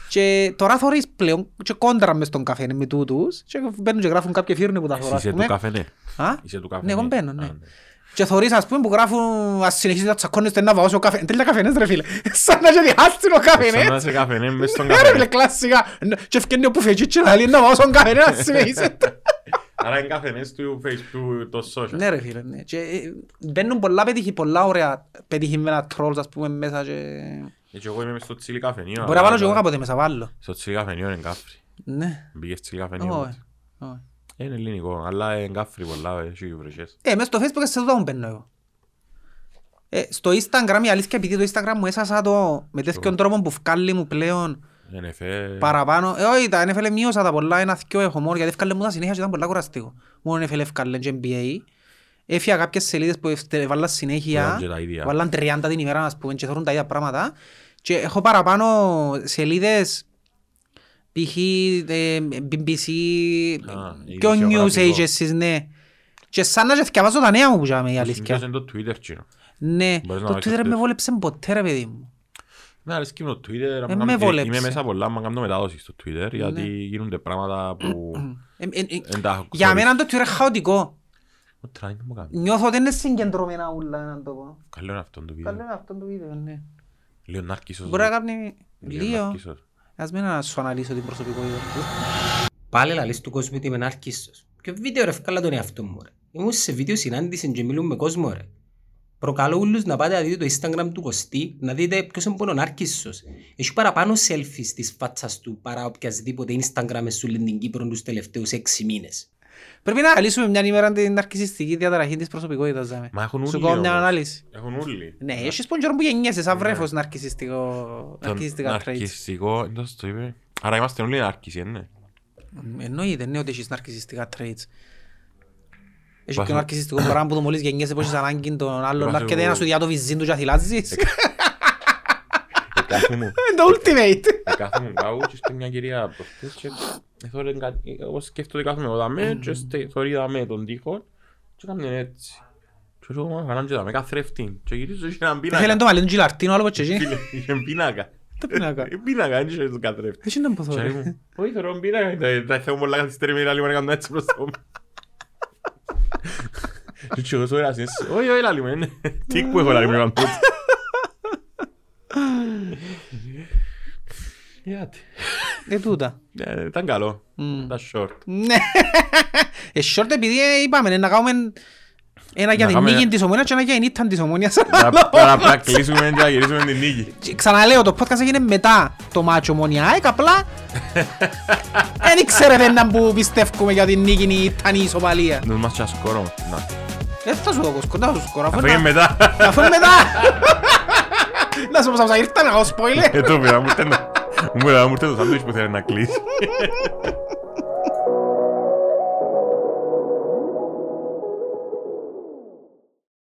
[SPEAKER 2] Και τώρα θωρείς πλέον και κόντρα μες στον καφέ με τούτους και μπαίνουν και γράφουν κάποια φύρνη που τα θωρώ, ας
[SPEAKER 1] Είσαι του
[SPEAKER 2] πούμε.
[SPEAKER 1] καφενέ.
[SPEAKER 2] Α;
[SPEAKER 1] Είσαι του καφενέ.
[SPEAKER 2] Ναι, εγώ μπαίνω, ναι.
[SPEAKER 1] Α,
[SPEAKER 2] Και θωρείς, ας πούμε, που γράφουν ας συνεχίσεις να τσακώνεις να βαώσει ο καφέ. Τέλεια καφενές, ρε φίλε. <laughs> Σαν να και διχάστην ο
[SPEAKER 1] Σαν να
[SPEAKER 2] καφενές.
[SPEAKER 1] είσαι καφενές μες στον
[SPEAKER 2] Ναι, ρε φίλε,
[SPEAKER 1] καφενέ.
[SPEAKER 2] κλασσικά. Και ευκαινεί ο Πουφετζίτσι και να λέει να βαώσει τον καφενές να συνεχίσετε. <laughs>
[SPEAKER 1] Άρα είναι καφενές του Facebook, το social.
[SPEAKER 2] Ναι ρε φίλε, ναι. Και ε, μπαίνουν πολλά πετυχη, πολλά ωραία πετυχημένα trolls ας πούμε μέσα και...
[SPEAKER 1] Έτσι εγώ είμαι μες στο τσίλι καφενείο.
[SPEAKER 2] Μπορεί να βάλω και εγώ κάποτε μέσα, βάλω.
[SPEAKER 1] Στο τσίλι καφενείο είναι κάφρι.
[SPEAKER 2] Ναι.
[SPEAKER 1] Μπήκες τσίλι καφενείο.
[SPEAKER 2] Όχι.
[SPEAKER 1] Τότε.
[SPEAKER 2] όχι.
[SPEAKER 1] Ε, Είναι ελληνικό, αλλά είναι κάφρι πολλά, έχει βρεσιές.
[SPEAKER 2] Ε, μέσα στο facebook σε τούτο μου μπαίνω εγώ. Ε, στο Instagram η αλήθεια επειδή το Instagram μου έσασα το με τέτοιον τρόπο που βγάλει μου πλέον
[SPEAKER 1] NFL.
[SPEAKER 2] Παραπάνω, ε, όχι, τα NFL μείωσα τα πολλά, ένα θκιο έχω μόνο, γιατί έφκαλε μου τα συνέχεια και ήταν πολλά κουραστικό. Μόνο NFL έφκαλε και NBA. Έφυγα κάποιες σελίδες που εύτε- βάλα συνέχεια,
[SPEAKER 1] Βάλαν και τα ίδια.
[SPEAKER 2] βάλαν 30 την ημέρα, ας πούμε, και θέλουν τα ίδια πράγματα. Και έχω παραπάνω σελίδες, π.χ. ε, BBC,
[SPEAKER 1] Α,
[SPEAKER 2] πιο news
[SPEAKER 1] ειδησιογραφικό.
[SPEAKER 2] agencies, ναι. Και σαν να και θυκευάζω τα νέα μου που είχαμε, η αλήθεια.
[SPEAKER 1] Είναι το Twitter τσίνο.
[SPEAKER 2] Ναι,
[SPEAKER 1] Μπορείς να
[SPEAKER 2] το
[SPEAKER 1] βάλεις
[SPEAKER 2] Twitter
[SPEAKER 1] το
[SPEAKER 2] με
[SPEAKER 1] Twitter.
[SPEAKER 2] βόλεψε ποτέ ρε παιδί μου.
[SPEAKER 1] Ναι, αρέσει και με το Twitter. άμα
[SPEAKER 2] με
[SPEAKER 1] κάνω-
[SPEAKER 2] βόλεψε.
[SPEAKER 1] Είμαι μέσα πολλά, μα κάνω μετάδοση στο Twitter, γιατί γίνονται πράγματα που...
[SPEAKER 2] Ε, ε, ε,
[SPEAKER 1] εν τα
[SPEAKER 2] Για
[SPEAKER 1] ξέρεις.
[SPEAKER 2] μένα το Twitter είναι χαοτικό.
[SPEAKER 1] Ο Τραιν μου κάνει.
[SPEAKER 2] Νιώθω ότι είναι συγκεντρωμένα ούλα, να το πω.
[SPEAKER 1] Καλό είναι αυτό το
[SPEAKER 2] Καλό
[SPEAKER 1] βίντεο.
[SPEAKER 2] είναι αυτό το βίντεο, ναι.
[SPEAKER 1] Λίγο νάρκισσος.
[SPEAKER 2] Μπορεί να κάνει
[SPEAKER 1] Λίγο
[SPEAKER 2] λίγο.
[SPEAKER 1] νάρκισσος.
[SPEAKER 2] Ας μην να σου αναλύσω την προσωπικότητα του.
[SPEAKER 5] Πάλι λαλείς του κόσμου ότι είμαι ναρκίστος. Ποιο βίντεο ρε φκάλα τον εαυτό μου ρε. Ήμουν σε βίντεο συνάντησης και μιλούν με κόσμο ρε. Προκαλώ όλους να πάτε να δείτε το Instagram του Κωστή, να δείτε ποιος είναι πόνο ναρκίστος. Έχει παραπάνω selfies της φάτσας του παρά οποιασδήποτε Instagram σου λένε την Κύπρο τους τελευταίους έξι μήνες.
[SPEAKER 2] Πρέπει να αναλύσουμε μια ημέρα την ναρκισιστική διαταραχή της προσωπικότητας. δάμε.
[SPEAKER 1] Μα έχουν
[SPEAKER 2] Σου
[SPEAKER 1] όλοι
[SPEAKER 2] κάνω μια
[SPEAKER 1] όμως.
[SPEAKER 2] ανάλυση.
[SPEAKER 1] Έχουν όλοι.
[SPEAKER 2] Ναι, έχεις πον καιρό που γεννιέσαι σαν βρέφος ναρκισιστικό,
[SPEAKER 1] Το
[SPEAKER 2] ναρκισιστικά traits.
[SPEAKER 1] ναρκιστικό, εντός το είπε. Άρα είμαστε όλοι ναρκισιοί, ναι.
[SPEAKER 2] Εννοείται, ναι, ότι έχεις ναρκισιστικά traits. Έχει
[SPEAKER 1] Βάζω-
[SPEAKER 2] και ναρκισιστικό πράγμα που το μόλις γεννιέσαι που έχεις ανάγκη τον άλλον να
[SPEAKER 1] Βάζω-
[SPEAKER 2] έρχεται να σου διά το βυζίν του και να θυλάζεις.
[SPEAKER 1] Κάθε μου, <laughs>
[SPEAKER 2] Το ultimate.
[SPEAKER 1] κάθε μου κάπου και στην μια κυρία προχτές και εθώρε κάτι, εγώ σκέφτομαι κάθομαι εγώ δαμέ και στε- θωρεί δαμέ τον τοίχο και έκαμε έτσι. Και εγώ μόνο κανάνε και δαμέ καθρέφτη και γυρίζω και έναν
[SPEAKER 2] Θέλει
[SPEAKER 1] πίνακα.
[SPEAKER 2] το μαλλί του Τζιλαρτίνο, άλλο πως εκείνη.
[SPEAKER 1] Είχε πίνακα.
[SPEAKER 2] Το πίνακα.
[SPEAKER 1] Ε, Πίνακα, δεν είχε τον καθρέφτη.
[SPEAKER 2] Έτσι ήταν που
[SPEAKER 1] Και
[SPEAKER 2] θωρεί.
[SPEAKER 1] λέει μου, Όχι, θέλω τον πίνακα, τα- τα θέλω πολλά καθυστερημένα λίγο να κάνω έτσι μπροστά μου. <laughs> Και εγώ σου έλεγα, όχι, όχι, λάλη μου, είναι τικ που έχω λάλη μου, κάνω τούτο. Γιατί;
[SPEAKER 2] Ε, τούτα.
[SPEAKER 1] Ε, Ήταν καλό.
[SPEAKER 2] Μμ.
[SPEAKER 1] Ήταν short.
[SPEAKER 2] Ναι. Ε, short επειδή ε, είπαμε να κάνουμε ένα για
[SPEAKER 1] Να
[SPEAKER 2] την
[SPEAKER 1] κάνουμε-
[SPEAKER 2] νίκη της ομόνιας και ένα για την ήττα της ομόνιας.
[SPEAKER 1] Τώρα τώρα πρέπει να κλείσουμε και να γυρίσουμε την νίκη.
[SPEAKER 2] Και Ξαναλέω, το podcast έγινε μετά το μάτσο ομόνια ΑΕΚ, απλά <laughs> δεν ήξερετε να που πιστεύουμε για την νίκη ή ήταν η ισοπαλία.
[SPEAKER 1] Νους μας και σκόρο όμως. Να.
[SPEAKER 2] Δεν θα σου δω κοντά σου σκορ, αφού
[SPEAKER 1] Αφού είναι
[SPEAKER 2] είναι-
[SPEAKER 1] μετά.
[SPEAKER 2] αφού είναι μετά. <laughs> Να σου πω, θα ήρθα να κάνω spoiler.
[SPEAKER 1] Ε, το πήρα, μου ήρθε να- μου ήρθε το σάντουιτς που θέλει να κλείσει.